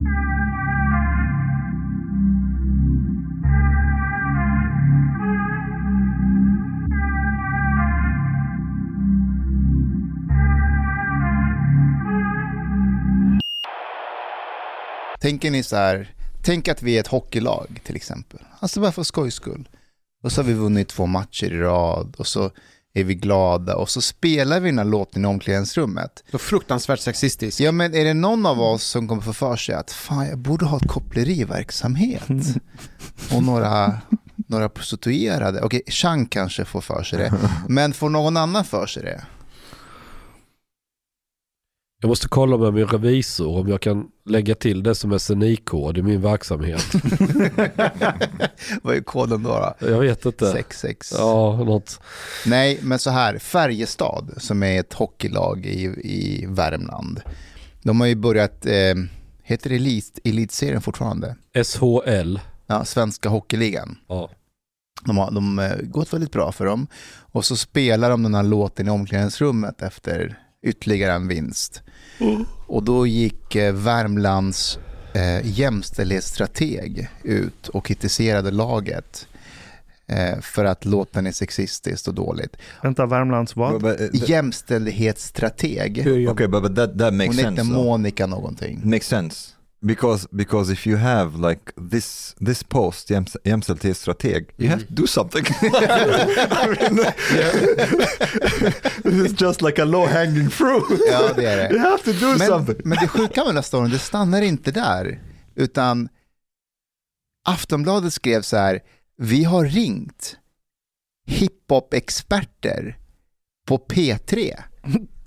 Tänker ni så här, tänk att vi är ett hockeylag till exempel. Alltså bara för skojs skull. Och så har vi vunnit två matcher i rad och så är vi glada och så spelar vi den här låten i omklädningsrummet. Så fruktansvärt sexistiskt. Ja men är det någon av oss som kommer få för sig att fan jag borde ha ett koppleriverksamhet och några, några prostituerade. Okej, Chang kanske får för sig det, men får någon annan för sig det? Jag måste kolla med min revisor om jag kan lägga till det som SNI-kod i min verksamhet. Vad är koden då? då? Jag vet inte. 66. Ja, något. Nej, men så här, Färjestad som är ett hockeylag i, i Värmland. De har ju börjat, eh, heter det elit, elitserien fortfarande? SHL. Ja, Svenska Hockeyligan. Ja. De har de, eh, gått väldigt bra för dem. Och så spelar de den här låten i omklädningsrummet efter ytterligare en vinst. Och då gick eh, Värmlands eh, jämställdhetsstrateg ut och kritiserade laget eh, för att låten är sexistiskt och dåligt. Vänta, Värmlands vad? But, but, uh, th- Jämställdhetsstrateg. okay, but, but that that makes Hon sense. hette though. Monica någonting. Makes sense. Because because if you have like this this post jäms- jämställdhetsstrateg, you have to do something. Mean, it's just like a low hanging fruit. Ja, det är You det. have to do Men, something. men det sjuka med den här storyn, det stannar inte där. Utan Aftonbladet skrev så här, vi har ringt hiphop-experter på P3.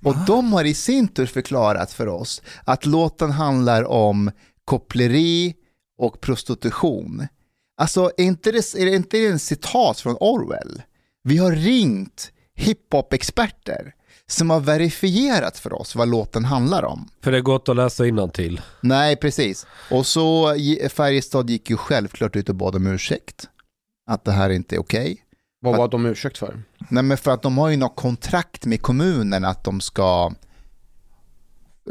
Och de har i sin tur förklarat för oss att låten handlar om koppleri och prostitution. Alltså, är inte det, är det inte en citat från Orwell? Vi har ringt hiphop-experter som har verifierat för oss vad låten handlar om. För det är gott att läsa till. Nej, precis. Och så Färjestad gick ju självklart ut och bad om ursäkt. Att det här inte är okej. Vad var de ursäkt för? Nej, men för att de har ju något kontrakt med kommunen att de ska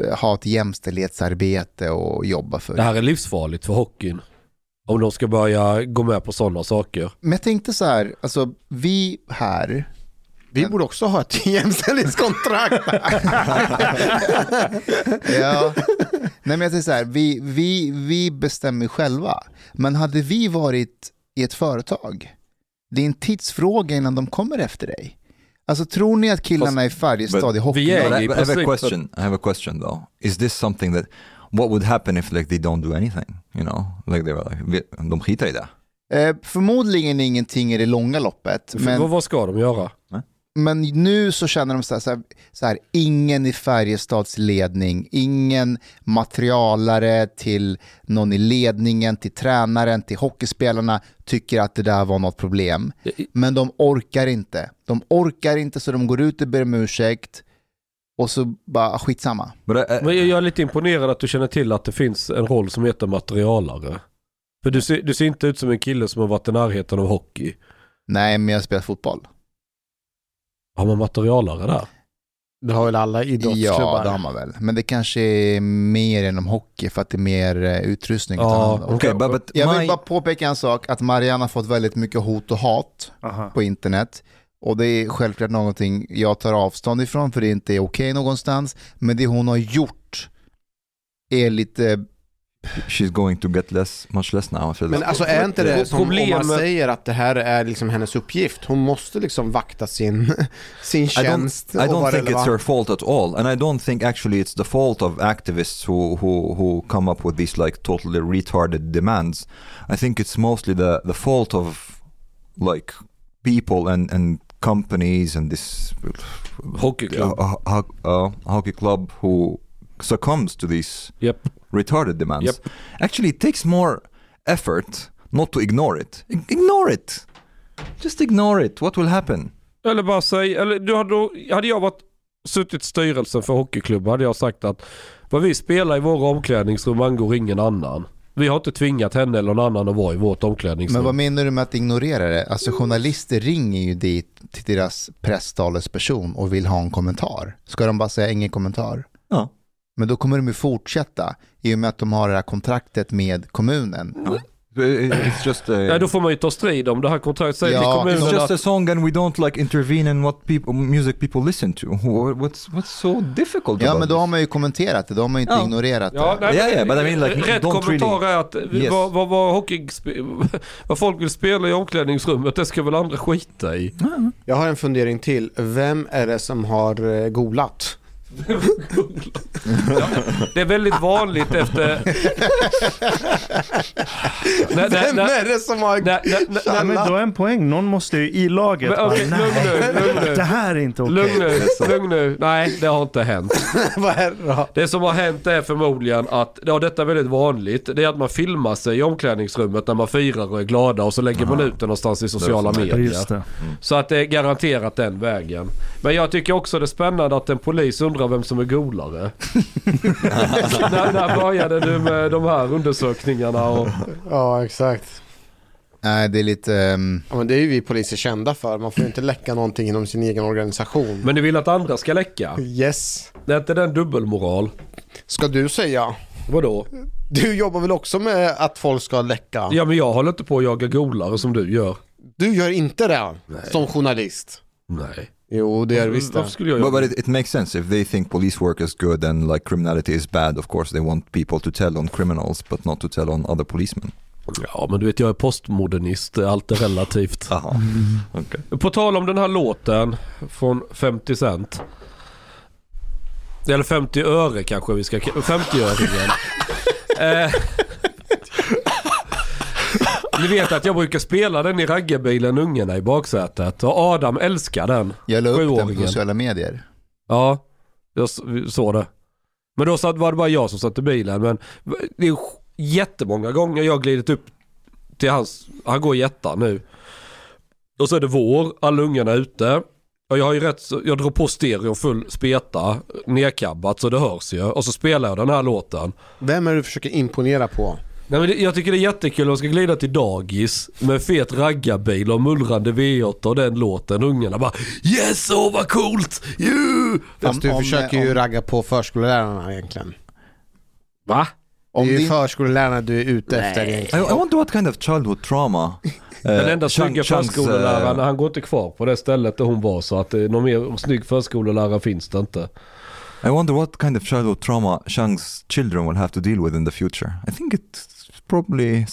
eh, ha ett jämställdhetsarbete och jobba för. Det här är livsfarligt för hockeyn. Om de ska börja gå med på sådana saker. Men jag tänkte så här, alltså vi här, Vi borde också ha ett jämställdhetskontrakt. ja, nej men jag säger så här, vi, vi, vi bestämmer själva. Men hade vi varit i ett företag, det är en tidsfråga innan de kommer efter dig. Alltså tror ni att killarna i Färjestad i hockey... vi är- But I, i but I have a question. I have a question though. Is this something that what would happen if like they don't do anything? You know, like they were like, vi- de skitar i det. Eh, förmodligen ingenting i det långa loppet. För Men, vad, vad ska de göra? Men nu så känner de så här, så, här, så här, ingen i Färjestads ledning, ingen materialare till någon i ledningen, till tränaren, till hockeyspelarna tycker att det där var något problem. Men de orkar inte. De orkar inte så de går ut och ber om ursäkt och så bara skitsamma. Men jag jag är lite imponerad att du känner till att det finns en roll som heter materialare. För du ser, du ser inte ut som en kille som har varit i närheten av hockey. Nej, men jag spelar fotboll. Har man materialare där? Det har väl alla idrottsklubbar. Ja, det har man väl. Men det kanske är mer än om hockey för att det är mer eh, utrustning. Ja, okay, but, but Jag vill my, bara påpeka en sak, att Marianne har fått väldigt mycket hot och hat Aha. på internet. Och det är självklart någonting jag tar avstånd ifrån för det inte är okej någonstans. Men det hon har gjort är lite, she's going to get less, much less now. I Men alltså är inte det som om Problemet- man säger att det här är liksom hennes uppgift? Hon måste liksom vakta sin, sin I tjänst don't, I don't think it's relevant. her fault at all, and I don't think actually it's the fault of activists who who who come up with these like totally retarded demands. I think it's mostly the the fault of like people and and companies and this Hockeyklubb. uh, uh, uh, hockey club who succumbs to these Japp. Retarded demands. Yep. Actually, it takes more effort not to ignore it. Ignore it. Just ignore it. What will happen? Eller bara säg, eller du hade, hade jag varit suttit i styrelsen för hockeyklubb hade jag sagt att vad vi spelar i våra omklädningsrum angår ingen annan. Vi har inte tvingat henne eller någon annan att vara i vårt omklädningsrum. men vad menar du med att ignorera det? Alltså journalister ringer ju dit till deras presstalesperson och vill ha en kommentar. Ska de bara säga ingen kommentar? Ja. Men då kommer de ju fortsätta i och med att de har det här kontraktet med kommunen. It's just a, Ja, då får man ju ta strid om det här kontraktet. Säg Ja, till it's kommunen just att a song and we don't like intervene in what people, music people listen to. Wha- What's, what's so difficult Ja, men då har man ju kommenterat det, då har man ju inte Ja. ignorerat Ja, det. nej, Ja, ja, but I mean, like, rätt don't kommentar really- är att Yes. vad, vad, vad, hockey, vad folk vill spela i omklädningsrummet, det ska väl andra skita i. Jag har en fundering till. Vem är det som har eh, golat? Det är väldigt vanligt efter... när, när, Vem är det som har... när, när, när, men du har en poäng. Någon måste ju i laget Men bara, okej, lugn nej, nu, lugn nu. det här är inte okej. Lugn nu, lugn nu. Nej, det har inte hänt. Vad är det då? Det som har hänt är förmodligen att, ja detta är väldigt vanligt, det är att man filmar sig i omklädningsrummet när man firar och är glada och så lägger man ut det någonstans i sociala är medier. just det. Så att det är garanterat den vägen. Men jag tycker också det är spännande att en polis undrar vem som är golare. när, när började du med de här undersökningarna? Och, Ja, exakt. Nej, det är lite... ehm, Ja, men det är ju vi poliser kända för. Man får ju inte läcka någonting inom sin egen organisation. men du vill att andra ska läcka? Yes. Det är inte den dubbelmoral? Ska du säga? Vadå? Du jobbar väl också med att folk ska läcka? Ja men jag håller inte på att jaga golare som du gör. Du gör inte det som journalist? Nej. Jo, det är visst det. Skulle jag But, göra but it, it makes sense if they think police work is good and like criminality is bad. Of course, they want people to tell on criminals, but not to tell on other policemen. Ja men du vet jag är postmodernist, allt är relativt. Aha. Okay. På tal om den här låten från 50 Cent. Eller 50 öre kanske vi ska 50-öringen. eh, ni vet att jag brukar spela den i raggarbilen, ungarna i baksätet. Och Adam älskar den. Jag la upp den på sociala medier. Ja, jag såg det. Men då var det bara jag som satt i bilen. Men det är jättemånga gånger jag har glidit upp till hans, han går i ettan nu. Och så är det vår, alla ungarna är ute. Och jag har ju rätt, jag drar på stereo full speta, nedkabbat så det hörs ju. Och så spelar jag den här låten. Vem är du försöker imponera på? Nej, men det, jag tycker det är jättekul om jag ska glida till dagis med fet raggarbil och mullrande V8 och den låten. Ungarna bara Yes, åh vad coolt! You! Fast du om- försöker ju om- ragga på förskollärarna egentligen. Va? Det Om är ju din, förskollärarna du är ute efter I, egentligen. I wonder what kind of childhood trauma. Den enda Chang- snygga Chang's, förskolläraren, uh, han går inte kvar på det stället där hon var så att eh, någon mer snygg förskollärare finns det inte. I wonder what kind of childhood trauma Chang's children will have to deal with in the future. I think it's probably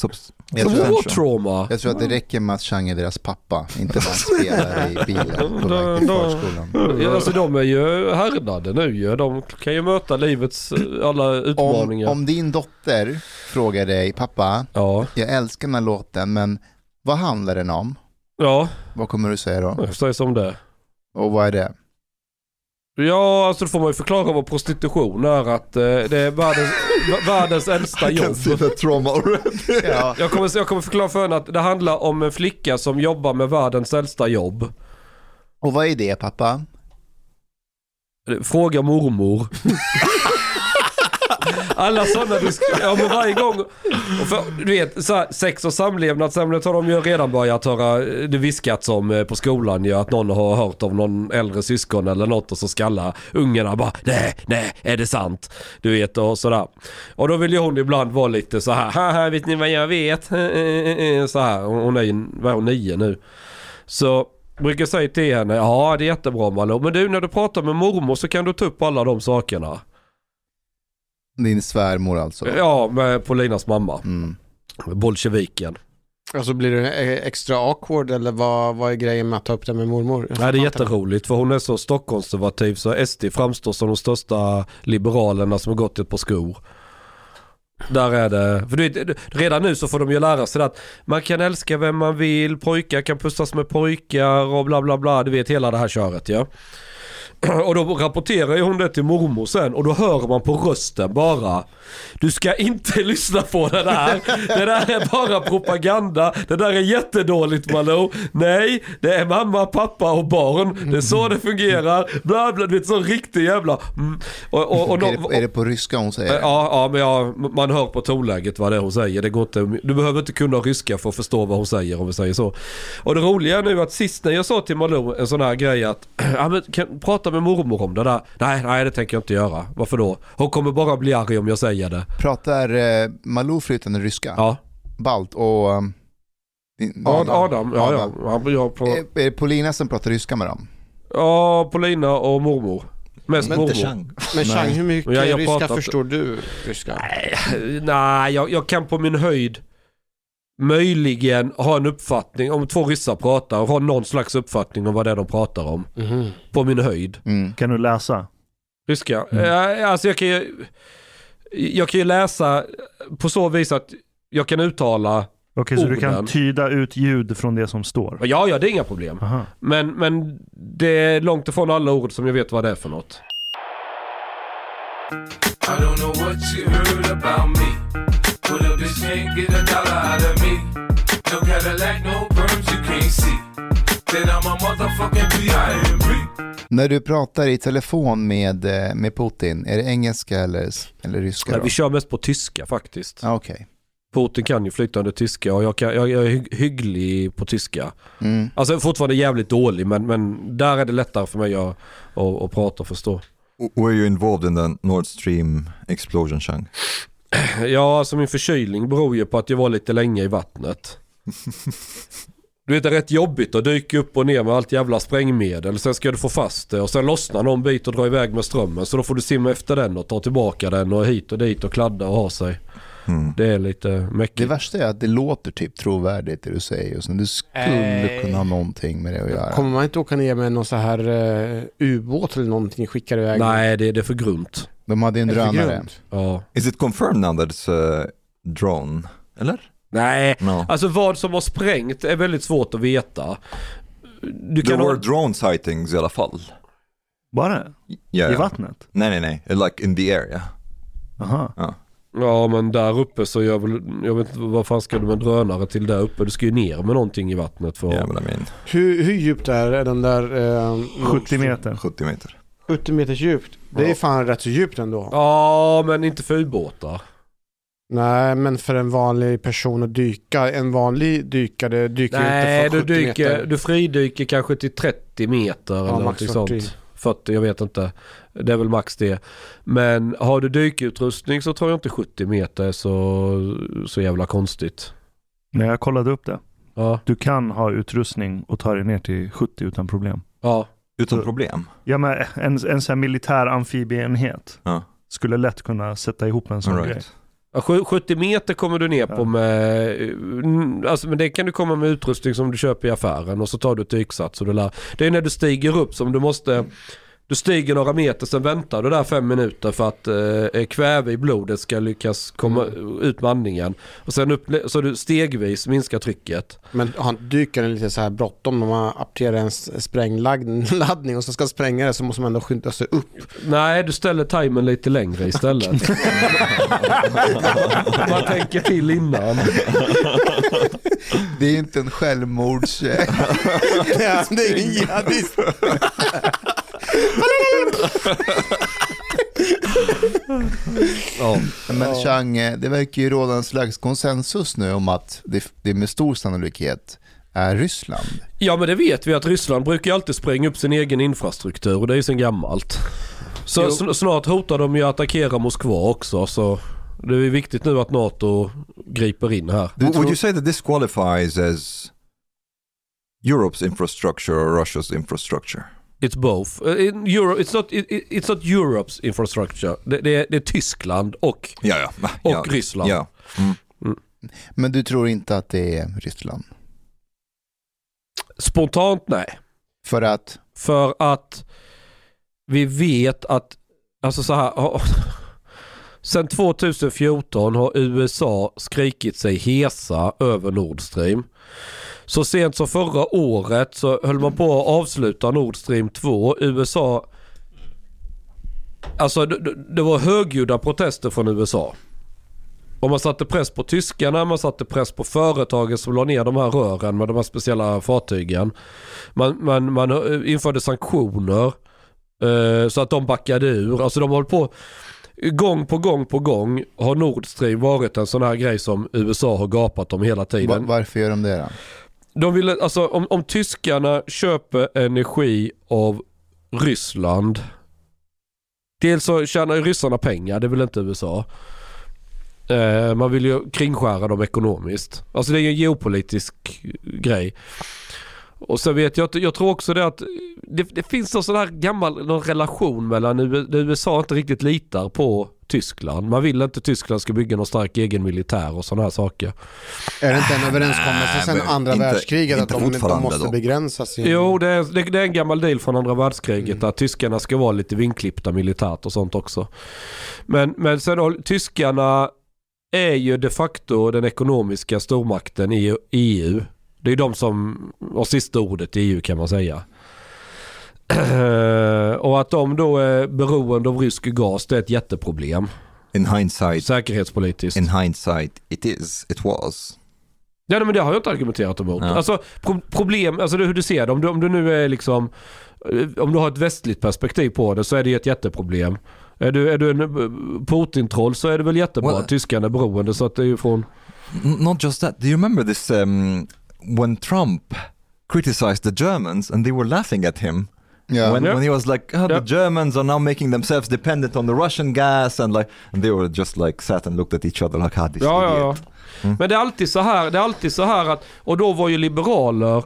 Jag tror war trauma. jag tror att det räcker med att Chang är deras pappa, inte bara spelar i bilen på väg till förskolan. Ja, alltså de är ju härdade nu ju. De kan ju möta livets eh, alla Om, utmaningar. om din dotter frågar dig, pappa, Ja, jag älskar den här låten, men vad handlar den om? ja, Vad kommer du säga då? jag säger som det. Och vad är det? Ja, alltså då får man ju förklara vad prostitution är. Att eh, det är världens, världens äldsta jobb. the trauma already. Ja, Jag kommer, jag kommer förklara för henne att det handlar om en flicka som jobbar med världens äldsta jobb. och vad är det pappa? Fråga mormor. Alla sådana du ja men varje gång. Och för, du vet, så här, sex och samlevnadsämnet har de ju redan börjat höra eh, det viskats om eh, på skolan ju. Att någon har hört av någon äldre syskon eller något och så skallar ungarna bara nej, nej, är det sant? Du vet och sådär. Och då vill ju hon ibland vara lite så här, haha vet ni vad jag vet? Så här, hon är ju, vad är hon, nio nu. Så brukar jag säga till henne, ja det är jättebra Malou. Men du när du pratar med mormor så kan du ta upp alla de sakerna. Din svärmor alltså? Ja, med Paulinas mamma. Mm. Bolsjeviken. Alltså blir det extra awkward eller vad, vad är grejen med att ta upp det med mormor? Nej, det är jätteroligt för hon är så stockkonservativ så SD framstår som de största liberalerna som har gått ett par skor. Där är det, för du vet, redan nu så får de ju lära sig att man kan älska vem man vill, pojkar kan pussas med pojkar och bla bla bla, du vet hela det här köret ja. Och då rapporterar ju hon det till mormor sen och då hör man på rösten bara Du ska inte lyssna på det där. Det där är bara propaganda. Det där är jättedåligt Malou. Nej, det är mamma, pappa och barn. Det är så det fungerar. Bla bla, du vet så riktig jävla... Mm. Och, och, och, är, det, är det på ryska hon säger? Ja, ja, men ja, man hör på tonläget vad det är hon säger. Det går inte, du behöver inte kunna ryska för att förstå vad hon säger om vi säger så. Och det roliga är nu att sist när jag sa till Malou en sån här grej att ja, men kan, prata prata med mormor om det där. Nej, nej det tänker jag inte göra. Varför då? Hon kommer bara bli arg om jag säger det. Pratar eh, Malou flytande ryska? Ja. Balt och... um, din- Adam, Adam ja, Adam. ja. Han, jag på, Är, är det Polina som pratar ryska med dem? ja, Polina och mormor. Mest Men inte mormor. Chang. Men Chang, Nej. hur mycket Ja, jag ryska pratar inte- förstår du ryska? Nej, jag, jag kan på min höjd möjligen ha en uppfattning om två ryssar pratar och ha någon slags uppfattning om vad det är de pratar om. Mhm. På min höjd. Mm. Kan du läsa? Ryska? Mm. Eh, alltså jag kan ju... Jag kan ju läsa på så vis att jag kan uttala... Okej, så du kan Orden. tyda ut ljud från det som står? Ja, ja, det är inga problem. Aha. Men, men det är långt ifrån alla ord som jag vet vad det är för något. I don't know what you heard about me. But a bitch can't get a dollar out of me. No Cadillac, no perms you can't see. Then I'm a motherfucking B.I.M.B. När du pratar i telefon med, eh, med Putin, är det engelska eller, eller ryska? Nej, Då? vi kör mest på tyska faktiskt. Ah, Okej. Putin kan ju flytande tyska och jag, kan, jag, jag är hy- hygglig på tyska. Mm. Alltså fortfarande jävligt dålig men, men där är det lättare för mig att, att, att prata och förstå. Were you involved in the Nord Stream explosion, Chang? Ja, alltså min förkylning beror ju på att jag var lite länge i vattnet. Du vet det är rätt jobbigt att dyka upp och ner med allt jävla sprängmedel. Sen ska du få fast det och sen lossnar någon bit och dra iväg med strömmen. Så då får du simma efter den och ta tillbaka den och hit och dit och kladda och ha sig. Hmm. Det är lite Det mäckigt. värsta är att det låter typ trovärdigt det du säger. Och så du skulle Nej. kunna ha någonting med det att göra. Kommer man inte åka ner med någon så här uh, ubåt eller någonting skickar iväg? Nej, det, det är för grunt. De hade en Är det för drönare. Ja. Is it confirmed now that it's a drone? Eller? Nej, No. alltså vad som har sprängt är väldigt svårt att veta. Du There kan ha... were drone sightings i alla fall. Bara? Yeah. I vattnet? Nej, nej, nej. Like in the area. Aha. Ja men där uppe så gör väl, jag vet inte vad fan ska du med drönare till där uppe? Du ska ju ner med någonting i vattnet för Yeah, but I mean, Hur, hur djupt är den där? Uh, 70 meter. 70 meter. 70 meters djupt. Det är Ja. fan rätt så djupt ändå. Ja men inte för ubåtar. Nej, men för en vanlig person att dyka. En vanlig dykare dyker Nej inte du från 70 dyker, meter. du fridyker kanske till 30 meter eller max någonting 40. sånt. 40, jag vet inte. Det är väl max det. Men har du dykutrustning så tror jag inte 70 meter är så, så jävla konstigt. När jag kollade upp det. Ja, Du kan ha utrustning och ta dig ner till 70 utan problem. ja. Utan Så- problem. Ja men en, en sån här militär amfibieenhet Ja. skulle lätt kunna sätta ihop en sån grej. right. Sju- 70 meter kommer du ner på med, mm, alltså men det kan du komma med utrustning som du köper i affären och så tar du ett dyksats och du lär. Det är när du stiger upp som du måste, du stiger några meter sen väntar du där fem minuter för att eh, kväve i blodet ska lyckas komma ut med andningen. Och sen upp, så du stegvis minskar trycket. Men har dykaren lite så här bråttom när man apterar en sprängladdning och så ska spränga det så måste man ändå skynda sig upp. Nej, du ställer timern lite längre istället. Man tänker till innan. Det är inte en självmords... Ja, det är ingen jihadist. Ja. Men Chang, eh, det verkar ju råda en slags konsensus nu om att det, det med stor sannolikhet är Ryssland. Ja men det vet vi att Ryssland brukar ju alltid spränga upp sin egen infrastruktur och det är ju sen gammalt. Så Jo. sn- snart hotar de ju att attackera Moskva också så det är viktigt nu att NATO griper in här. Would you say that this qualifies as Europe's infrastructure or Russia's infrastructure? It's both. Uh, in Euro, it's, not, it, it- it's not Europe's infrastructure. Det, det, är, det är Tyskland och, Ja, ja. och ja. Ryssland. Ja. Mm. Men du tror inte att det är Ryssland? Spontant nej. För att, För att vi vet att, alltså så här, sen 2014 har USA skrikit sig hesa över Nord Stream. Så sent som förra året så höll man på att avsluta Nord Stream 2. USA, alltså det, det- var högljudda protester från USA. Och man satte press på tyskarna, man satte press på företagen som la ner de här rören med de här speciella fartygen. Man, man, man eh, införde sanktioner eh, så att de backade ur. Alltså de håller på gång på gång på gång har Nord Stream varit en sån här grej som USA har gapat om hela tiden. varför gör de det då? De ville, alltså om, om tyskarna köper energi av Ryssland. Dels så tjänar ju ryssarna pengar, det vill inte USA. Eh, man vill ju kringskära dem ekonomiskt. Alltså det är ju en geopolitisk grej. Och så vet jag att, jag tror också det att det, det finns någon sån här gammal någon relation mellan USA inte riktigt litar på Tyskland. Man vill inte Tyskland ska bygga någon stark egen militär och sådana här saker. Är det inte en överenskommelse Nej, sen andra inte- världskriget att inte de, de fortfarande måste då. begränsa sin... Jo, det är, det, det är en gammal deal från andra världskriget Mm. att tyskarna ska vara lite vinklippta militärt och sånt också. Men, men sen då, tyskarna är ju de facto den ekonomiska stormakten i EU. Det är de som har sista ordet i EU kan man säga. och att de då är beroende av rysk gas, det är ett jätteproblem. In hindsight, Säkerhetspolitiskt. in hindsight, it is, it was. Ja men det har jag inte argumenterat emot. Ja. Alltså pro problem, alltså hur du ser det. Om du, om du nu är liksom, eh, om du har ett västligt perspektiv på det så är det ju ett jätteproblem. Är du, är du en eh, Putin-troll så är det väl jättebra Well- att tyskarna är beroende så att det är ju från... Not just that. Do you remember this um, when Trump criticized the Germans and they were laughing at him Ja. when, Yeah. when he was like, oh, Yeah. the Germans are now making themselves dependent on the Russian gas and like, and they were just like sat and looked at each other like, ah, this Ja, ja, idiot. ja. Men det är alltid så här, det är alltid så här att, och då var ju liberaler,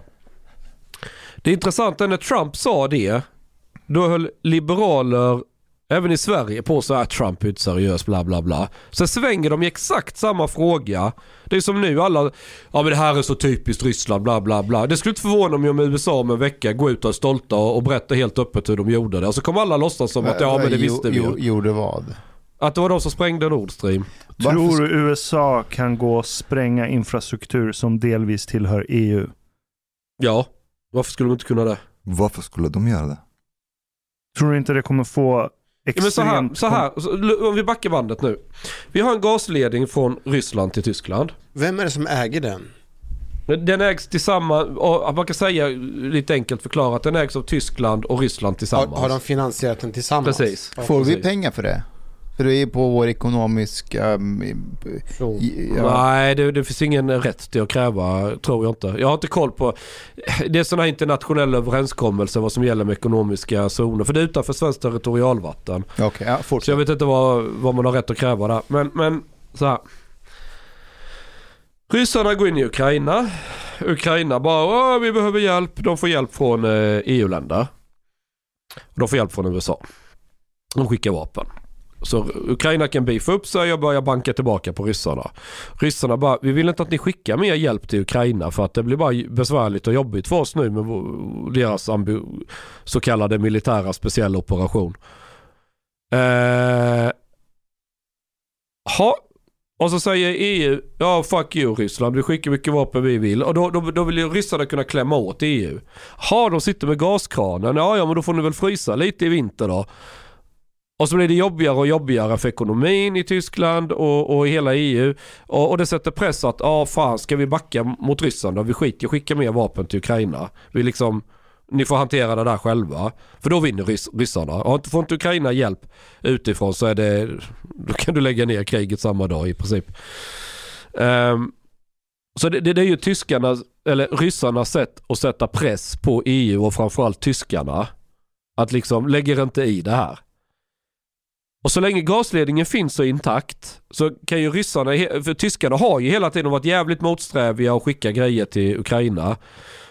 det är intressant när Trump sa det, då höll liberaler Även i Sverige på så här Trump är inte seriös bla bla bla. Sen svänger de i exakt samma fråga. Det är som nu alla, ja men det här är så typiskt Ryssland bla bla bla. Det skulle inte förvåna mig om USA om en vecka går ut och är stolta och, berättar helt öppet hur de gjorde det. Och så kommer alla låtsas som att ja men det visste vi jo- ju. Gjorde vad? Att det var de som sprängde Nord Stream. Tror du USA kan gå och spränga infrastruktur som delvis tillhör EU? Ja, varför skulle de inte kunna det? Varför skulle de göra det? Tror du inte det kommer få Ja, men så här, så här, så- om vi backar bandet nu. Vi har en gasledning från Ryssland till Tyskland. Vem är det som äger den? Den ägs tillsammans, man kan säga lite enkelt förklarat, den ägs av Tyskland och Ryssland Har, tillsammans. har de finansierat den tillsammans? Precis. Ja, Får vi pengar för det? För det är på vår ekonomiska... um, ja. Nej, det, det finns ingen rätt till att kräva, tror jag inte. Jag har inte koll på... Det är sådana internationella överenskommelser vad som gäller med ekonomiska zoner. För det är utanför svenskt territorialvatten. Okej, ja, Så fortsätt. jag vet inte vad, vad man har rätt att kräva där. Men, men så här. Ryssarna går in i Ukraina. Ukraina bara vi behöver hjälp. De får hjälp från eh, EU-länder. De får hjälp från USA. De skickar vapen. Så Ukraina kan beefa upp sig och börja banka tillbaka på ryssarna. Ryssarna bara, vi vill inte att ni skickar mer hjälp till Ukraina för att det blir bara besvärligt och jobbigt för oss nu med deras så kallade militära speciella operation. Eh, ha. Och så säger EU, ja fuck you Ryssland, vi skickar mycket vapen vi vill. Och då, då, då vill ju ryssarna kunna klämma åt EU. Ha, de sitter med gaskranen, ja ja men då får ni väl frysa lite i vinter då. Och så blir det jobbigare och jobbigare för ekonomin i Tyskland och, och i hela EU. Och, och det sätter press att, ja fan ska vi backa mot Ryssland då? Vi skiter i att skicka mer vapen till Ukraina. Vi liksom, ni får hantera det där själva. För då vinner rys, ryssarna. Och får inte Ukraina hjälp utifrån så är det, då kan du lägga ner kriget samma dag i princip. Um, så det, det, det är ju tyskarnas, eller ryssarnas sätt att sätta press på EU och framförallt tyskarna. Att liksom, lägger inte i det här. Och så länge gasledningen finns så intakt så kan ju ryssarna, för tyskarna har ju hela tiden varit jävligt motsträviga och skicka grejer till Ukraina.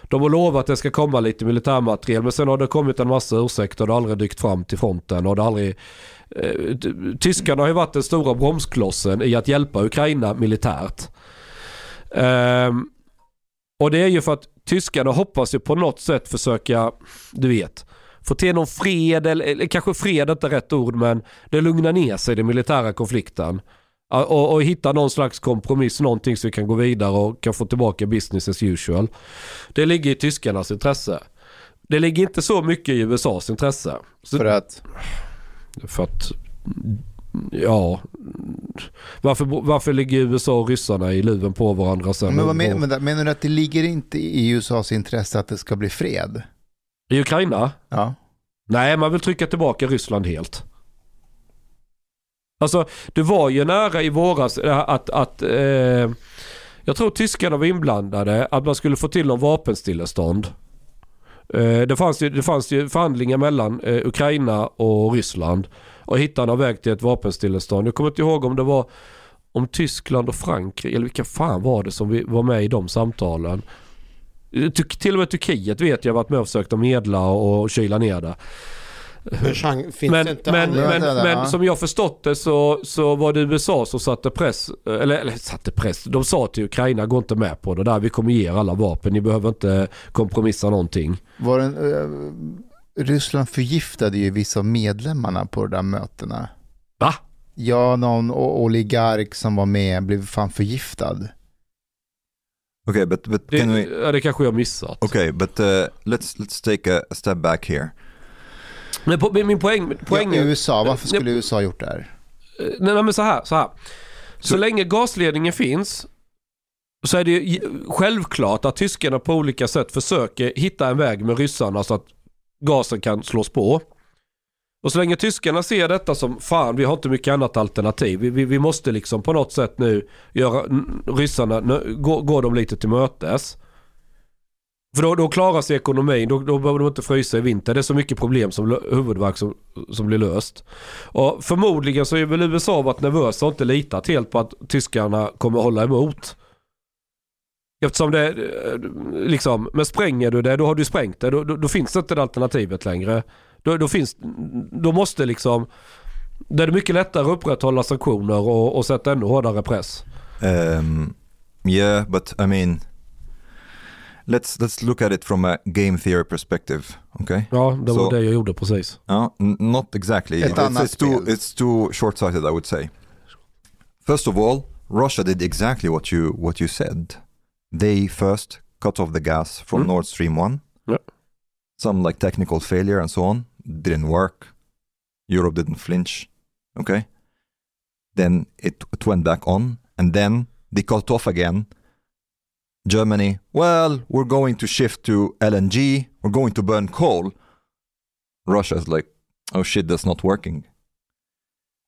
De har lovat att det ska komma lite militärmateriel men sen har det kommit en massa ursäkter och det har aldrig dykt fram till fronten och det har aldrig... Eh, tyskarna har ju varit den stora bromsklossen i att hjälpa Ukraina militärt. Ehm, och det är ju för att tyskarna hoppas ju på något sätt försöka, du vet, få till någon fred, eller, kanske fred är inte rätt ord men det lugnar ner sig den militära konflikten. Och, och hitta någon slags kompromiss, någonting så vi kan gå vidare och kan få tillbaka business as usual. Det ligger i tyskarnas intresse. Det ligger inte så mycket i USAs intresse. Så, För att... för att, ja. Varför, varför ligger USA och ryssarna i luven på varandra sen? Men vad men, men, menar du att det ligger inte i USAs intresse att det ska bli fred? I Ukraina? Ja. Nej, man vill trycka tillbaka Ryssland helt. Alltså, det var ju nära i våras eh, att, att eh, jag tror tyskarna var inblandade, att man skulle få till någon vapenstillestånd. Eh, det, fanns ju, det fanns ju förhandlingar mellan eh, Ukraina och Ryssland och hitta en väg till ett vapenstillestånd. Jag kommer inte ihåg om det var om Tyskland och Frankrike, eller vilka fan var det som var med i de samtalen? Till och med Turkiet vet jag varit med och försökt att medla och kyla ner det. Finns Men, men, men, men som jag förstått det så, så var det USA som satte press, eller, eller satte press, de sa till Ukraina gå inte med på det där, vi kommer ge er alla vapen, ni behöver inte kompromissa någonting. Var den, eh, Ryssland förgiftade ju vissa av medlemmarna på de där mötena. Va? Ja, någon oligark som var med blev fan förgiftad. Okay, but but Det, can we? ja, det kanske jag missat. Okay, but uh, let's let's take a, step back here. Men på, min poäng, poäng ja, är, USA, varför skulle USA ha gjort det här? Eh, Nej, nej men så här, så här. Så, Så- länge gasledningen finns så är det ju självklart att tyskarna på olika sätt försöker hitta en väg med ryssarna så att gasen kan slås på. Och så länge tyskarna ser detta som fan vi har inte mycket annat alternativ. Vi, vi, vi måste liksom på något sätt nu göra ryssarna, nu, gå, gå dem lite till mötes. För då, då klarar sig ekonomin, då, då behöver de inte frysa i vinter. det är så mycket problem som huvudvärk som, som blir löst. Och förmodligen så är väl USA varit nervösa och inte litat helt på att tyskarna kommer hålla emot. Eftersom det, eh, liksom, men spränger du det, då har du sprängt det. Då, då, då finns inte det alternativet längre. Då, då, finns, då måste liksom, det är mycket lättare att upprätthålla sanktioner och, och sätta ännu hårdare press. Um, yeah, but I mean, let's let's look at it from a game theory perspective. Okay. Ja, det var Så- det jag gjorde precis. Uh, not exactly. Ett It's, annat it's too it's too short-sighted, I would say. First of all, Russia did exactly what you what you said. They first cut off the gas from Mm. Nord Stream One. Yeah. Some like technical failure and so on didn't work. Europe didn't flinch. Okay. Then it, it went back on, and then they cut off again. Germany, well, we're going to shift to LNG. We're going to burn coal. Russia's like, oh shit, that's not working.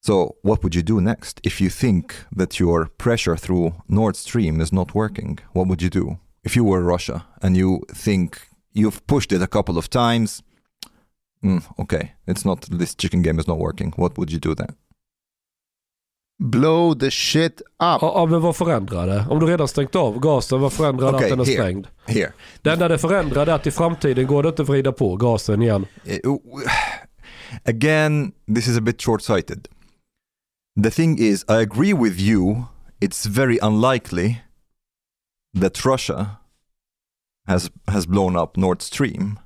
So, what would you do next? If you think that your pressure through Nord Stream is not working, what would you do? If you were Russia and you think you've pushed it a couple of times, mm, okay, it's not, this chicken game is not working, what would you do then? Blow the shit up. Ja, ja, men vad förändrar det? Om du redan stängt av gasen, vad förändrar det Okej, att den är here. stängd? Here. Det enda det förändrar är att i framtiden går det inte att vrida på gasen igen. Uh, Again, this is a bit short sighted. The thing is, I agree with you, it's very unlikely that Russia has, has blown up Nord Stream.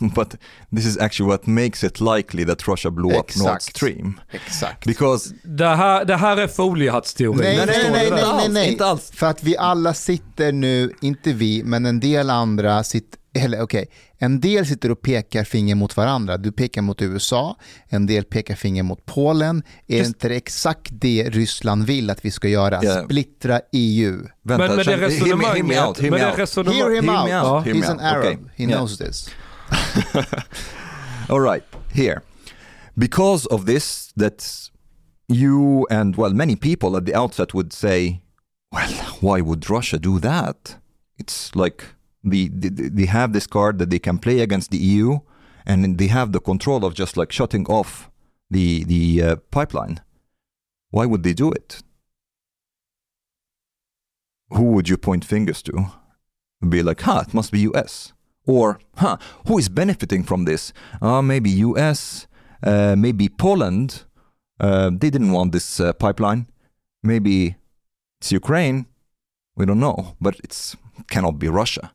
But this is actually what makes it likely that Russia blew up Nord Exakt. Stream. Exakt. Because Det här, det här är foliehattsteori. Nej, nej, nej, nej, nej, nej. Inte alls. För att vi alla sitter nu, inte vi, men en del andra sitter, eller okej, en del sitter och pekar finger mot varandra. Du pekar mot USA, en del pekar finger mot Polen. Är Just- inte det exakt det Ryssland vill att vi ska göra? Ja. Splittra EU. Vänta, Men med det resonemanget, hear det out. Hear him out. He's an. Arab. Okay. He Yeah. knows this. All right, here. Because of this, that you and, well, many people at the outset would say, well, why would Russia do that? It's like the, the, they have this card that they can play against the EU and they have the control of just like shutting off the, the uh, pipeline. Why would they do it? Who would you point fingers to? Be like, huh, it must be US. Or, huh, who is benefiting from this? Uh, maybe US, uh, maybe Poland. Uh, they didn't want this uh, pipeline. Maybe it's Ukraine. We don't know, but it's cannot be Russia.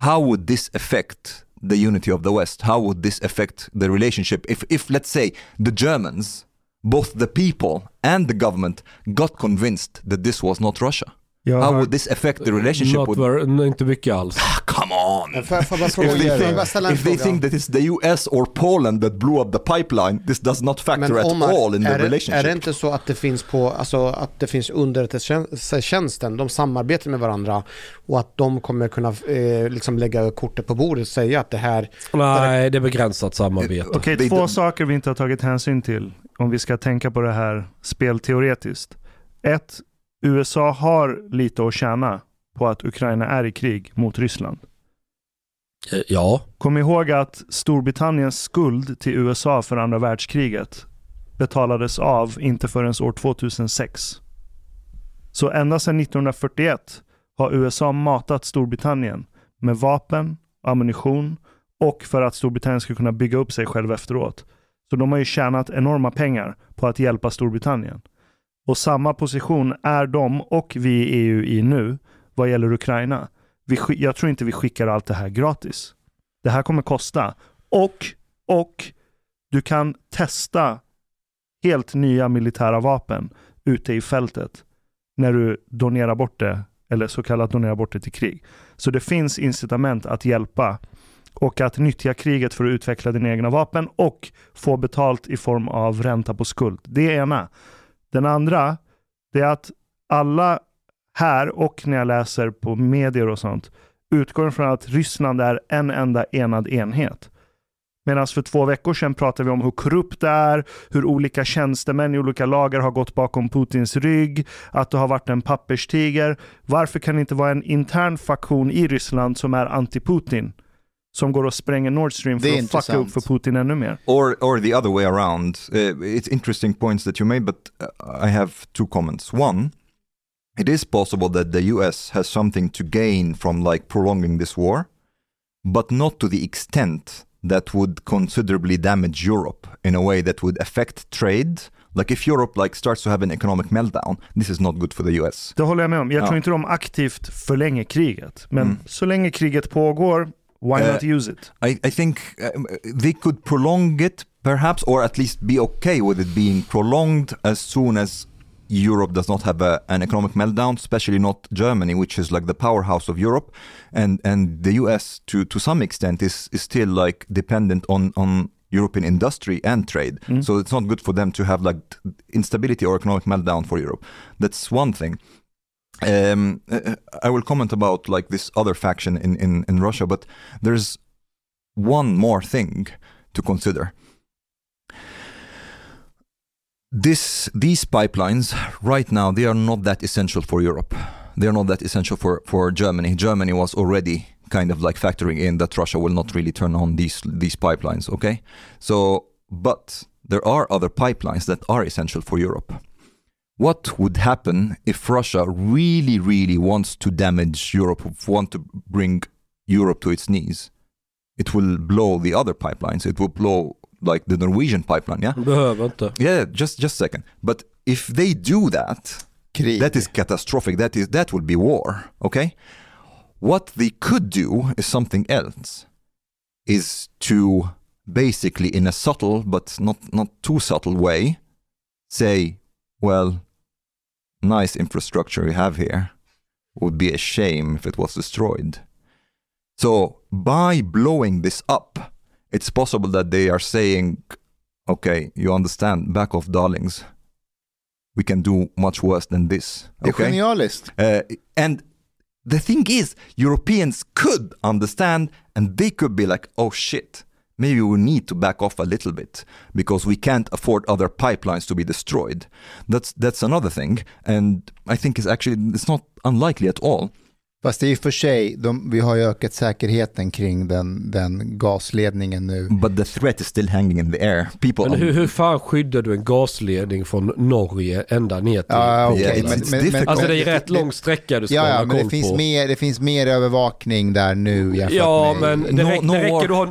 How would this affect the unity of the West? How would this affect the relationship if, if let's say, the Germans, both the people and the government, got convinced that this was not Russia? Jag How would this affect the relationship Not with? very, nej, inte mycket alls. Come on! Men Får jag bara fråga, If they, think, ställa en if they fråga? think that it's the US or Poland that blew up the pipeline, this does not factor at Omar, all in the relationship. är det inte så att det finns på, alltså att det finns underrättelsetjänsten, de samarbetar med varandra och att de kommer kunna eh, liksom lägga kortet på bordet och säga att det här, Nej, det är begränsat samarbete. Okej, They två saker vi inte har tagit hänsyn till om vi ska tänka på det här spelteoretiskt. Ett, USA har lite att tjäna på att Ukraina är i krig mot Ryssland. Eh, ja, Kom ihåg att Storbritanniens skuld till USA för andra världskriget betalades av inte förrän år 2006. Så ända sedan 1941 har USA matat Storbritannien med vapen, ammunition och för att Storbritannien ska kunna bygga upp sig själv efteråt. Så de har ju tjänat enorma pengar på att hjälpa Storbritannien. Och samma position är de och vi i EU i nu vad gäller Ukraina. Vi, jag tror inte vi skickar allt det här gratis. Det här kommer kosta. Och, och du kan testa helt nya militära vapen ute i fältet när du donerar bort det, eller så kallat donerar bort det till krig. Så det finns incitament att hjälpa och att nyttja kriget för att utveckla dina egna vapen och få betalt i form av ränta på skuld. Det är ena. Den andra, det är att alla här och när jag läser på medier och sånt utgår från att Ryssland är en enda enad enhet. Medan för två veckor sedan pratade vi om hur korrupt det är, hur olika tjänstemän i olika lagar har gått bakom Putins rygg, att det har varit en papperstiger. Varför kan det inte vara en intern faktion i Ryssland som är anti-Putin? Som går och spränger Nord Stream för att fucka upp för Putin ännu mer. or or the other way around. Uh, it's interesting points that you made, but uh, I have two comments. One, it is possible that the U.S. has something to gain from like prolonging this war, but not to the extent that would considerably damage Europe in a way that would affect trade. Like if Europe like starts to have an economic meltdown, this is not good for the U.S. Det håller jag med om. Jag Ja. tror inte de aktivt förlänger kriget. Men Mm. så länge kriget pågår, why Eh, not use it? I, I think um, they could prolong it perhaps, or at least be okay with it being prolonged as soon as Europe does not have a, an economic meltdown, especially not Germany, which is like the powerhouse of Europe, and and the US to to some extent is is still like dependent on on European industry and trade. So it's not good for them to have like instability or economic meltdown for Europe. That's one thing. Um, I will comment about like this other faction in, in, in Russia, but there's one more thing to consider. This these pipelines right now they are not that essential for Europe. They are not that essential for, for Germany. Germany was already kind of like factoring in that Russia will not really turn on these these pipelines, okay? So but there are other pipelines that are essential for Europe. What would happen if Russia really, really wants to damage Europe, want to bring Europe to its knees? It will blow the other pipelines. It will blow like the Norwegian pipeline, yeah? behöver inte. Yeah, just just a second. But if they do that, Krig. that is catastrophic. That is that would be war. Okay. What they could do is something else. Is to basically, in a subtle but not not too subtle way, say, well, nice infrastructure you have here. Would be a shame if it was destroyed. So by blowing this up, it's possible that they are saying, okay, you understand, back off, darlings. We can do much worse than this. Okay? Uh, and the thing is, Europeans could understand and they could be like, oh shit, maybe we need to back off a little bit because we can't afford other pipelines to be destroyed. That's, that's another thing. And I think it's actually, it's not unlikely at all. Fast det är och för sig, de, vi har ju ökat säkerheten kring den, den gasledningen nu. But the threat is still hanging in the air. People Men hur, hur fan skyddar du en gasledning från Norge ända ner till Ja. Yeah, it's- men- it's men- difficult. Alltså det är men- rätt lång sträcka du ska Ja, ja, hålla men det koll finns, på. mer, det finns mer övervakning där nu jämfört Ja, med... men det, No- räck, no det räcker du har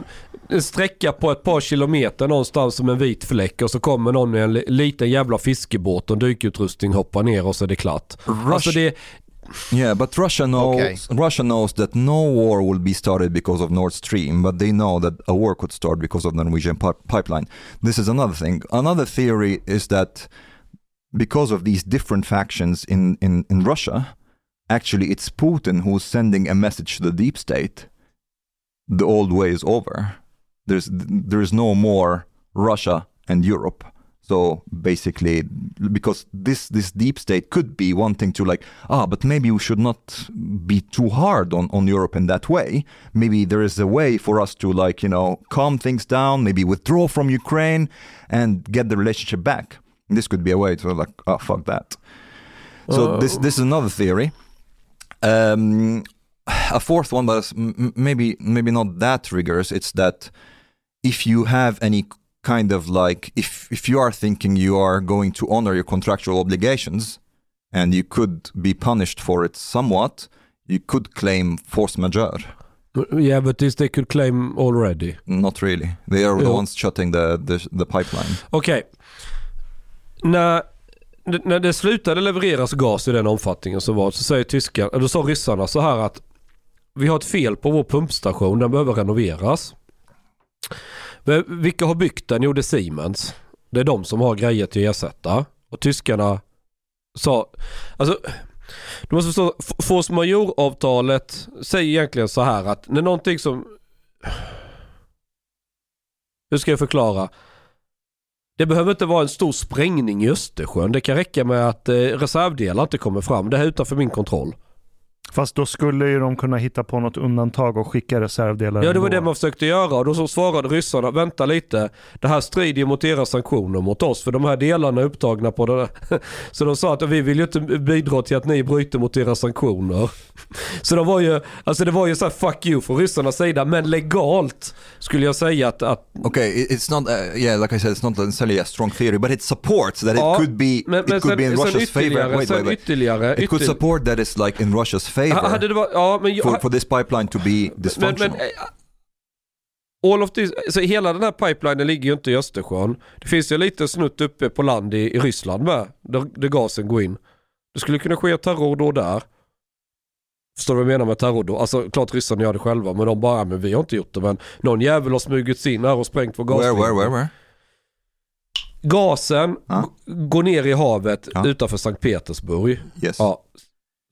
en, sträcka på ett par kilometer någonstans som en vit fläck och så kommer någon med en li- liten jävla fiskebåt och en dykutrustning hoppar ner och så är det klart. Alltså det, Yeah, but Russia knows Okay. Russia knows that no war will be started because of Nord Stream, but they know that a war could start because of the Norwegian pi- pipeline. This is another thing. Another theory is that because of these different factions in, in, in Russia, actually it's Putin who's sending a message to the deep state. The old way is over. There's there is no more Russia and Europe. So basically, because this this deep state could be wanting to like, ah, but maybe we should not be too hard on on Europe in that way. Maybe there is a way for us to like you know calm things down, maybe withdraw from Ukraine and get the relationship back. This could be a way to like, oh fuck that. So this this is another theory. Um, a fourth one, but maybe maybe not that rigorous. It's that if you have any kind of like if if you are thinking you are going to honor your contractual obligations and you could be punished for it somewhat, you could claim force majeure. Yeah, but this they could claim already. Not really. They are the Yeah. ones shutting the the, the pipeline. Okej. När, när det slutade levereras gas i den omfattningen som var så säger tyskar, eller då sa ryssarna så här att vi har ett fel på vår pumpstation, den behöver renoveras. Men Vilka har byggt den? Jo det är Siemens. Det är de som har grejer till att ersätta. Och tyskarna sa, alltså du måste förstå, force majeure-avtalet säger egentligen så här att när någonting som... Hur ska jag förklara? Det behöver inte vara en stor sprängning i Östersjön. Det kan räcka med att eh, reservdelar inte kommer fram. Det här är utanför min kontroll. Fast då skulle ju de kunna hitta på något undantag och skicka reservdelar Ja, det var ändå. det man försökte göra och då så svarade ryssarna, vänta lite, det här strider ju mot era sanktioner mot oss för de här delarna är upptagna på det där. Så de sa att vi vill ju inte bidra till att ni bryter mot era sanktioner. Så de var ju, alltså det var ju så här fuck you från ryssarnas sida, men legalt skulle jag säga att, att Okay, it- it's not. Uh, yeah, like I said, it's not necessarily a strong theory, but it supports that Ja, it could be. men, it men could sen, be in Russia's favor. ytterligare, Wait, wait, wait. ytterligare, It could ytter- support that it's like in Russia's Ha- favor Hade det varit, ja men, for, for this pipeline to be men, dysfunctional. men eh, All of this, så hela den här pipelinen ligger ju inte i Östersjön. Det finns ju lite snutt uppe på land i, i Ryssland med, där, där gasen går in. Det skulle kunna ske terrordåd där. Förstår du vad jag menar med terrordåd? Alltså klart ryssarna gör det själva men de bara, men vi har inte gjort det. Men någon jävel har smugit sig in här och sprängt vår where, gasledning. where, where, where? Gasen Ja. g- går ner i havet Ja. utanför Sankt Petersburg. Yes. Ja.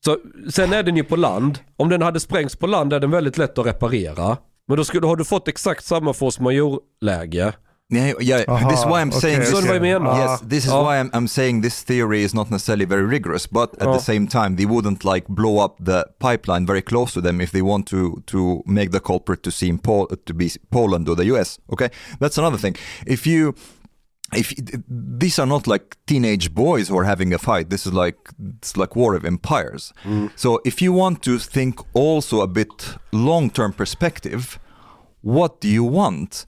Så, sen är den ju på land. Om den hade sprängts på land är den väldigt lätt att reparera. Men då skulle, har du fått exakt samma force majeure-läge. Yeah, yeah. Aha, this is why I'm okay, saying. This, menar. Yes, this is Ja. why I'm, I'm saying this theory is not necessarily very rigorous, but at Ja. the same time, they wouldn't like blow up the pipeline very close to them if they want to to make the culprit to seem Pol- to be Poland or the US. Okay, that's another thing. If you if these are not like teenage boys who are having a fight, this is like it's like war of empires. So if you want to think also a bit long-term perspective, what do you want?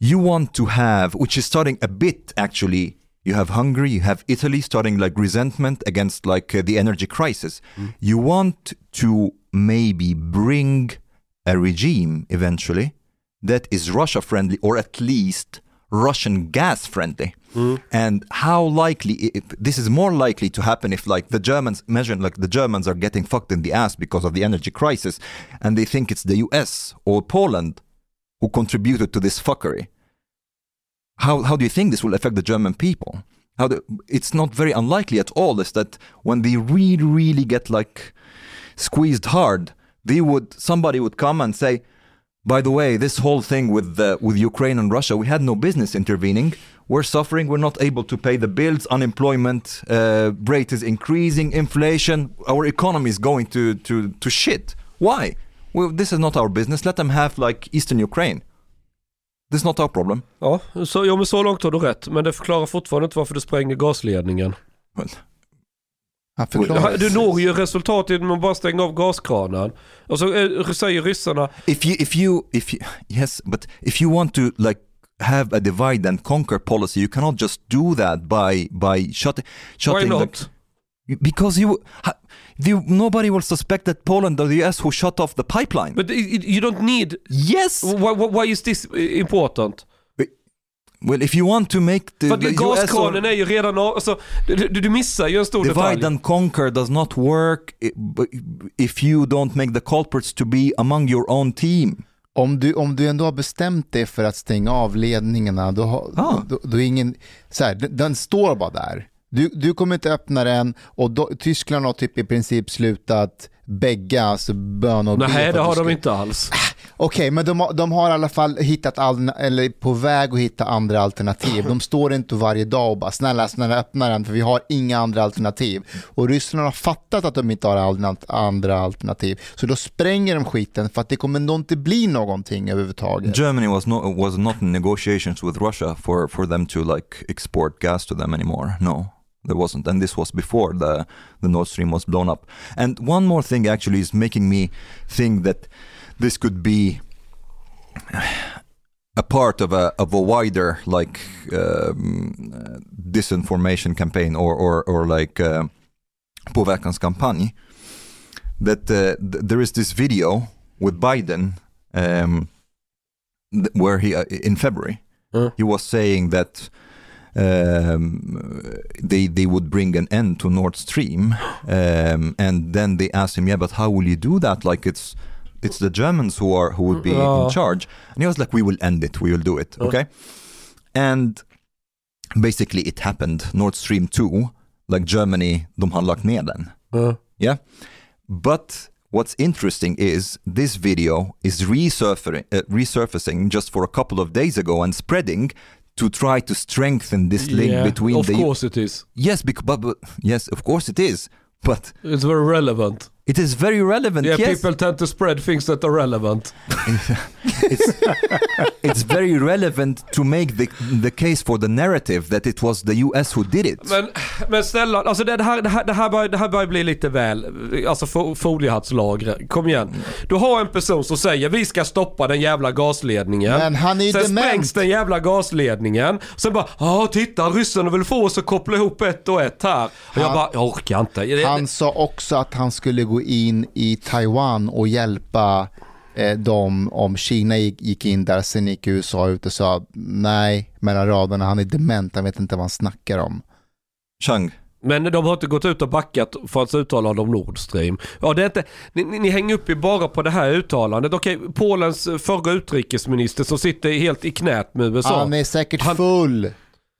you want to have, which is starting a bit actually. You have Hungary, you have Italy starting like resentment against like uh, the energy crisis. You want to maybe bring a regime eventually that is Russia friendly or at least Russian gas friendly. And how likely if, this is more likely to happen if like the Germans imagine like the Germans are getting fucked in the ass because of the energy crisis and they think it's the US or Poland who contributed to this fuckery. How, how do you think this will affect the German people? How do, it's not very unlikely at all is that when they really, really get like squeezed hard, they would somebody would come and say, by the way, this whole thing with the, with Ukraine and Russia, we had no business intervening. We're suffering. We're not able to pay the bills. Unemployment uh, rate is increasing. Inflation. Our economy is going to to to shit. Why? Well, this is not our business. Let them have like Eastern Ukraine. This is not our problem. Ja, så, ja men så långt har du rätt. Men det förklarar fortfarande inte varför du spränger gasledningen. Well, Förklarar. Du når ju resultatet med att bara stänga av gaskranen. Och så eh, säger ryssarna, if you if you if you yes, but if you want to like have a divide and conquer policy, you cannot just do that by by shutting why shutting the not? Because you, you, nobody will suspect that Poland or the US who shut off the pipeline. But you don't need... yes. Why, why, why is this important? Well, if you want to make the, För the gaskranen är ju redan av, alltså, du, du, missar ju en stor divide detalj. and conquer does not work if you don't make the culprits to be among your own team. Om du, om du ändå har bestämt dig för att stänga av ledningarna, då, har, Ah. då, då är ingen, så här, den, den står bara där. Du, du kommer inte öppna den och då, Tyskland har typ i princip slutat bägga, alltså bön och Nej det har ska- de inte alls. Okej, men de, har- de har i alla fall hittat, all, eller på väg att hitta andra alternativ. De står inte varje dag och bara snälla, snälla öppna den för vi har inga andra alternativ. Och Ryssland har fattat att de inte har andra alternativ. Så då spränger de skiten för att det kommer nog inte bli någonting överhuvudtaget. Germany was not was not in negotiations with Russia for for them to like export gas to them anymore. No. There wasn't, and this was before the the Nord Stream was blown up. And one more thing actually is making me think that this could be a part of a of a wider like um, uh, disinformation campaign or or or like uh, påverkanskampanj. That uh, th- there is this video with Biden um, th- where he uh, in February Mm. he was saying that um, they they would bring an end to Nord Stream, um, and then they asked him, "Yeah, but how will you do that? Like it's it's the Germans who are who would be Ja. in charge." And he was like, "We will end it. We will do it." Ja. Okay, and basically it happened. Nord Stream 2, like Germany, de har lagt ner den. Ja. Yeah. But what's interesting is this video is resurfacing, uh, resurfacing just for a couple of days ago and spreading to try to strengthen this link Yeah, between of the course it is. yes, bec- but, but yes, of course it is, but It's very relevant. It is very relevant. Yeah, yes, people tend to spread things that are relevant. it's it's very relevant to make the the case for the narrative that it was the U.S. who did it. Men, men snälla, alltså det, här, det, här, det, här börjar, det här börjar bli lite väl, alltså fo- foliehattslager. Kom igen. Du har en person som säger vi ska stoppa den jävla gasledningen. Men han är Sen dement. sprängs den jävla gasledningen. Sen bara, ja titta ryssarna vill få oss att koppla ihop ett och ett här. Och jag Han- bara, jag orkar inte. Han sa också att han skulle gå in i Taiwan och hjälpa eh, dem om Kina gick, gick in där. Sen gick USA ut och sa nej mellan raderna. Han är dement, han vet inte vad han snackar om. Chang, Men de har inte gått ut och backat för att uttala om Nord Stream. Ja, det är inte, ni, ni, ni hänger upp er bara på det här uttalandet. Okej, Polens förra utrikesminister som sitter helt i knät med USA. Han är säkert Han- full.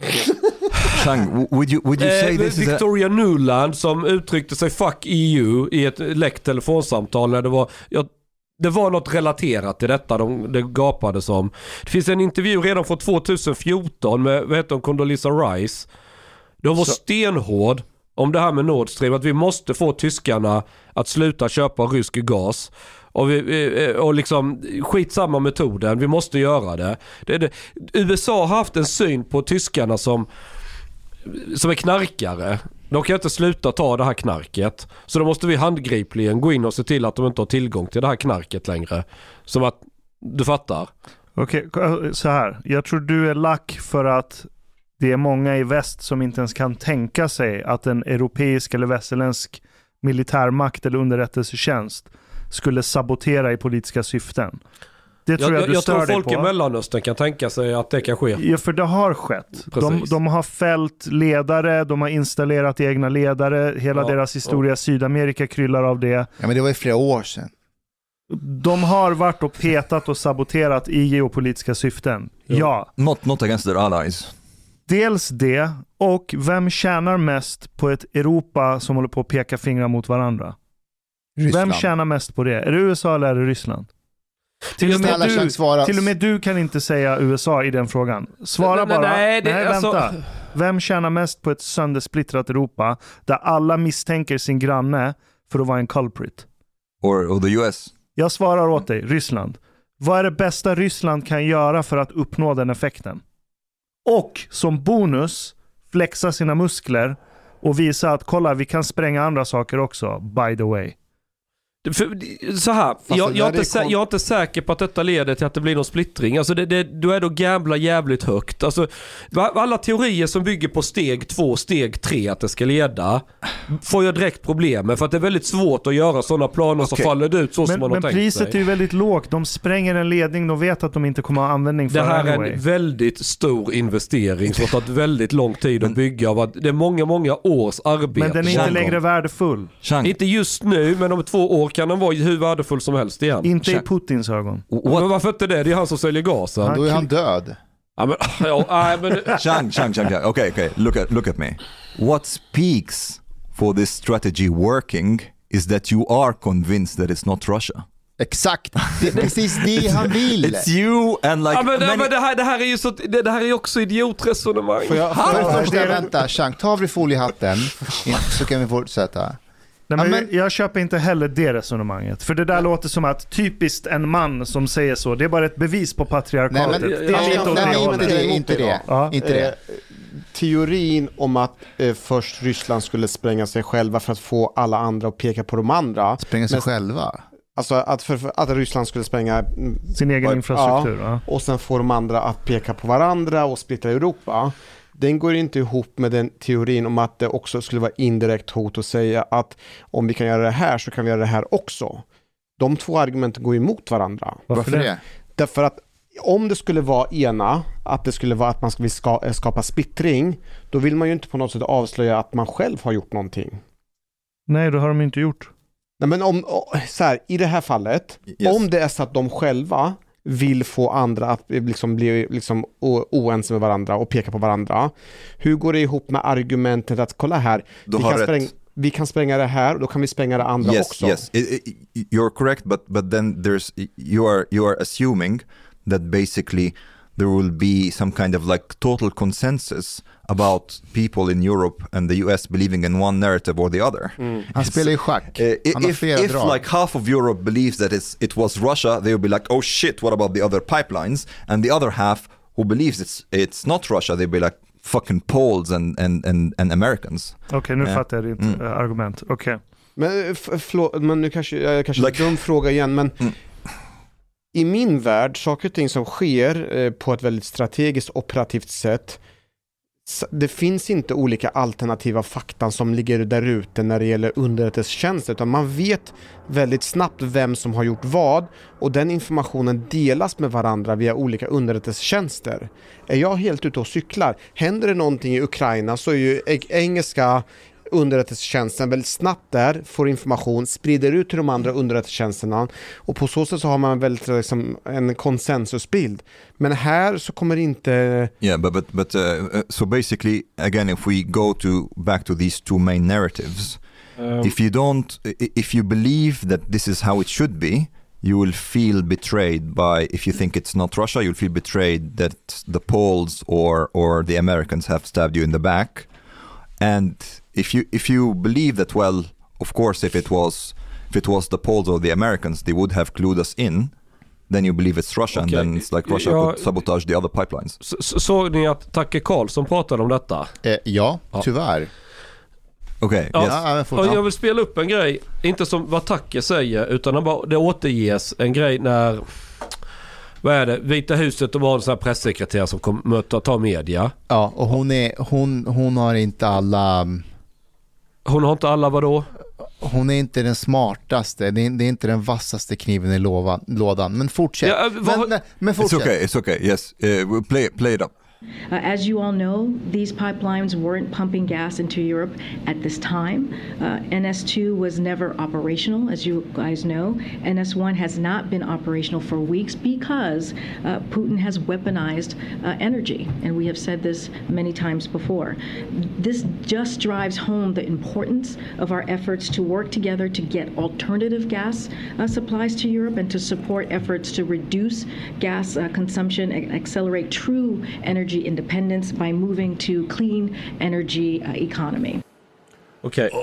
Chang, would you would you say Eh, this is a, Victoria Nuland som uttryckte sig 'fuck EU' i ett läckt telefonsamtal när det var, ja, det var något relaterat till detta de, det gapades om. Det finns en intervju redan från 2014 med, vad heter hon, Condoleezza Rice. De var Så- stenhård om det här med Nord Stream, att vi måste få tyskarna att sluta köpa rysk gas. Och, vi, eh, och liksom skitsamma metoden, vi måste göra det. det, det. USA har haft en syn på tyskarna som som är knarkare. De kan inte sluta ta det här knarket. Så då måste vi handgripligen gå in och se till att de inte har tillgång till det här knarket längre. Som att, du fattar? Okej, eh, så här. Jag tror du är lack för att det är många i väst som inte ens kan tänka sig att en europeisk eller västerländsk militärmakt eller underrättelsetjänst skulle sabotera i politiska syften. Det tror jag, jag du jag stör tror folk i på. Mellanöstern kan tänka sig att det kan ske. Ja, för det har skett. De, Precis. de har fällt ledare, de har installerat egna ledare. Hela Ja, deras historia, Sydamerika kryllar av det. Ja, men det var ju flera år sedan. De har varit och petat och saboterat i geopolitiska syften. Ja. Ja. not not against their allies? Dels det, och vem tjänar mest på ett Europa som håller på att peka fingrar mot varandra? Ryssland. Vem tjänar mest på det? Är det USA eller är det Ryssland? Till och, med du, svara. till och med du kan inte säga USA i den frågan. Svara Nej, bara. nej, det- alltså- vänta. Vem tjänar mest på ett söndersplittrat Europa där alla misstänker sin granne för att vara en culprit? Or, or the US? Jag svarar åt dig, Ryssland. Vad är det bästa Ryssland kan göra för att uppnå den effekten? Och som bonus, flexa sina muskler och visa att kolla, vi kan spränga andra saker också, by the way. För, så här, det jag, jag, är inte är kon- jag är inte säker på att detta leder till att det blir någon splittring. Alltså det, det, du är då gambla jävligt högt. Alltså, alla teorier som bygger på steg två, steg tre att det ska leda, får jag direkt problem med. För att det är väldigt svårt att göra sådana planer som Okej. faller det ut så som Men, man har men tänkt priset är sig. ju väldigt lågt. De spränger en ledning, de vet att de inte kommer ha användning för Det här är anyway. en väldigt stor investering som har tagit väldigt lång tid att bygga. Det är många, många års arbete. Men den är inte längre värdefull. Chang, Inte just nu, men om två år kan den vara hur värdefull som helst igen. Inte i. Putins ögon. Men varför inte det? Det är han som säljer gasen. Då är han död. Ja, men, ja, nej, men, Chang, Chang, Chang, Chang. Okay, okay. Look at look at me. What speaks for this strategy working is that you are convinced that it's not Russia. Exakt, det är precis det han vill. It's you and like ja, men, many- men det, här, det här är ju så, det, det här är också idiotresonemang. Får jag, får jag, vänta, Chang, ta av dig foliehatten så kan vi fortsätta. Nej, Ja, men men- Jag köper inte heller det resonemanget. För det där låter som att typiskt en man som säger så, det är bara ett bevis på Nej, patriarkatet. men, det nej, är lite åt nej, det inte hållet. det, inte det. Ja. Inte det. Eh, teorin om att eh, först Ryssland skulle spränga sig själva för att få alla andra att peka på de andra. Spränga sig Men- själva. Alltså att, för, för, att Ryssland skulle spränga mm, Sin egen Ja. infrastruktur. Ja. och sen få de andra att peka på varandra och splittra Europa. Den går inte ihop med den teorin om att det också skulle vara indirekt hot att säga att om vi kan göra det här så kan vi göra det här också. De två argumenten går emot varandra. Varför det? Därför att om det skulle vara ena, att det skulle vara att man ska vill ska, eh, skapa splittring, då vill man ju inte på något sätt avslöja att man själv har gjort någonting. Nej, det har de inte gjort. Nej men om, så här, i det här fallet, Yes. om det är så att de själva vill få andra att liksom bli liksom oense med varandra och peka på varandra. Hur går det ihop med argumentet att kolla här, Du vi kan, spräng, vi kan spränga det här och då kan vi spränga det andra yes, också. yes, I- you're correct, but but then there's you are you are assuming that basically there will be some kind of like total consensus about people in Europe and the US believing in one narrative or the other. Han spelar ju schack. Uh, i- Han if if drag. like half of Europe believes that it's, it was Russia, they will be like, oh shit, what about the other pipelines? And the other half who believes it's it's not Russia, they'll be like fucking Poles and and and, and Americans. Okej, nu Ja. fattar jag ditt Mm. eh, argument. Okej. Men, eh, förlåt, men nu kanske, jag kanske Like- dum fråga igen, men Mm. i min värld, saker och ting som sker eh, på ett väldigt strategiskt operativt sätt, det finns inte olika alternativa fakta som ligger där ute när det gäller underrättelsetjänster, utan man vet väldigt snabbt vem som har gjort vad och den informationen delas med varandra via olika underrättelsetjänster. Är jag helt ute och cyklar, händer det någonting i Ukraina så är ju engelska underrättelsetjänsten väldigt snabbt där, får information, sprider ut till de andra underrättelsetjänsterna och på så sätt så har man väldigt liksom, en konsensusbild. Men här så kommer inte... Yeah, but but but uh, uh, so basically, again, if we go to back to these two main narratives, Um, if you don't, i- if you believe that this is how it should be, you will feel betrayed by. If you think it's not Russia, you'll feel betrayed that the Poles or or the Americans have stabbed you in the back. And if you if you believe that, well, of course, if it was if it was the Poles or the Americans, they would have clued us in. Then you believe it's Russia, Okay. and then it's like Russia Ja. could sabotage the other pipelines. så, så, såg ni att Tacke Karlsson pratade om detta? Eh, ja, Ja. tyvärr. Okay. Ja. Yes. Ja, jag vill spela upp en grej, inte som vad Tacke säger, utan det, bara, det återges en grej när, vad är det, Vita huset de har en sån här pressekreterare som kommer möta, tar media. Ja, och hon, är, hon, hon har inte alla... Hon har inte alla vadå? Hon är inte den smartaste, det är, det är inte den vassaste kniven i lova, lådan. Men fortsätt. Ja, vad- men, men, men It's fortsätt. okay. It's okay. Yes. Uh, play play it up. Uh, as you all know, these pipelines weren't pumping gas into Europe at this time. Uh, NS2 was never operational, as you guys know. NS1 has not been operational for weeks because uh, Putin has weaponized uh, energy, and we have said this many times before. This just drives home the importance of our efforts to work together to get alternative gas uh, supplies to Europe and to support efforts to reduce gas uh, consumption and accelerate true energy independence by moving to clean energy uh, economy. Okej.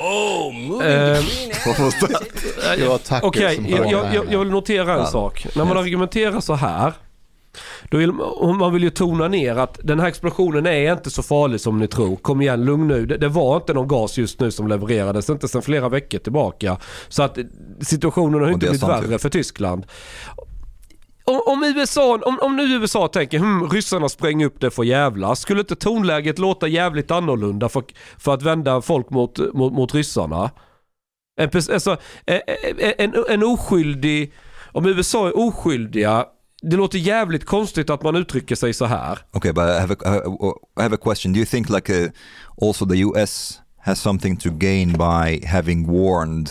Var Tucker Okej, som jag, jag, jag, vill notera en Ja. sak. När man argumenterar så här, då vill, man vill ju tona ner att den här explosionen är inte så farlig som ni tror. Kom igen, lugn nu. Det, det var inte någon gas just nu som levererades, inte sedan flera veckor tillbaka. Så att situationen har inte blivit värre för Tyskland. Om, om, USA, om, om nu USA tänker hm, ryssarna spränger upp det för jävla, Skulle inte tonläget låta jävligt annorlunda för, för att vända folk mot, mot, mot ryssarna? En, alltså, en, en, en oskyldig, om USA är oskyldiga, det låter jävligt konstigt att man uttrycker sig så här. Okay, but I have a, I have a question. Do you think like a, also the U.S. has something to gain by having warned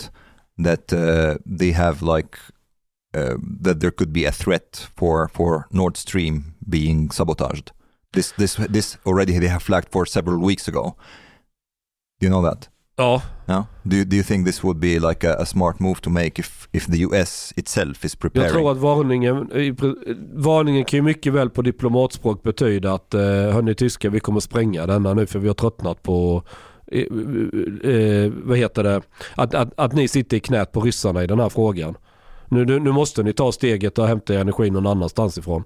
that uh, they have like uh, that there could be a threat for for Nord Stream being sabotaged? This this this already they have flagged for several weeks ago. Do you know that? Ja, No. Do you, do you think this would be like a, a smart move to make if if the U.S. itself is jag preparing? tror att varningen, pr- varningen kan ju mycket väl på diplomatspråk betyda att eh, hörni tyskar vi kommer spränga denna nu för vi har tröttnat på eh, eh, vad heter det, att, att, att ni sitter i knät på ryssarna i den här frågan. Nu, nu, nu måste ni ta steget och hämta energi någon annanstans ifrån.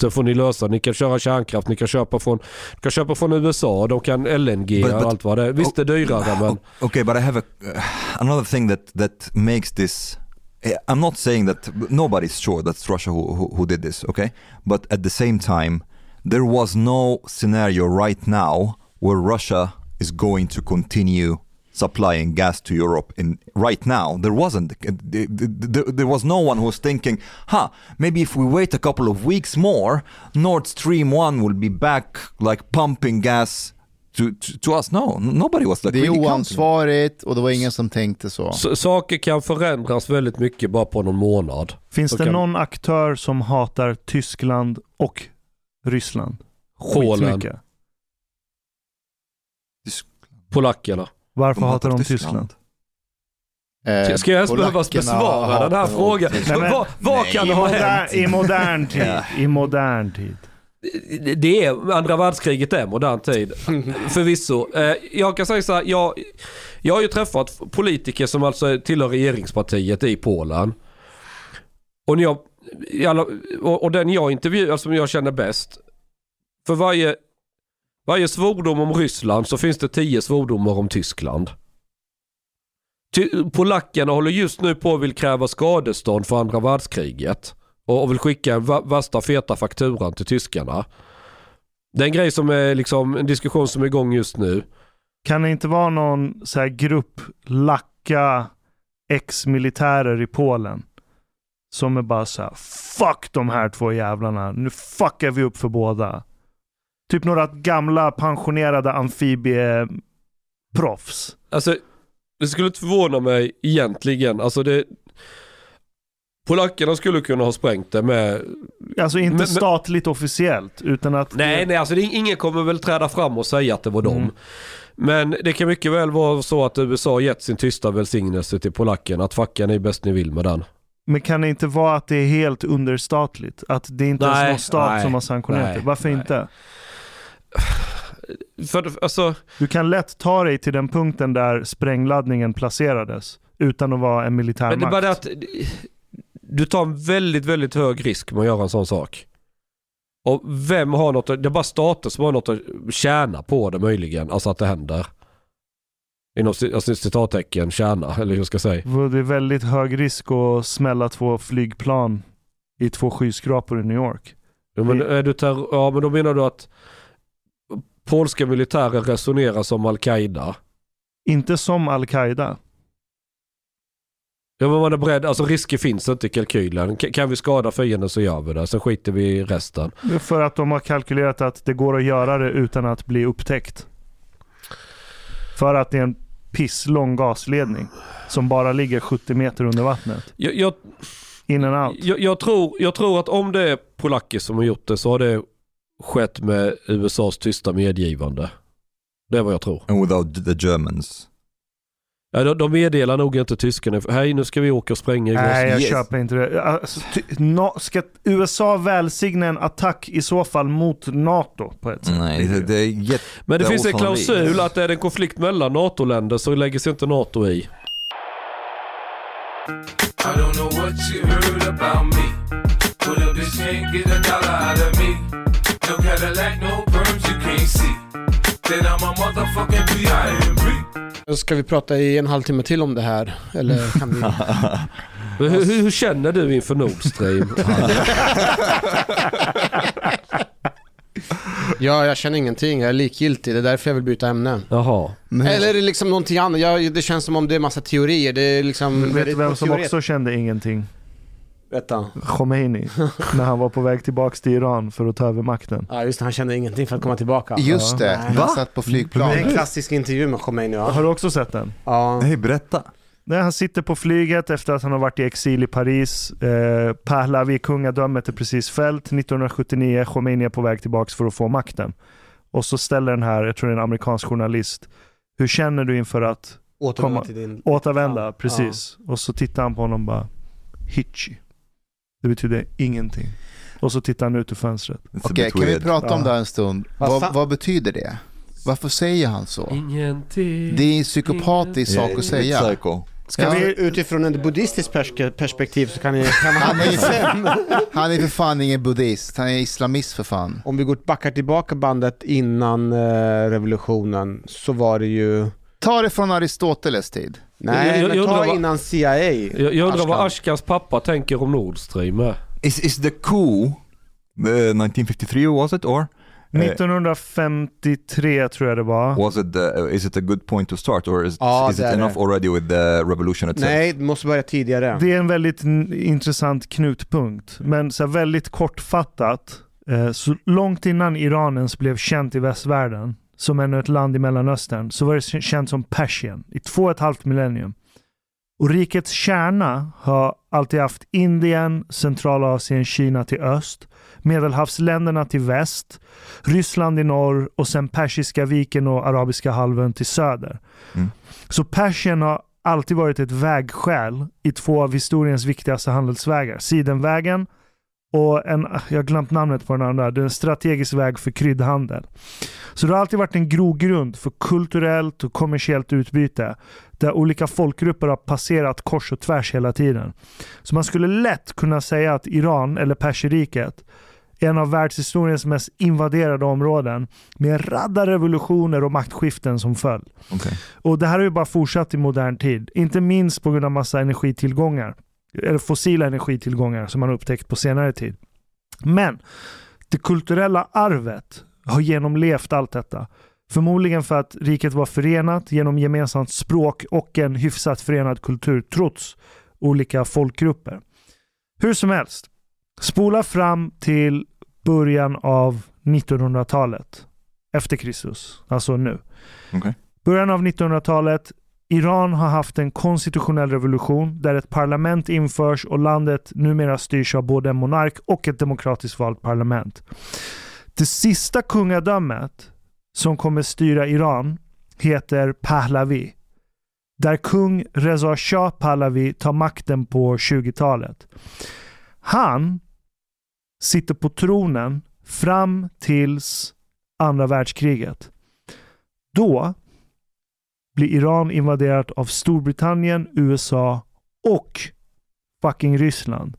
Sen får ni lösa, ni kan köra kärnkraft, ni kan köpa från, ni kan köpa från USA, de kan LNG But- och but- allt vad det är. Visst det är dyrare men O- Okay, but I have a, uh, another thing that that makes this. eh, I'm not saying that nobody's sure that's Russia who, who who did this. Okay, but at the same time, there was no scenario right now where Russia is going to continue supplying gas to Europe in right now there wasn't there, was no one who was thinking huh maybe if we wait a couple of weeks more Nord Stream 1 will be back like pumping gas to, to, to us no nobody was like Det är really oansvarigt och det var ingen som tänkte så. s- saker kan förändras väldigt mycket bara på någon månad. Finns Så det kan- någon aktör som hatar Tyskland och Ryssland? Polen, polackerna. Varför De hatar de Tyskland. Tyskland? Eh, Ska jag ens behöva besvara den här frågan? Nej, men- Vad, vad kan I, ha hänt? I modern tid. I modern tid. Det är, andra världskriget är modern tid. Förvisso. Eh, Jag kan säga så här, jag, jag har ju träffat politiker som alltså tillhör regeringspartiet i Polen. Och, när jag, och den jag intervjuar, som jag känner bäst. För varje, varje svordom om Ryssland så finns det tio svordomar om Tyskland. Ty, polackerna håller just nu på att vill kräva skadestånd för andra världskriget. Och, och vill skicka värsta feta fakturan till tyskarna. Det är en grej som är liksom en diskussion som är igång just nu. Kan det inte vara någon så här grupp lacka ex-militärer i Polen som är bara så här, fuck de här två jävlarna, nu fuckar vi upp för båda. Typ några gamla pensionerade amfibieproffs. Alltså, det skulle inte förvåna mig egentligen. Alltså det... Polackerna skulle kunna ha sprängt det med... Alltså inte Men- men- statligt officiellt, utan att... Nej, nej, alltså det, ingen kommer väl träda fram och säga att det var dem. Mm. Men det kan mycket väl vara så att USA gett sin tysta välsignelse till polackerna. Att fucka ni bäst ni vill med den. Men kan det inte vara att det är helt understatligt? Att det inte ens är Nej, någon stat nej, som har sanktionerat nej, det? Varför nej. inte? För alltså... Du kan lätt ta dig till den punkten där sprängladdningen placerades utan att vara en militär Men det är bara att du tar en väldigt, väldigt hög risk med att göra en sån sak. Och vem har något, det är bara stater som har något att tjäna på det möjligen, alltså att det händer. Inom alltså, citattecken tjäna, eller hur jag ska säga. Det är väldigt hög risk att smälla två flygplan i två skyskrapor i New York. Ja men, är du terror, ja men då menar du att polska militärer resonerar som al-Qaida. Inte som Al-Qaida. Ja men man är beredd, alltså risker finns inte i kalkylen. K- kan vi skada fienden så gör vi det, sen skiter vi i resten. För att de har kalkylerat att det går att göra det utan att bli upptäckt. För att det är en pisslång gasledning som bara ligger 70 meter under vattnet. Jag, jag, In and out. Jag, jag, tror, jag tror att om det är polacker som har gjort det så har det skett med USAs tysta medgivande. Det är vad jag tror. and without the Germans. Ja, de, de meddelar nog inte tyskarna. Hej nu ska vi åka och spränga Nej, jag Yes. köper inte det. Alltså, ty, no, ska USA välsigna en attack i så fall mot NATO på ett sätt? Nej, det, det är jätte... Men det finns en klausul att är det en konflikt mellan NATO-länder så lägger sig inte NATO i. I don't know what you heard about me. But a bitch can't get a dollar out of me. No Cadillac, no perms you can't see. Then I'm a motherfucking B.I.M.B. Ska vi prata i en halvtimme till om det här? Eller kan vi... Men hur, hur, hur känner du inför Nord Stream? Ja, jag känner ingenting. Jag är likgiltig. Det är därför jag vill byta ämne. Jaha. Men, Eller är det liksom någonting annat? Jag, det känns som om det är massa teorier. Det är liksom... Vet du vem som teoret- också kände ingenting? Vänta. Khomeini. när han var på väg tillbaka till Iran för att ta över makten. Ja, just det. Han kände ingenting för att komma tillbaka. just det, han Va? satt på Det är flygplanet. en klassisk intervju med Khomeini, ja. Har du också sett den? ja. Nej, berätta. Nej, han sitter på flyget efter att han har varit i exil i Paris. Eh, Pahlavi, kungadömet är precis fällt. 1979, Khomeini är på väg tillbaka för att få makten. Och så ställer den här, jag tror det är en amerikansk journalist, hur känner du inför att Återvända Komma- till din... återvända? Ja, Precis. Och så tittar han på honom och bara, hitchy. Det betyder ingenting. Och så tittar han ut ur fönstret. Okej, bit kan vi prata om det här en stund? Vad Vad, betyder det? Varför säger han så? Ingenting. Det är en psykopatisk sak att säga. psycho. Ska Ja. vi utifrån ett buddhistiskt perspektiv så kan, ni, kan man Han är, sen. han är för fan ingen buddhist, han är islamist för fan. Om vi går backar tillbaka bandet innan eh, revolutionen så var det ju... Ta det från Aristoteles tid. Nej, Jag- jag- men jag ta vad- innan CIA. Jag, jag undrar vad. Ashkans pappa tänker om Nord Stream med. Is is the coup uh, 1953 was it or Eh, uh, 1953 tror jag det var. was it the, is it a good point to start or is, Ja, is it är enough det. already with the revolution itself? Nej, det måste börja tidigare. Det är en väldigt intressant knutpunkt, men så väldigt kortfattat. Eh, så långt innan Iran ens blev känt i västvärlden, som ännu ett land i Mellanöstern, så var det känt som Persien i två och ett halvt millennium. Och rikets kärna har alltid haft Indien, Centralasien, Kina till öst, Medelhavsländerna till väst, Ryssland i norr och sen Persiska viken och Arabiska halvön till söder. Mm. Så Persien har alltid varit ett vägskäl i två av historiens viktigaste handelsvägar. Sidenvägen och en, jag har glömt namnet på den andra, det är en strategisk väg för kryddhandel. Så det har alltid varit en grogrund för kulturellt och kommersiellt utbyte där olika folkgrupper har passerat kors och tvärs hela tiden. Så man skulle lätt kunna säga att Iran, eller Perseriket, är en av världshistoriens mest invaderade områden med en radda revolutioner och maktskiften som följd. Okay. Och det här har ju bara fortsatt i modern tid. Inte minst på grund av massa energitillgångar. Eller fossila energitillgångar som man upptäckt på senare tid. Men det kulturella arvet har genomlevt allt detta. Förmodligen för att riket var förenat genom gemensamt språk och en hyfsat förenad kultur trots olika folkgrupper. Hur som helst, spola fram till början av 1900-talet efter Kristus, alltså nu. Okay. Början av 1900-talet. Iran har haft en konstitutionell revolution där ett parlament införs och landet numera styrs av både en monark och ett demokratiskt valt parlament. Det sista kungadömet som kommer styra Iran heter Pahlavi. Där kung Reza Shah Pahlavi tar makten på 20-talet. Han sitter på tronen fram tills andra världskriget. Då blir Iran invaderat av Storbritannien, USA och fucking Ryssland.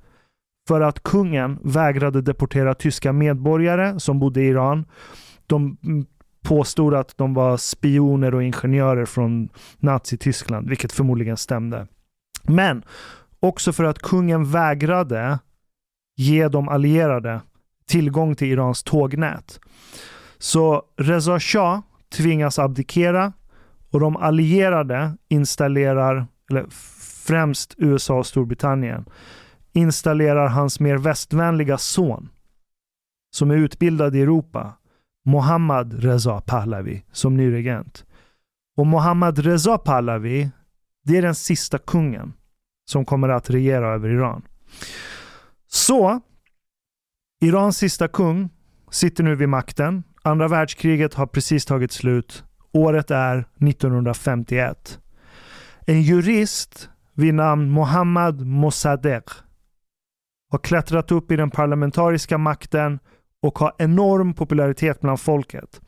För att kungen vägrade deportera tyska medborgare som bodde i Iran. De påstod att de var spioner och ingenjörer från Nazityskland, vilket förmodligen stämde. Men också för att kungen vägrade ge de allierade tillgång till Irans tågnät. Så Reza Shah tvingas abdikera och de allierade installerar, eller främst USA och Storbritannien, installerar hans mer västvänliga son som är utbildad i Europa, Mohammad Reza Pahlavi, som ny regent. Och Mohammad Reza Pahlavi, det är den sista kungen som kommer att regera över Iran. Så, Irans sista kung sitter nu vid makten. Andra världskriget har precis tagit slut. Året är 1951. En jurist vid namn Mohammad Mossadegh har klättrat upp i den parlamentariska makten och har enorm popularitet bland folket.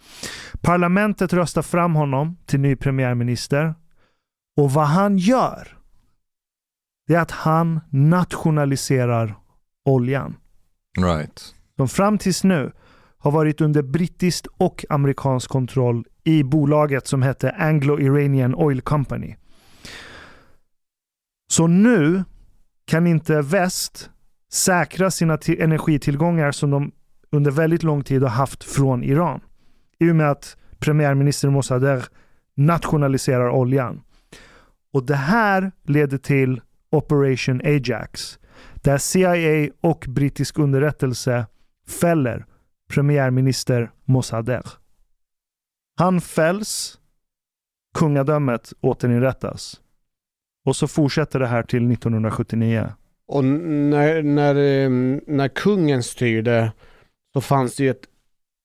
Parlamentet röstar fram honom till ny premiärminister och vad han gör det är att han nationaliserar oljan Right. som fram tills nu har varit under brittiskt och amerikansk kontroll i bolaget som hette Anglo-Iranian Oil Company. Så nu kan inte väst säkra sina energitillgångar som de under väldigt lång tid har haft från Iran. I och med att premiärminister Mossadegh nationaliserar oljan. Och det här leder till Operation Ajax där CIA och brittisk underrättelse fäller premiärminister Mossadegh. Han fälls, kungadömet återinrättas. Och så fortsätter det här till 1979. Och när, när, eh, när kungen styrde så fanns det ju ett,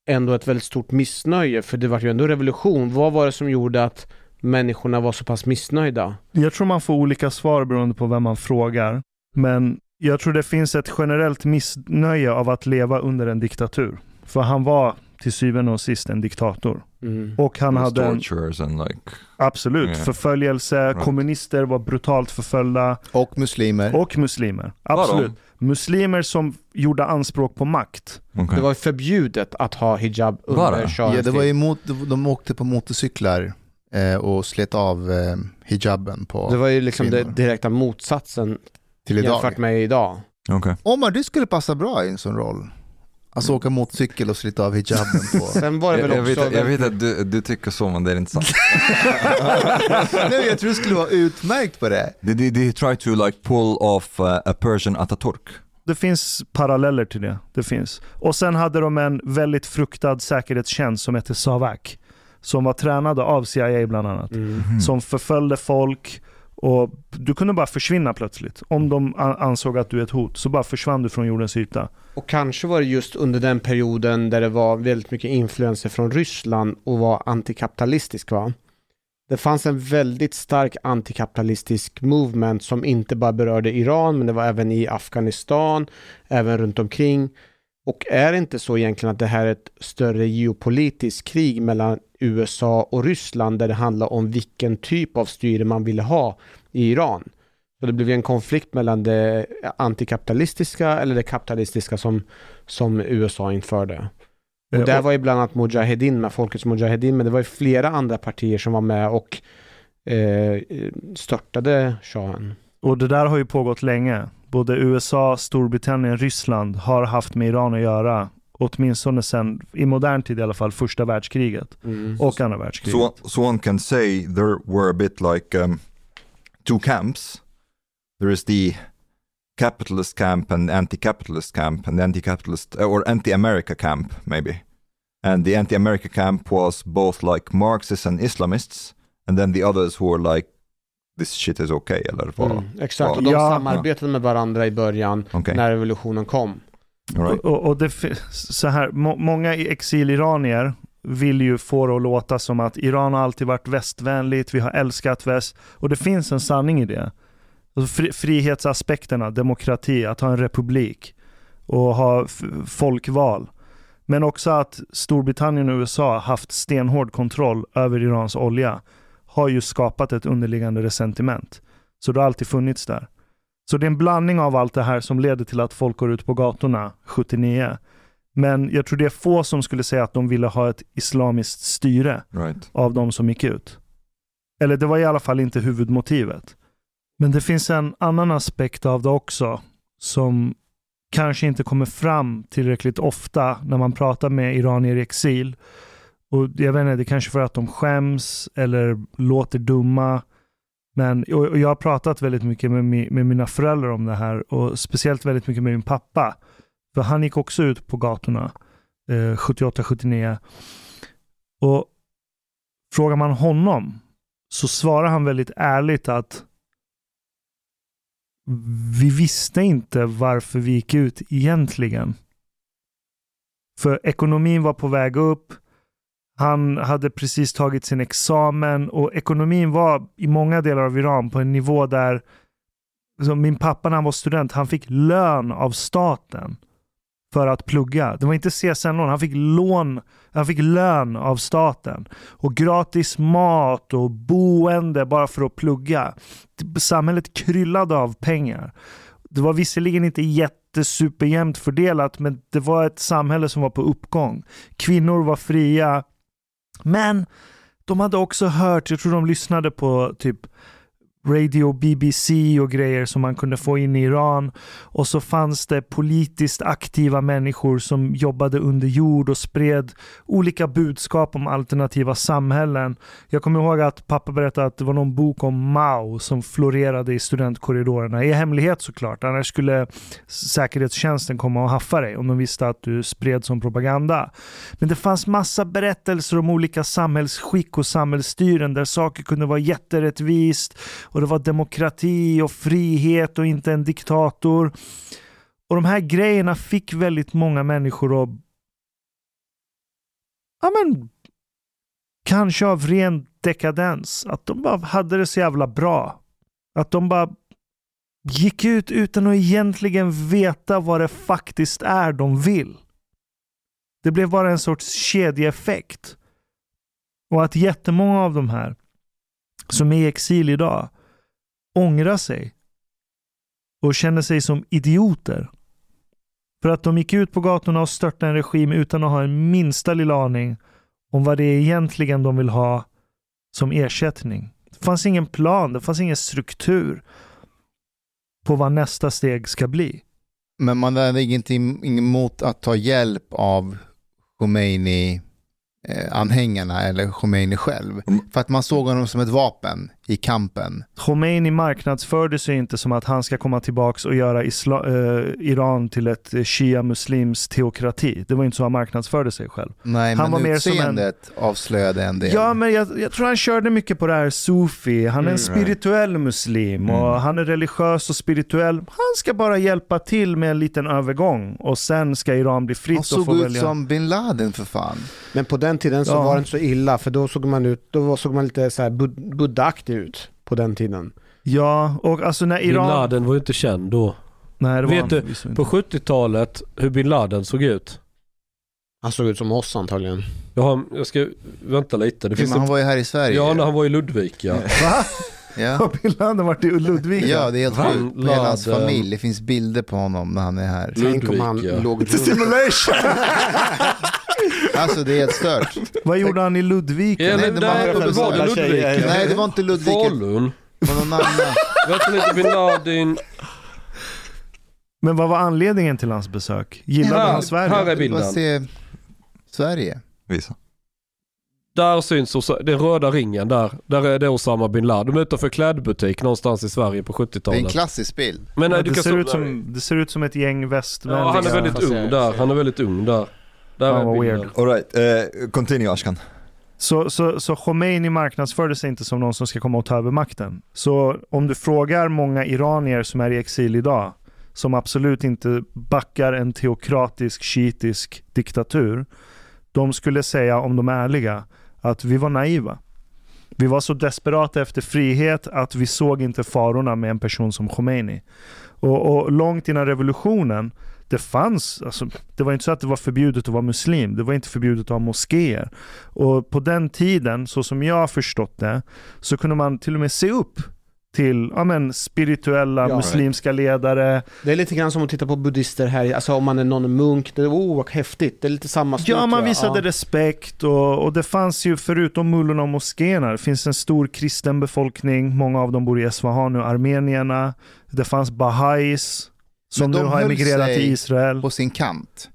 ändå ett väldigt stort missnöje för det var ju ändå revolution. Vad var det som gjorde att människorna var så pass missnöjda? Jag tror man får olika svar beroende på vem man frågar. Men jag tror det finns ett generellt missnöje av att leva under en diktatur. För han var till syvende och sist en diktator. Mm. Och han hade en, like absolut, Yeah. förföljelse, Right. kommunister var brutalt förföljda Och muslimer. och muslimer. Absolut. Muslimer som gjorde anspråk på makt. okay. Det var förbjudet att ha hijab under shahens Ja, det var emot, de åkte på motorcyklar eh, och slet av eh, hijaben på Det var ju liksom kvinnor. den direkta motsatsen till idag. jämfört med idag. okay. Omar, du skulle passa bra i en sån roll. Alltså åka motorcykel och slita av hijaben på... Sen var det Jag, väl jag, också... vet, jag vet att du, du tycker så men det är inte sant. Nej, jag tror du skulle vara utmärkt på det. Did did he try to like pull off uh, a Persian Ataturk? Det finns paralleller till det. Det finns. Och sen hade de en väldigt fruktad säkerhetstjänst som hette SAVAK. Som var tränade av CIA bland annat. Mm. Som förföljde folk och du kunde bara försvinna plötsligt. Om de ansåg att du är ett hot så bara försvann du från jordens yta. Och kanske var det just under den perioden där det var väldigt mycket influenser från Ryssland och var antikapitalistisk va? Det fanns en väldigt stark antikapitalistisk movement som inte bara berörde Iran men det var även i Afghanistan, även runt omkring. Och är det inte så egentligen att det här är ett större geopolitiskt krig mellan USA och Ryssland där det handlar om vilken typ av styre man ville ha i Iran? Så det blev en konflikt mellan det antikapitalistiska eller det kapitalistiska som, som USA införde. Och Eh, där var ju bland annat Mujahedin med, Folkets Mujahedin, men det var ju flera andra partier som var med och eh, störtade shahen. Och det där har ju pågått länge. Både USA, Storbritannien, Ryssland har haft med Iran att göra. Åtminstone sen, i modern tid i alla fall, första världskriget Mm. och andra världskriget. So, so one can say there were a bit like um, two camps. There is the capitalist camp and anti-capitalist camp, and the anti-capitalist uh, or anti-America camp maybe. And the anti-America camp was both like Marxists and Islamists, and then the others who were like, this shit is okay, eller vad? Mm, exakt, och de Ja. samarbetade med varandra i början Okej, när revolutionen kom right. Och, och, det, så här, må, många exiliranier vill ju få det att låta som att Iran har alltid varit västvänligt, vi har älskat väst. Och det finns en sanning i det. Alltså fri, frihetsaspekterna, demokrati, att ha en republik och ha folkval. Men också att Storbritannien och USA haft stenhård kontroll över Irans olja har ju skapat ett underliggande resentiment. Så det har alltid funnits där. Så det är en blandning av allt det här som leder till att folk går ut på gatorna 79. Men jag tror det är få som skulle säga att de ville ha ett islamiskt styre right. av de som gick ut. Eller det var i alla fall inte huvudmotivet. Men det finns en annan aspekt av det också som kanske inte kommer fram tillräckligt ofta när man pratar med iranier i exil. Och jag vet inte, det är kanske för att de skäms eller låter dumma. Men och jag har pratat väldigt mycket med, mi- med mina föräldrar om det här och speciellt väldigt mycket med min pappa. För han gick också ut på gatorna eh, 78-79. Och frågar man honom så svarar han väldigt ärligt att vi visste inte varför vi gick ut egentligen. För ekonomin var på väg upp. Han hade precis tagit sin examen och ekonomin var i många delar av Iran på en nivå där så min pappa när han var student, han fick lön av staten för att plugga. Det var inte CSN-lån, han fick lån, han fick lön av staten. Och gratis mat och boende bara för att plugga. Samhället kryllade av pengar. Det var visserligen inte jättesuperjämnt fördelat, men det var ett samhälle som var på uppgång. Kvinnor var fria. Men de hade också hört, jag tror de lyssnade på typ Radio BBC och grejer som man kunde få in i Iran. Och så fanns det politiskt aktiva människor som jobbade under jord och spred olika budskap om alternativa samhällen. Jag kommer ihåg att pappa berättade att det var någon bok om Mao som florerade i studentkorridorerna. I hemlighet såklart, annars skulle säkerhetstjänsten komma och haffa dig om de visste att du spred som propaganda. Men det fanns massa berättelser om olika samhällsskick och samhällsstyren där saker kunde vara jätterättvist och det var demokrati och frihet och inte en diktator. Och de här grejerna fick väldigt många människor att ja men kanske av ren dekadens, att de bara hade det så jävla bra. Att de bara gick ut utan att egentligen veta vad det faktiskt är de vill. Det blev bara en sorts kedjeeffekt. Och att jättemånga av de här som är i exil idag ångrar sig och känner sig som idioter. För att de gick ut på gatorna och störtade en regim utan att ha en minsta lilla aning om vad det är egentligen de vill ha som ersättning. Det fanns ingen plan, det fanns ingen struktur på vad nästa steg ska bli. Men man hade ingenting emot att ta hjälp av Khomeini eh, anhängarna eller Khomeini själv. Mm. För att man såg honom som ett vapen i kampen. Khomeini marknadsförde sig inte som att han ska komma tillbaks och göra isla- eh, Iran till ett shia-muslims teokrati. Det var inte så han marknadsförde sig själv. Nej, Han men var mer som en- utseendet avslöjade en del. Ja, men jag, jag tror han körde mycket på det här sufi. Han är en Mm. spirituell muslim och Mm. han är religiös och spirituell. Han ska bara hjälpa till med en liten övergång och sen ska Iran bli fritt Han och såg få ut välja. som bin Laden för fan. Men på den tiden så Ja. var det inte så illa för då såg man ut, då såg man lite så här bud- buddaktig ut på den tiden. Ja, och alltså när Bin Iran... Laden var ju inte känd då. Nej, det var Vet han du. På 70-talet, hur bin Laden såg ut. Han såg ut som oss antagligen. Jag, har, jag ska vänta lite. Det Men finns han en, var ju här i Sverige. ja, när han var i Ludvika. Va? Ja. Har bin Laden varit i Ludvika? Ja, det är helt sjukt. Hela hans familj. Det finns bilder på honom när han är här. Tänk om han låg Lite simulation! Alltså det är helt stört. Vad gjorde han i Ludvika? Ja, Nej, det var- det det var var- Ludvika. Nej, det var inte Ludvika. Falun. Det var någon annan. Vet ni inte bin Laden? Men vad var anledningen till hans besök? Gillade Här- han Sverige? här är bilden. se Sverige. Visa. Där syns Os- den röda ringen där. Där är det Osama bin Laden. De är utanför klädbutik någonstans i Sverige på Det är en 70-talet. klassisk bild. Men Ja, du det, ser så- ut som, det ser ut som ett gäng västvänliga... Ja, han är väldigt ung där. Han är väldigt ung där. Där Ja, är weird. Alright, uh, continue Ashkan. Så, så, så Khomeini marknadsförde sig inte som någon som ska komma och ta över makten. Så om du frågar många iranier som är i exil idag, som absolut inte backar en teokratisk shiitisk diktatur, de skulle säga, om de är ärliga, att vi var naiva. Vi var så desperata efter frihet att vi såg inte farorna med en person som Khomeini. Och, och långt innan revolutionen, det fanns, alltså, det var inte så att det var förbjudet att vara muslim, det var inte förbjudet att ha moskéer. Och på den tiden, så som jag har förstått det, så kunde man till och med se upp till ja, men, spirituella Ja. muslimska ledare. Det är lite grann som att titta på buddhister här, alltså om man är någon munk, det är oh vad häftigt, det är lite samma stuk, Ja, man visade Ja. respekt och, och det fanns ju förutom mullorna och moskéerna, det finns en stor kristen befolkning. Många av dem bor i Esfahan nu, armenierna. Det fanns bahais som nu har emigrerat till Israel. På sin kant.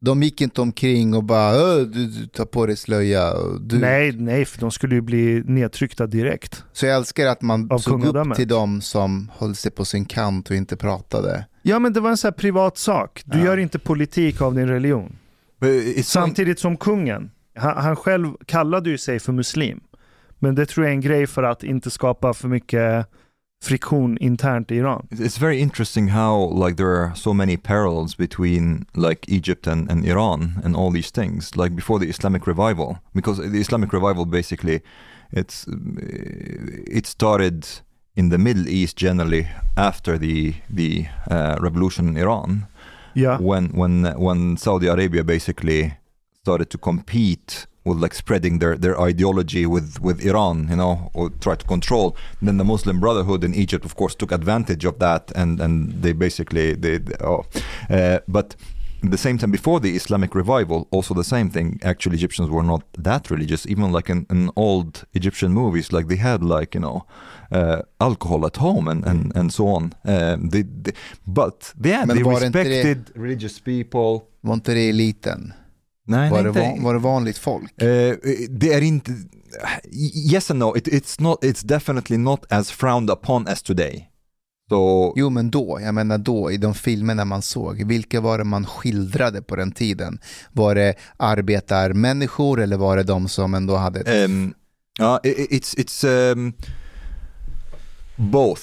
De gick inte omkring och bara "Ö, du, du tar på dig slöja. Du. Nej, nej, för de skulle ju bli nedtryckta direkt. Så jag älskar att man Av såg upp till dem som höll sig på sin kant och inte pratade. Ja, men det var en sån här privat sak. Du Ja. gör inte politik av din religion. Samtidigt som kungen, han, han själv kallade ju sig för muslim. Men det tror jag är en grej för att inte skapa för mycket friktion internt i Iran. It's very interesting how like there are so many parallels between like Egypt and, and Iran and all these things like before the Islamic revival because the Islamic revival basically it's uh, it started in the Middle East generally after the the uh, revolution in Iran Yeah. when when when Saudi Arabia basically started to compete with like spreading their, their ideology with, with Iran, you know, or try to control. then the Muslim Brotherhood in Egypt, of course, took advantage of that, and and they basically they, they- oh, uh, but. At the same time, before the Islamic revival, also the same thing. Actually, Egyptians were not that religious. Even like in, in old Egyptian movies, like they had like you know uh, alcohol at home and and, and so on. Um, they, they, but yeah, Men they det respected religious people. Var inte det eliten? Nej, Var nej, det, van, var det vanligt folk? Eh, det är inte... Yes and no, it, it's, not, it's definitely not as frowned upon as today. Så, Jo men då, jag menar då i de filmerna man såg, vilka var det man skildrade på den tiden? Var det arbetarmänniskor eller var det de som ändå hade ett... um, uh, it, it's, it's um, both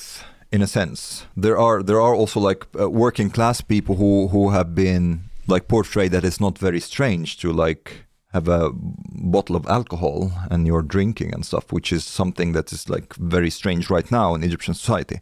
in a sense. There are, there are also like uh, working class people who, who have been like portrayed that it's not very strange to like have a bottle of alcohol and you're drinking and stuff, which is something that is like very strange right now in Egyptian society.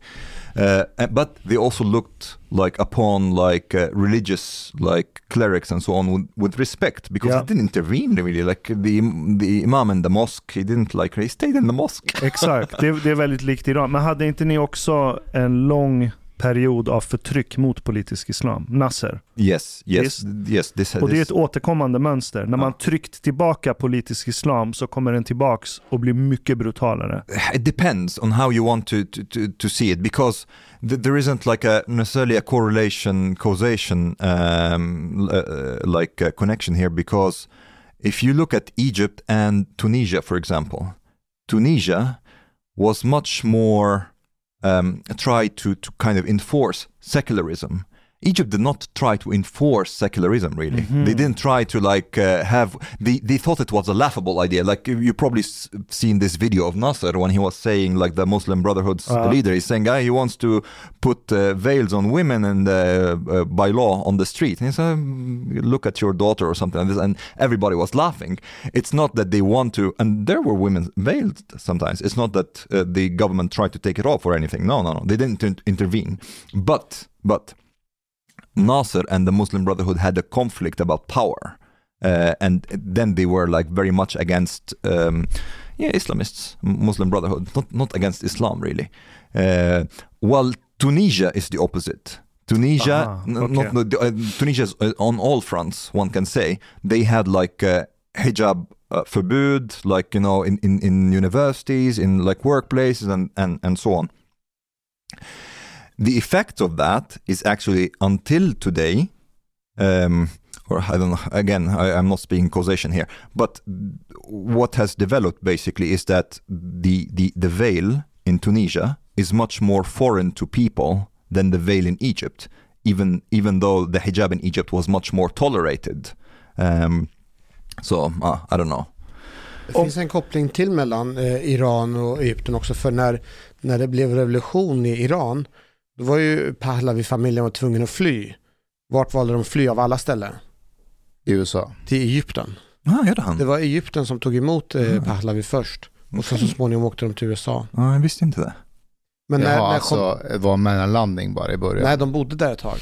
Uh, and- but they also looked like upon like uh, religious like clerics and so on with, with respect because Yeah. he didn't intervene really. Like the the imam in the mosque, he didn't like he stayed in the mosque. Exakt, det, det är väldigt likt Iran. Men hade inte ni också en lång period av förtryck mot politisk islam? Nasser. Yes, yes, yes. This, Och det är ett återkommande mönster. När man tryckt tillbaka politisk islam så kommer den tillbaks och blir mycket brutalare. it depends on how you want to to, to, to see it because th- there isn't like a necessarily a correlation causation um, uh, like a connection here because if you look at Egypt and Tunisia for example Tunisia was much more um, tried to to kind of enforce secularism Egypt did not try to enforce secularism really. They didn't try to like uh, have they they thought it was a laughable idea. Like you probably s- seen this video of Nasser when he was saying like the Muslim Brotherhood's Uh. leader is saying ah, he wants to put uh, veils on women and uh, uh, by law on the street. And he said "Mm, look at your daughter or something like this and everybody was laughing. It's not that they want to and there were women veiled sometimes. It's not that uh, the government tried to take it off or anything. No, no, no. They didn't in- intervene. But but Nasser and the Muslim Brotherhood had a conflict about power. Uh, and then they were like very much against um, yeah Islamists, Muslim Brotherhood, not not against Islam really. Uh, while Tunisia is the opposite. Tunisia, Ah, okay. not, not uh, Tunisia is uh, on all fronts. One can say they had like uh, hijab uh, forbid, like you know, in, in, in universities, in like workplaces, and and and so on the effect of that is actually until today, um, or I don't know, again, I, I'm not speaking causation here, but what has developed basically is that the, the, the veil in Tunisia is much more foreign to people than the veil in Egypt, even, even though the hijab in Egypt was much more tolerated. Um, so, uh, I don't know. Det finns en koppling till mellan eh, Iran och Egypten också. För när, när det blev revolution i Iran, då var ju Pahlavi-familjen var tvungen att fly. Vart valde de att fly av alla ställen? i USA. Till Egypten. Ah, gjorde han? Det var Egypten som tog emot eh, Pahlavi först. Och sen så småningom åkte de till USA. Ja, jag visste inte det. Men när, Jaha, när alltså det var mellanlandning bara i början? nej, de bodde där ett tag.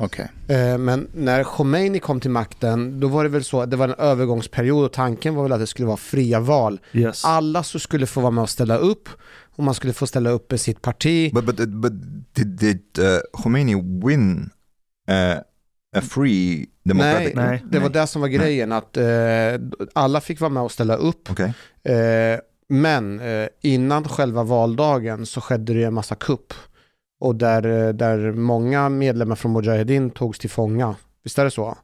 Okej. Eh, Men när Khomeini kom till makten, då var det väl så att det var en övergångsperiod och tanken var väl att det skulle vara fria val. Yes. Alla så skulle få vara med och ställa upp och man skulle få ställa upp med sitt parti. But but but did did uh, Khomeini win uh, a free democratic? Nej, Nej. det var det som var grejen, att eh, alla fick vara med och ställa upp. Okay. Eh, men innan själva valdagen så skedde det en massa kupp. Och där, eh, där många medlemmar från Mujahedin togs till fånga. Visst är det så?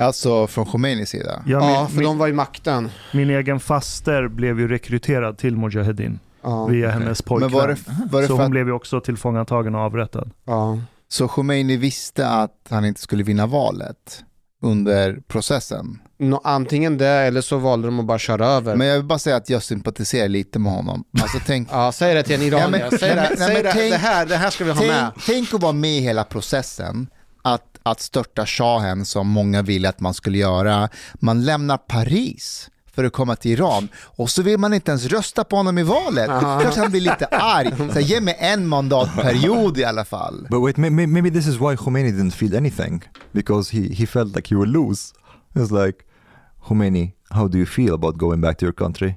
Alltså från Khomeinis sida? Ja, Ja, min, för min, de var i makten. min egen faster blev ju rekryterad till Mujahedin Ja, via hennes pojkvän. Var det, var det så hon att blev ju också tillfångatagen och avrättad. ja. så Khomeini visste att han inte skulle vinna valet under processen? Nå, antingen det eller så valde de att bara köra över. Men jag vill bara säga att jag sympatiserar lite med honom. Alltså tänk, Ja, säg det till en iranier. Ja, men- säg det, men- säg men det, tänk- det, här, det här ska vi ha med. tänk, tänk att vara med i hela processen. Att, att störta shahen som många ville att man skulle göra. Man lämnar Paris för att komma till Iran och så vill man inte ens rösta på honom i valet. Aha. Klart han blir lite arg. Så ge mig en mandatperiod i alla fall. But wait, may, may, maybe this is why Khomeini didn't feel anything because he, he felt like he would lose. It's like, Khomeini, how do you feel about going back to your country?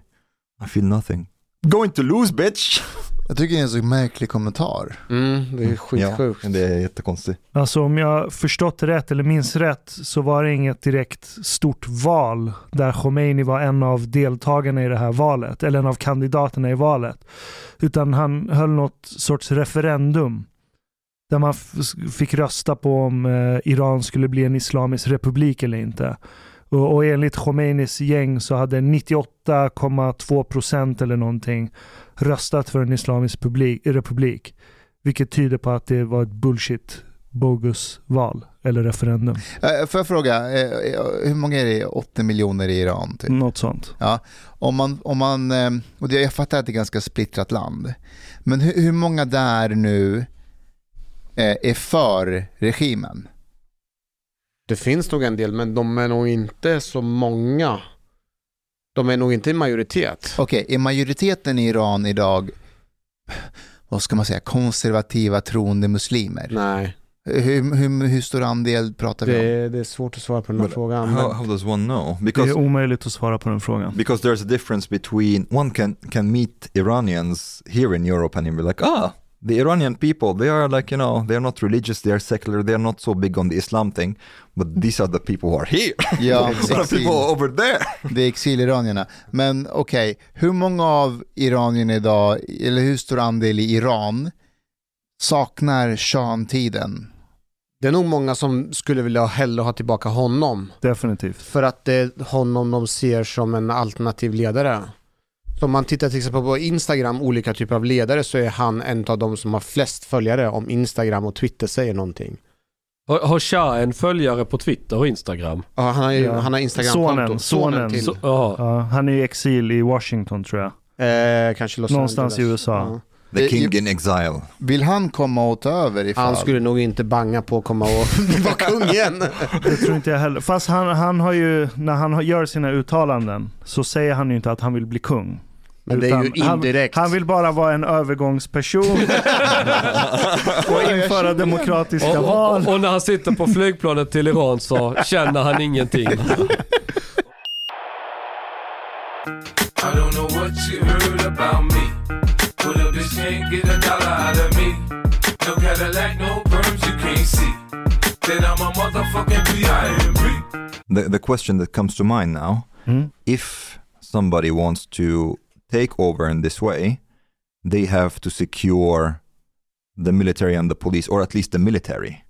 I feel nothing. Going to lose bitch! Jag tycker det är en så märklig kommentar. Mm, det är skitsjukt. Ja, det är jättekonstigt. Alltså om jag förstått rätt eller minns rätt så var det inget direkt stort val där Khomeini var en av deltagarna i det här valet, eller en av kandidaterna i valet. Utan han höll något sorts referendum där man fick rösta på om eh, Iran skulle bli en islamisk republik eller inte. Och, och enligt Khomeinis gäng så hade 98,2 procent eller någonting röstat för en islamisk publik, republik. Vilket tyder på att det var ett bullshit bogus val eller referendum. Eh, Får jag fråga, eh, hur många är det? 80 miljoner i Iran? Typ? Något sånt. Ja, om man, om man, eh, och jag fattar att det är ett ganska splittrat land. Men hur, hur många där nu eh, är för regimen? Det finns nog en del, men de är nog inte så många. De är nog inte en majoritet. Okej, är majoriteten i Iran idag, vad ska man säga, konservativa troende muslimer? Nej, Hur, hur, hur stor andel pratar vi om? det, det är svårt att svara på den här But frågan. how, how does one know? Det Because är omöjligt att svara på den frågan. because there's a difference between one can can meet Iranians here in Europe and you'll be like, ah, the Iranian people, they are like, you know, they're not religious, they're secular, they're not so big on the Islam thing, but these are the people who are here. Ja, exil. people over there? Det är exiliranierna. Men okej, hur många av iranierna idag, eller hur stor andel i Iran, saknar Shahan-tiden? Det är nog många som skulle vilja hellre ha tillbaka honom. Definitivt. För att det är honom de ser som en alternativ ledare. Om man tittar till exempel på Instagram, olika typer av ledare, så är han en av de som har flest följare om Instagram och Twitter säger någonting. Har, har Shah en följare på Twitter och Instagram? Ja, han har, Ja. han har Instagram-konto. Sonen, sonen. till. Så, jaha. Ja, han är i exil i Washington tror jag. Eh, kanske Los Någonstans Angeles. i USA. Ja. The Eh, king in exile. Vill han komma och ta över ifall? Han skulle nog inte banga på att komma och vara kung igen. Det tror inte jag heller. Fast han, han har ju, när han gör sina uttalanden så säger han ju inte att han vill bli kung. Men det är ju indirekt. Han, han vill bara vara en övergångsperson och införa demokratiska Och, val. och, och när han sitter på flygplanet till Iran så känner han ingenting. I don't know what you heard about me. But a bitch can't get a dollar out of me. No Cadillac, no perms you can't see. Then I'm a motherfucking B.I.M.B. The, the question that comes to mind now Mm. if somebody wants to take over in this way, they have to secure the military and the police, or at least the military.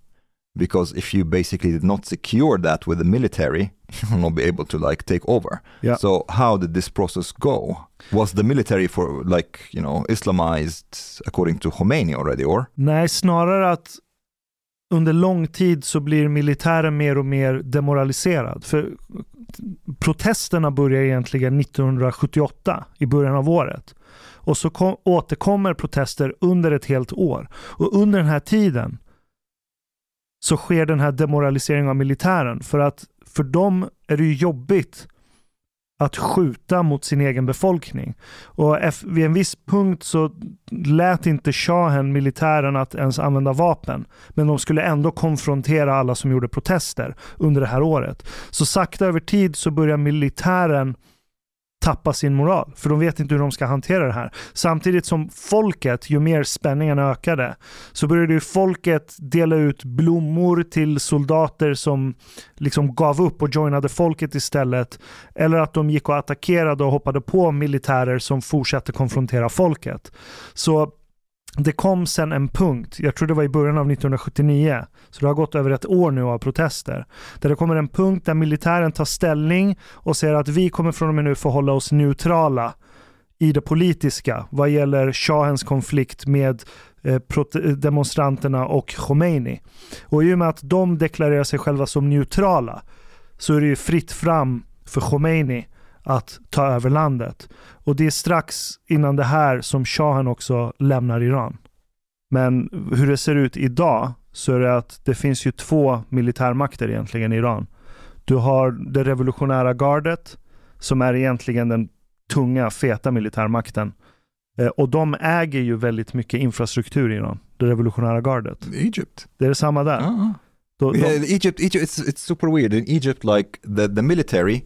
Because if you basically did not secure that with the military, you will not be able to like take over. Yeah. So how did this process go? Was the military for like you know Islamized according to Khomeini already, or Nej, snarare att under lång tid så blir militären mer och mer demoraliserad. För protesterna börjar egentligen 1978, i början av året. Och så kom, återkommer protester under ett helt år. Och under den här tiden så sker den här demoraliseringen av militären. För att för dem är det ju jobbigt att skjuta mot sin egen befolkning. Och vid en viss punkt så lät inte shahen militären att ens använda vapen. Men de skulle ändå konfrontera alla som gjorde protester under det här året. Så sakta över tid så börjar militären tappa sin moral. För de vet inte hur de ska hantera det här. Samtidigt som folket, ju mer spänningen ökade, så började ju folket dela ut blommor till soldater som liksom gav upp och joinade folket istället. Eller att de gick och attackerade och hoppade på militärer som fortsatte konfrontera folket. Så det kom sen en punkt, jag tror det var i början av 1979, så det har gått över ett år nu av protester, där det kommer en punkt där militären tar ställning och säger att vi kommer från och med nu förhålla oss neutrala i det politiska vad gäller shahens konflikt med eh, eh, demonstranterna och Khomeini. Och i och med att de deklarerar sig själva som neutrala så är det ju fritt fram för Khomeini att ta över landet. Och det är strax innan det här som shahen också lämnar Iran. Men hur det ser ut idag så är det att det finns ju två militärmakter egentligen i Iran. Du har det revolutionära gardet som är egentligen den tunga, feta militärmakten. Eh, Och de äger ju väldigt mycket infrastruktur i Iran, det revolutionära gardet. Egypt? Det är detsamma där. Ah. Då, de, Yeah, Egypt, Egypt, it's it's super weird. In Egypt, like the the military,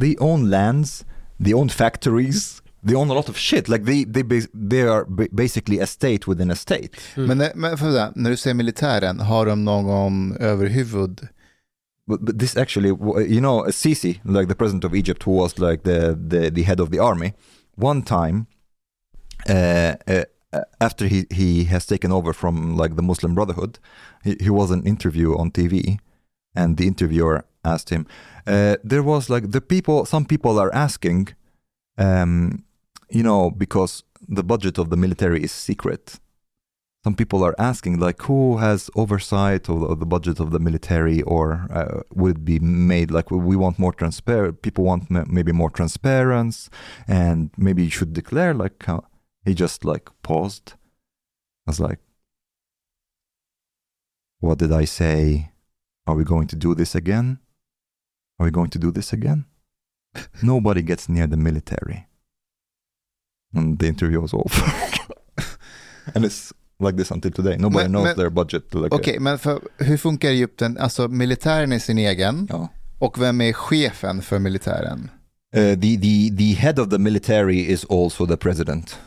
they own lands, they own factories, they own a lot of shit. Like they they they are basically a state within a state. Men, när- men för det, när du säger militären, har de någon överhuvud? But, but this actually, you know, Sisi, like the president of Egypt, who was like the the, the head of the army, one time, uh, uh, after he he has taken over from like the Muslim Brotherhood, he, he was an interview on TV, and the interviewer asked him, uh, there was like the people, some people are asking, um, you know, because the budget of the military is secret. Some people are asking, like, who has oversight of, of the budget of the military, or uh, would be made like we want more transparent? People want ma- maybe more transparency, and maybe you should declare like how he just like paused. I was like, what did I say? Are we going to do this again? Are we going to do this again? Nobody gets near the military. And the interview was over. and it's like this until today. Nobody Men- knows men- their budget. Like, Okej, men för, hur funkar Egypten? Alltså militären är sin egen ja. och vem är chefen för militären? Uh, the, the, the head of the military is also the president.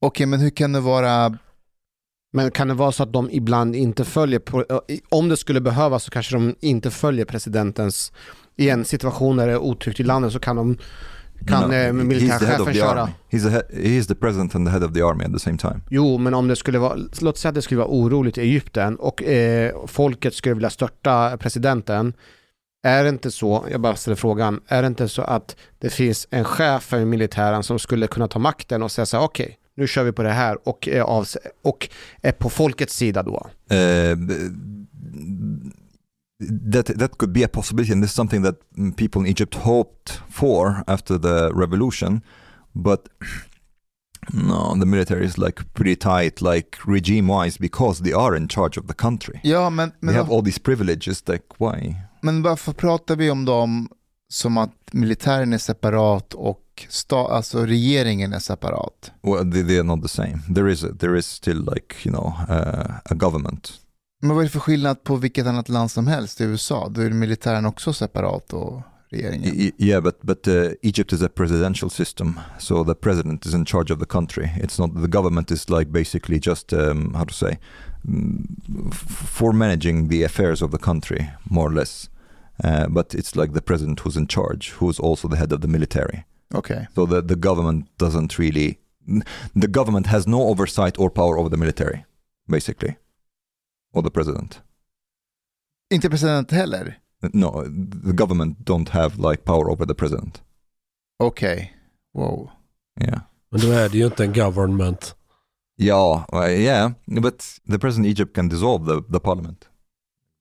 Okej, men hur kan det vara... Men kan det vara så att de ibland inte följer, om det skulle behövas så kanske de inte följer presidentens, i en situation där det är otryggt i landet så kan de, kan No, eh, he's militärchefen the köra. He's, the he- he is the president and the head of the army at the same time. Jo, men om det skulle vara, låt säga att det skulle vara oroligt i Egypten och eh, folket skulle vilja störta presidenten. Är det inte så, jag bara ställer frågan, är det inte så att det finns en chef för militären som skulle kunna ta makten och säga så här, okej, nu kör vi på det här och, är av, och är på folkets sida då? Uh, that that could be a possibility, and this is something that people in Egypt hoped for after the revolution, but no, the military is like pretty tight, like regime-wise, because they are in charge of the country. Ja, men, They men, have all these privileges. Like why? men varför pratar vi om dem som att militären är separat och sta, alltså regeringen är separat? Well, they, they are not the same. There is a, there is still like you know uh, a government. Men vad är det för skillnad på vilket annat land som helst i USA? Då är militären också separat och regeringen. Y- yeah, but but uh, Egypt is a presidential system, so the president is in charge of the country. It's not the government is like basically just um, how to say mm, for managing the affairs of the country more or less. Uh, but it's like the president who's in charge, who's also the head of the military. Okej. So the the government doesn't really, the government has no oversight or power over the military, basically, or the president. Inte president heller? No, the government don't have like power over the president. Okay. Wow. Yeah. Men då är det ju inte en government. Yeah, well, yeah, but the president of Egypt can dissolve the, the parliament.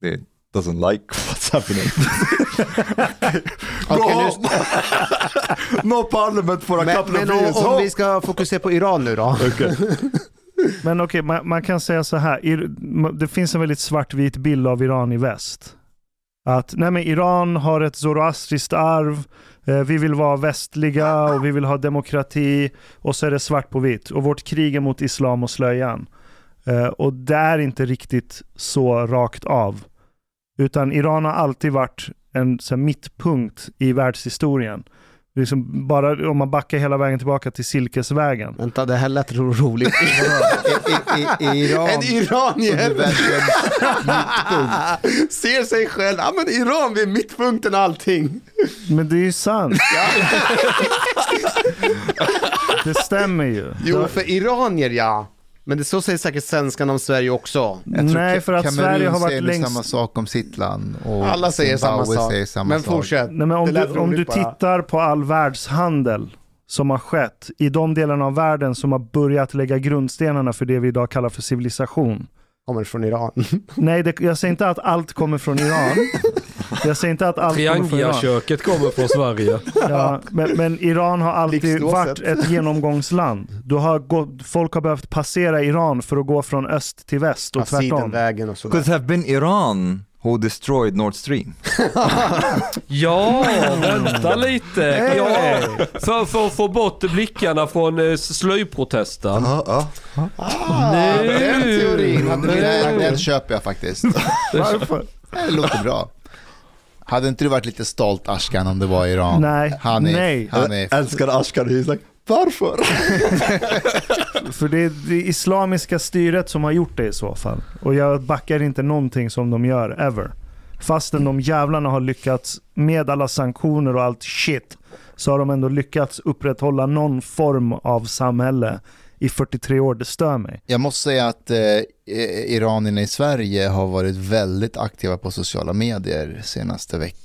It doesn't like what's happening. Okej, nu- no parliament for a Men, couple men of om, years. om Home. vi ska fokusera på Iran nu då? Men okej, man, man kan säga så här. Det finns en väldigt svartvit bild av Iran i väst. Att nej men Iran har ett zoroastriskt arv, eh, vi vill vara västliga och vi vill ha demokrati och så är det svart på vitt. Och vårt krig är mot islam och slöjan. Eh, och det är inte riktigt så rakt av. Utan Iran har alltid varit en så här, mittpunkt i världshistorien. Liksom bara om man backar hela vägen tillbaka till Silkesvägen. Vänta, det här lät ro- roligt. I, i, i Iran, En iranier ser sig själv, ja men Iran, vi är mittpunkten allting. Men det är ju sant. det stämmer ju. Jo, för iranier ja. Men det så säger säkert svenskan om Sverige också. Nej, för att Kamerun Sverige har varit längst- samma sak om sitt land. Och Alla säger samma sak. Säger samma Men sak. fortsätt. Nej, men om du, om du tittar på all världshandel som har skett i de delarna av världen som har börjat lägga grundstenarna för det vi idag kallar för civilisation. Kommer från Iran. Nej, det, jag säger inte att allt kommer från Iran. Jag säger inte att allt kommer från Iran. Triangia-köket kommer från Sverige. Ja, men, men Iran har alltid varit ett genomgångsland. Du har gått, folk har behövt passera Iran för att gå från öst till väst och tvärtom. Sidenvägen och Could sådär. have been Iran who destroyed Nord Stream? Ja, vänta lite. Ja, för, för att få bort blickarna från eh, slöjprotesten. ja. Ah, Nu. den teorin hade vi Den, den köper jag faktiskt. Varför? Det låter bra. Hade inte du varit lite stolt Ashkan om det var Iran? Nej, Han är, nej. Han är, Älskar Ashkan, he's like, varför? För det är det islamiska styret som har gjort det i så fall. Och jag backar inte någonting som de gör, ever. Fastän de jävlarna har lyckats med alla sanktioner och allt shit, så har de ändå lyckats upprätthålla någon form av samhälle i 43 år. Det stör mig. jag måste säga att eh, iranierna i Sverige har varit väldigt aktiva på sociala medier senaste veckan.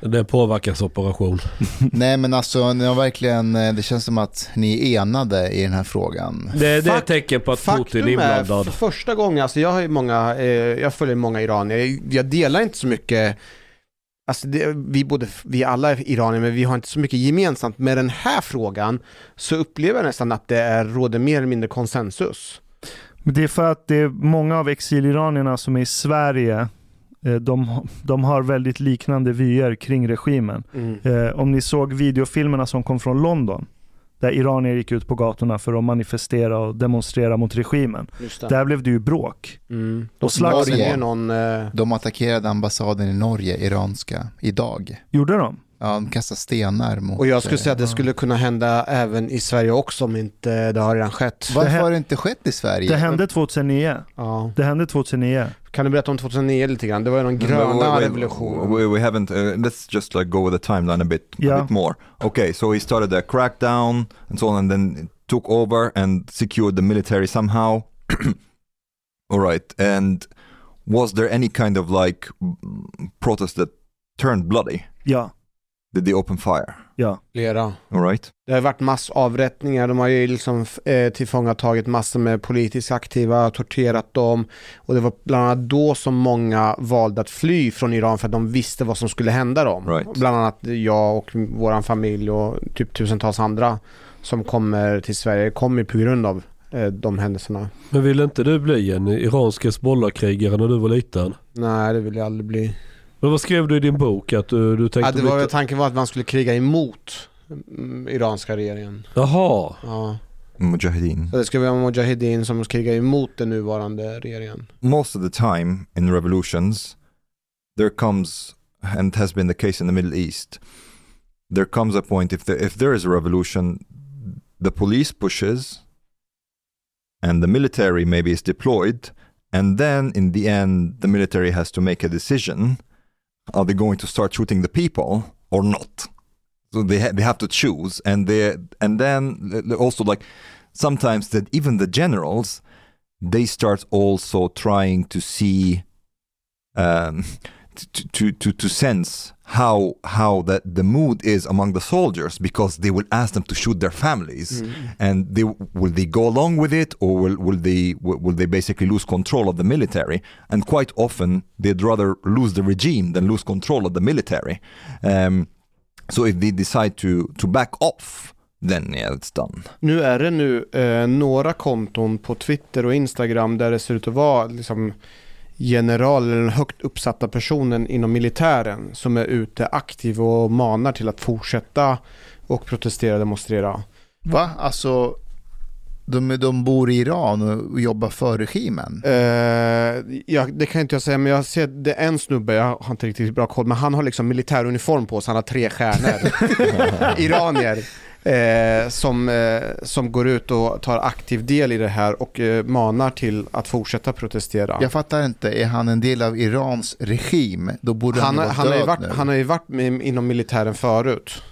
Det är påverkansoperation. Nej men alltså, ni har verkligen, eh, det känns som att ni är enade i den här frågan. Det, det är ett tecken på att Putin är Faktum är, inblandad. för första gången, alltså jag har ju många, eh, jag följer många iranier, jag delar inte så mycket, alltså det, vi både, vi alla är iranier, men vi har inte så mycket gemensamt. Med den här frågan så upplever jag nästan att det är, råder mer eller mindre konsensus. Det är för att det är många av exiliranierna som är i Sverige de, de har väldigt liknande vyer kring regimen. Mm. Eh, om ni såg videofilmerna som kom från London, där iranier gick ut på gatorna för att manifestera och demonstrera mot regimen. Där blev det ju bråk. Mm. Och slags- Det är ju någon... Eh, De attackerade ambassaden i Norge, iranska, idag. Gjorde de? Ja, de kastade stenar mot... och jag skulle säga att det eh, skulle kunna hända även i Sverige också om inte det har redan skett. Varför har det inte skett i Sverige? Det hände 2009. Ja. Det hände 2009. Kan du berätta om 2009 lite grann? Det var ju någon gröna revolution. We, we haven't. Uh, let's just like go with the timeline a bit, Yeah. a bit more. Okay, so he started a crackdown and so on, and then took over and secured the military somehow. All right, and was there any kind of like protest that turned bloody? Ja, Did they open fire? ja. Flera. All right. Det har varit massavrättningar, de har ju liksom eh, tillfångatagit massor med politiskt aktiva, torterat dem. Och det var bland annat då som många valde att fly från Iran för att de visste vad som skulle hända dem. Right. Bland annat jag och våran familj och typ tusentals andra som kommer till Sverige kommer på grund av eh, de händelserna. Men ville inte du bli en iransk Hezbollah-krigare när du var liten? Nej, det vill jag aldrig bli. Men vad skrev du i din bok? Att du, du tänkte Ja, det var, bli... tanken var att man skulle kriga emot mm, iranska regeringen. Jaha. Ja. Mujahideen. Så det skulle vara Mujahedin som krigar emot den nuvarande regeringen. most of the time in revolutions, there comes, and it has been the case in the Middle East, there comes a point if there, if there is a revolution, the police pushes, and the military maybe is deployed, and then in the end, the military has to make a decision: are they going to start shooting the people or not? So they ha- they have to choose, and they and then also like sometimes that even the generals they start also trying to see um, to, to, to, to sense how how that the mood is among the soldiers because they will ask them to shoot their families and they will they go along with it or will, will they will they basically lose control of the military? And quite often they'd rather lose the regime than lose control of the military. Um, so if they decide to to back off then yeah it's done. Nu är det nu eh, några konton på Twitter och Instagram där det ser ut att vara liksom general eller den högt uppsatta personen inom militären som är ute aktiv och manar till att fortsätta och protestera och demonstrera. Va? Alltså, de, de bor i Iran och jobbar för regimen? Eh, ja, det kan inte jag säga, men jag ser det är en snubbe, jag har inte riktigt bra koll, men han har liksom militäruniform på sig, han har tre stjärnor. Iranier. Eh, som, eh, som går ut och tar aktiv del i det här och eh, manar till att fortsätta protestera. Jag fattar inte, är han en del av Irans regim? Då borde han, han, han, har varit, nu. han har ju varit med, inom militären förut.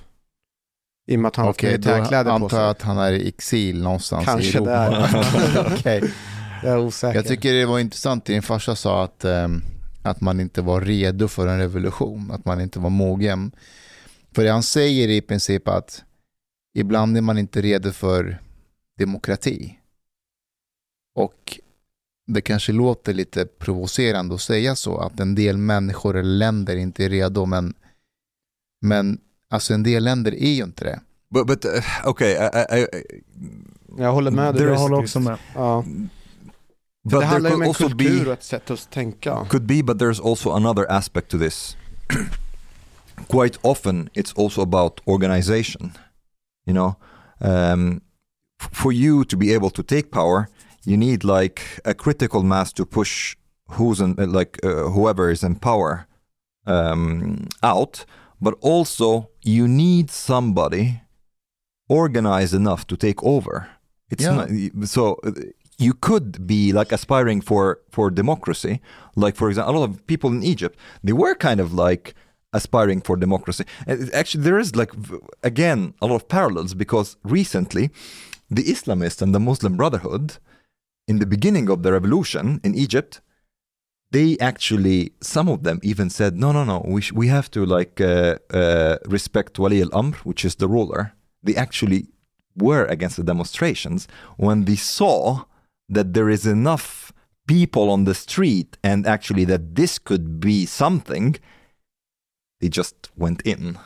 I och med att han har haft Okej, militärkläder på antar sig. jag att han är i exil någonstans i Kanske Europa. Okej. Jag är osäker. Jag tycker det var intressant, din farsa sa att, ehm, att man inte var redo för en revolution, att man inte var mogen. För han säger i princip att ibland är man inte redo för demokrati. Och det kanske låter lite provocerande att säga så, att en del människor eller länder inte är redo, men, men alltså en del länder är ju inte det. but but uh, okay I, I, I, jag håller med dig. Jag håller också med. Ja. but det there handlar ju om could en kultur be och ett sätt att tänka. Could be, but there's also another aspect to this. Quite often, it's also about organization. You know, um, for you to be able to take power, you need like a critical mass to push who's in, uh, like uh, whoever is in power um, out. But also, you need somebody organized enough to take over. It's Yeah. not, so. uh, You could be like aspiring for for democracy, like for example, a lot of people in Egypt, they were kind of like aspiring for democracy. Actually, there is like again a lot of parallels because recently, the Islamists and the Muslim Brotherhood, in the beginning of the revolution in Egypt, they actually some of them even said, no, no, no, we sh- we have to like uh, uh, respect Wali al Amr, which is the ruler. They actually were against the demonstrations when they saw that there is enough people on the street and actually that this could be something they just went in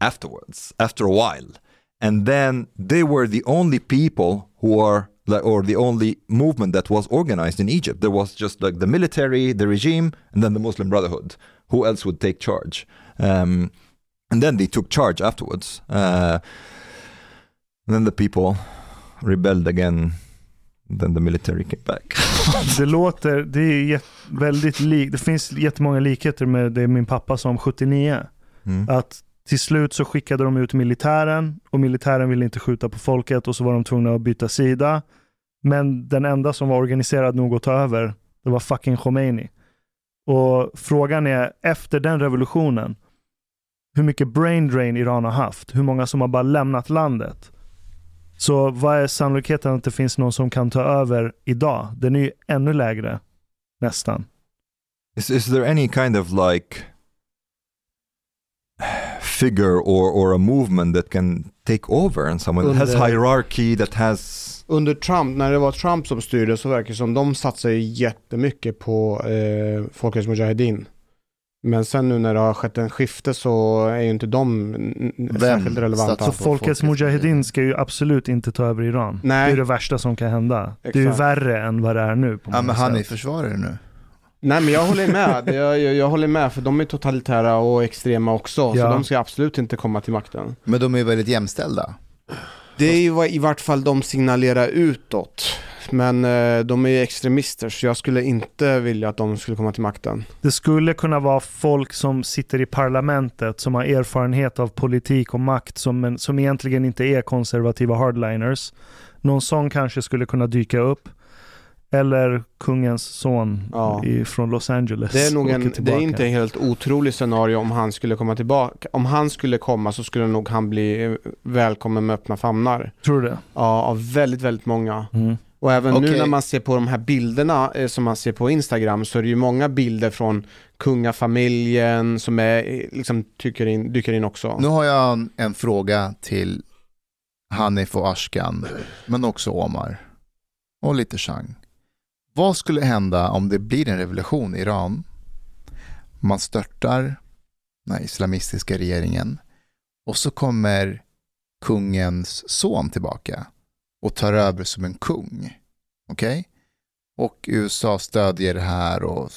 afterwards after a while and then they were the only people who are or the only movement that was organized in Egypt. There was just like the military, the regime, and then the Muslim Brotherhood. Who else would take charge? Um, and then they took charge afterwards. Uh, then the people rebelled again. Then the military came back. Det låter, det är väldigt likt, det finns jättemånga likheter med det min pappa sa om 79. Mm. Att till slut så skickade de ut militären och militären ville inte skjuta på folket och så var de tvungna att byta sida. Men den enda som var organiserad nog att ta över, det var fucking Khomeini. Och frågan är, efter den revolutionen, hur mycket brain drain Iran har haft? Hur många som har bara lämnat landet? Så vad är sannolikheten att det finns någon som kan ta över idag? Den är ju ännu lägre, nästan. Is is there any kind of like figure or or a movement that can take over and someone that has Under- hierarchy that has Under Trump, när det var Trump som styrde så verkar det som de satsar ju jättemycket på eh, Folkets Mujahedin. Men sen nu när det har skett en skifte så är ju inte de n- särskilt relevanta. Så Folkets Mujahedin ska ju absolut inte ta över Iran. Nej. Det är det värsta som kan hända. Det är ju Exakt. värre än vad det är nu. På Ja, men han är sätt. försvarare nu. Nej men jag håller med, jag, jag, jag håller med för de är totalitära och extrema också. Så Ja. de ska absolut inte komma till makten. Men de är väldigt jämställda. Det är ju i vart fall de signalerar utåt. Men eh, de är ju extremister så jag skulle inte vilja att de skulle komma till makten. Det skulle kunna vara folk som sitter i parlamentet som har erfarenhet av politik och makt som, som egentligen inte är konservativa hardliners. Någon sån kanske skulle kunna dyka upp. Eller kungens son Ja. i, från Los Angeles. Det är nog en, det är inte en helt otrolig scenario om han skulle komma tillbaka. Om han skulle komma så skulle nog han bli eh, välkommen med öppna famnar. Tror du det? Ja, av väldigt, väldigt många. Mm. Och även nu Okej. när man ser på de här bilderna eh, som man ser på Instagram så är det ju många bilder från kungafamiljen som är, eh, liksom tycker in, dyker in också. Nu har jag en, en fråga till Hanif och Ashkan, men också Omar. Och lite Chang. Vad skulle hända om det blir en revolution i Iran? Man störtar den islamistiska regeringen och så kommer kungens son tillbaka och tar över som en kung. Okej? Och USA stödjer det här och,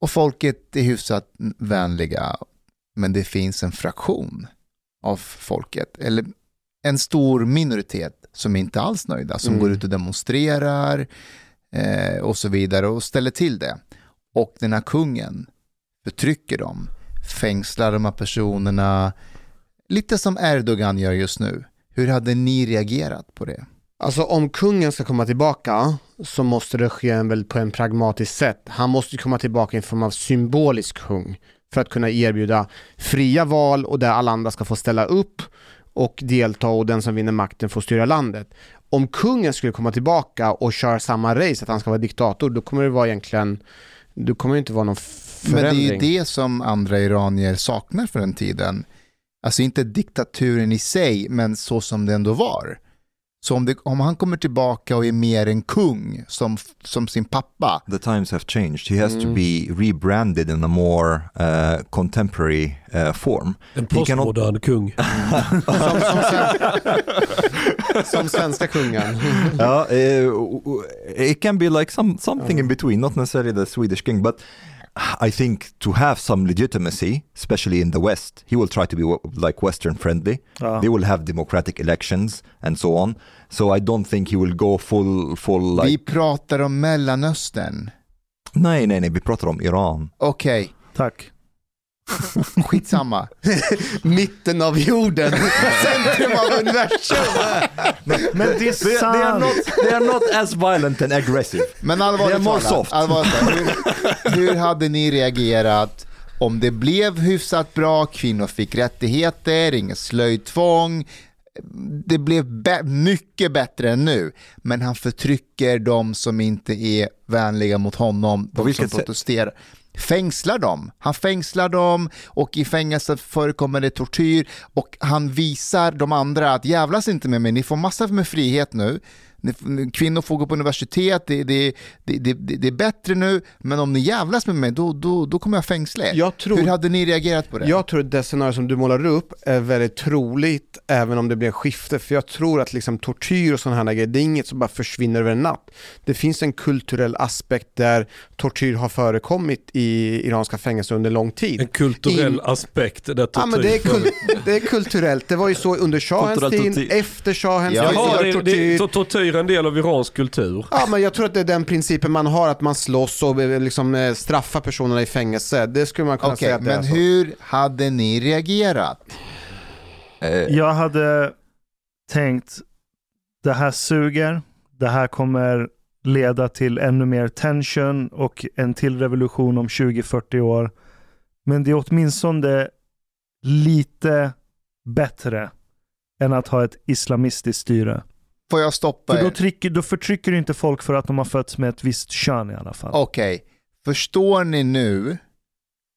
och folket är hyfsat vänliga men det finns en fraktion av folket, eller en stor minoritet som inte alls nöjda, som Mm. går ut och demonstrerar eh, och så vidare och ställer till det. Och den här kungen förtrycker dem, fängslar de här personerna, lite som Erdogan gör just nu. Hur hade ni reagerat på det? Alltså om kungen ska komma tillbaka så måste det ske en väl på en pragmatisk sätt. Han måste komma tillbaka i en form av symbolisk kung för att kunna erbjuda fria val och där alla andra ska få ställa upp och delta och den som vinner makten får styra landet. Om kungen skulle komma tillbaka och köra samma race, att han ska vara diktator, då kommer det vara egentligen, då kommer det inte vara någon Men det är förändring. ju det som andra iranier saknar för den tiden. Alltså inte diktaturen i sig, men så som det ändå var. Så om, det, om han kommer tillbaka och är mer en kung som, som sin pappa, the times have changed. He has to Mm. be rebranded in a more uh, contemporary uh, form. En He cannot- postmodern kung. som, som, sven- som svenska kungen. uh, uh, it can be like some something in between, not necessarily the Swedish king, but I think to have some legitimacy, especially in the West, he will try to be like Western friendly. Ja. They will have democratic elections and so on. So I don't think he will go full full like. vi pratar om Mellanöstern. Nej, nej, nej, vi pratar om Iran. Okej, Tack. skitsamma. Mitten av jorden, centrum av universum. Men det är They, they are sant. not they are not as violent and aggressive. Men allvarligt talat, allvarligt talat hur, hur hade ni reagerat om det blev hyfsat bra, kvinnor fick rättigheter, inget slöjtvång, det blev mycket bättre än nu, men han förtrycker de som inte är vänliga mot honom, de som vilket sätt? Fängslar dem. Han fängslar dem och i fängelset förekommer det tortyr och han visar de andra att jävlas inte med mig, ni får massor med frihet nu, Kvinnor får gå på universitet, det, det, det, det, det är bättre nu, men om ni jävlas med mig då, då, då kommer jag fängsla er. Jag tror- Hur hade ni reagerat på det? Jag tror att det scenario som du målar upp är väldigt troligt även om det blir en skifte. För jag tror att liksom tortyr och sådana här grejer, det är inget som bara försvinner över en natt. Det finns en kulturell aspekt där tortyr har förekommit i iranska fängelser under lång tid. En kulturell In- aspekt där Ja men det är, kul- det är kulturellt, det var ju så under shahens tid, tortyr. efter shahens Ja, tid, gör det, det, tortyr. tortyr är en del av iransk kultur. Ja men jag tror att det är den principen man har, att man slåss och eh, liksom eh, straffar personerna i fängelse. Det skulle man kunna Okej, säga att det är men så. hur hade ni reagerat? Eh, Jag hade tänkt, det här suger, det här kommer leda till ännu mer tension och en till revolution om 20-40 år. Men det är åtminstone lite bättre än att ha ett islamistiskt styre. Får jag stoppa För då, er? trycker, då förtrycker du inte folk för att de har fötts med ett visst kön i alla fall. Okej, förstår ni nu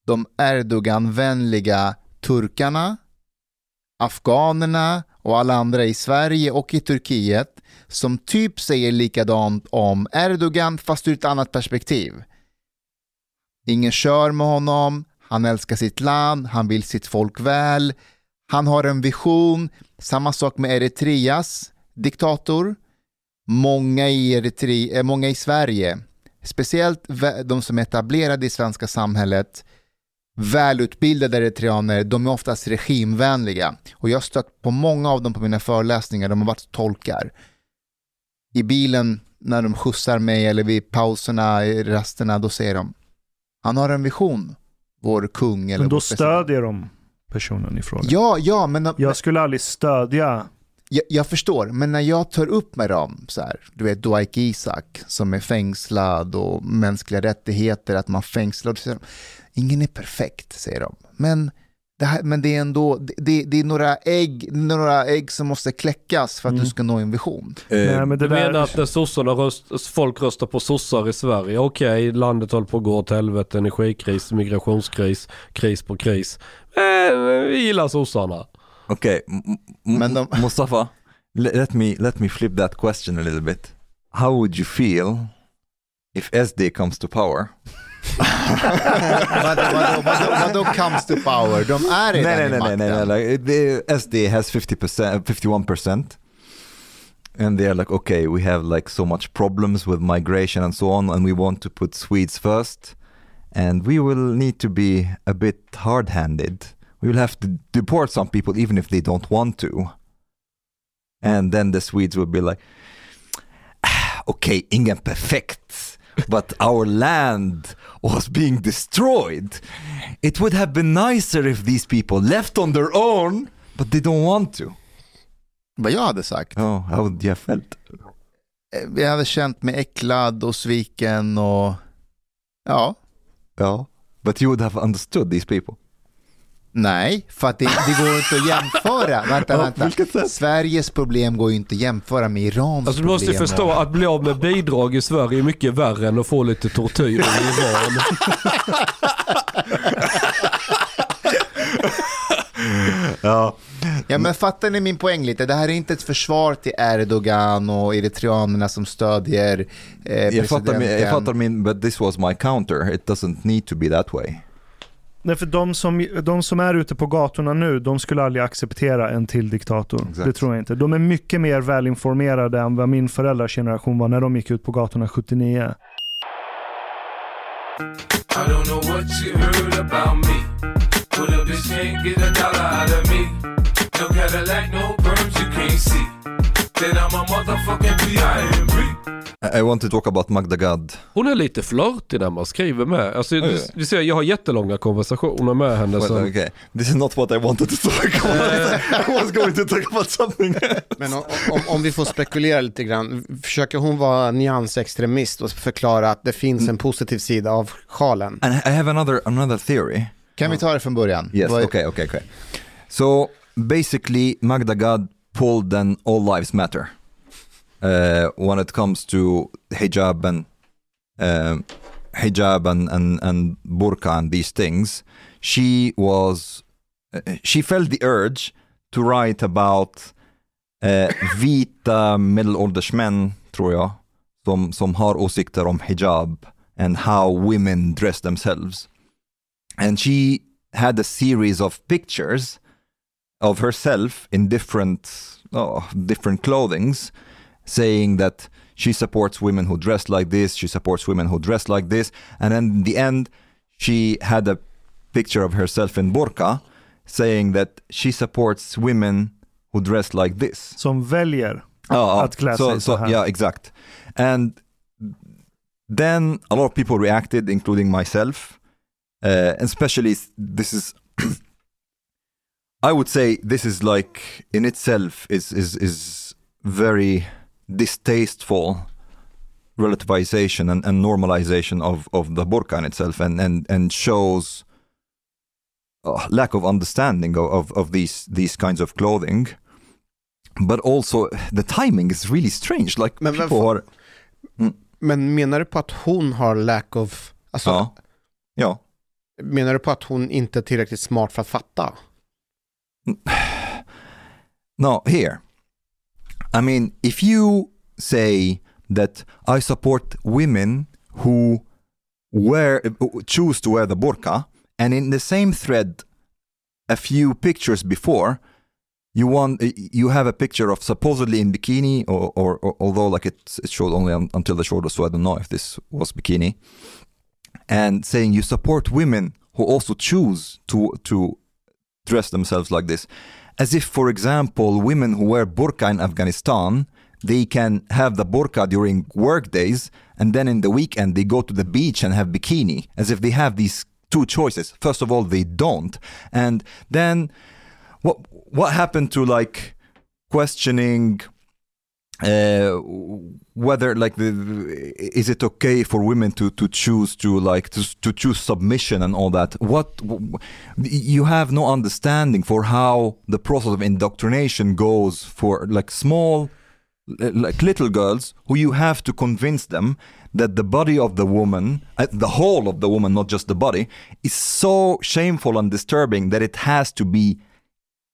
de Erdogan-vänliga turkarna, afghanerna och alla andra i Sverige och i Turkiet som typ säger likadant om Erdogan fast ur ett annat perspektiv. Ingen kör med honom, han älskar sitt land, han vill sitt folk väl, han har en vision, samma sak med Eritreas diktator. Många i, Eritre, eh, många i Sverige speciellt de som är etablerade i svenska samhället, välutbildade eritreaner, de är oftast regimvänliga. Och jag har stött på många av dem på mina föreläsningar, de har varit tolkar. I bilen när de skjutsar mig eller vid pauserna, i rasterna, då säger de han har en vision, vår kung eller Men då vår president." stödjer de personen i fråga. Ja, ja, men Jag skulle aldrig stödja jag, jag förstår, men när jag tar upp med dem, så här, du vet Dwight Isak som är fängslad och mänskliga rättigheter, att man fängslar, de, ingen är perfekt, säger de. Men det, här, men det är ändå, det, det, är några ägg, några ägg som måste kläckas för att du ska nå en vision. eh, Nej, men det Du menar där, att när sossarna röst, folk röstar på sossar i Sverige, okej, landet håller på att gå åt helvete, energikris, migrationskris, kris på kris. Men vi gillar sossarna. Okay, M- M- Men de- Mustafa, let me let me flip that question a little bit. How would you feel if SD comes to power? Vadå, vadå, vadå, vadå comes to power? De är redan nej, i nej, nej, makten. nej, nej, like, the SD has 50%, 51%. And they're like, okay, we have like so much problems with migration and so on, and we want to put Swedes first. And we will need to be a bit hard handed. We will have to deport some people even if they don't want to. And then the Swedes will be like, "Ah, okay, ingen perfekt, but our land was being destroyed. It would have been nicer if these people left on their own, but they don't want to. Vad jag hade sagt? Oh, how would you felt? Eh, Jag hade känt mig äcklad och sviken och ja, Yeah. But you would have understood these people. Nej, för att det, det går inte att jämföra. Vänta, vänta. Sveriges problem går ju inte att jämföra med Irans Alltså du måste problem. förstå att bli av med bidrag i Sverige är mycket värre än att få lite tortyr i Iran. Ja. Ja, men fattar ni min poäng lite? Det här är inte ett försvar till Erdogan och eritreanerna som stödjer eh, Jag fattar, min, jag presidenten. fattar min, but this was my counter. It doesn't need to be that way. Nej, för de som, de som är ute på gatorna nu, de skulle aldrig acceptera en till diktator. Exakt. Det tror jag inte. De är mycket mer välinformerade än vad min föräldrars generation var när de gick ut på gatorna 79. I Then I'm a motherfucking B.I.M.B. I, want to talk about Magda Gad. Hon är lite flörtig när man skriver med. Alltså, du, ja. du ser, jag har jättelånga konversationer med henne. Well, som, okay, this is not what I wanted to talk about. I was going to talk about something. Men om, om, om vi får spekulera lite grann, försöker hon vara nyansextremist och förklara att det finns en positiv sida av sjalen? and I have another another theory. Kan vi ta det från början? Yes, okay, okay, okay. So basically, Magda Gad pulled an all lives matter uh, when it comes to hijab and um hijab and, and and burqa and these things. She was uh, she felt the urge to write about eh, vita medelålders män, tror jag, som, som har åsikter om hijab and how women dress themselves. And she had a series of pictures of herself in different oh, different clothings saying that she supports women who dress like this she supports women who dress like this and then in the end she had a picture of herself in burqa saying that she supports women who dress like this Som väljer. Ja, Att klä så, sig så så, här. Ja, exakt. And then a lot of people reacted, including myself. Uh, especially, this is, I would say, this is like in itself is is is very distasteful relativization and, and normalization of of the burqa in itself, and and and shows uh, lack of understanding of, of of these these kinds of clothing but also the timing is really strange. Like Men people varför- are, Men menar du på att hon har lack of... Alltså, ja, ja. menar du på att hon inte är tillräckligt smart för att fatta? No, here. I mean, if you say that I support women who wear choose to wear the burqa, and in the same thread, a few pictures before, you want you have a picture of supposedly in bikini, or, or, or although like it, it showed only un, until the shoulder, so I don't know if this was bikini, and saying you support women who also choose to to dress themselves like this. As if for example women who wear burqa in afghanistan they can have the burqa during work days and then in the weekend they go to the beach and have bikini as if they have these two choices. First of all they don't. And then what what happened to like questioning uh, whether like the is it okay for women to to choose to like to, to choose submission and all that? What you have no understanding for how the process of indoctrination goes for like small like little girls who you have to convince them that the body of the woman uh, the whole of the woman not just the body is so shameful and disturbing that it has to be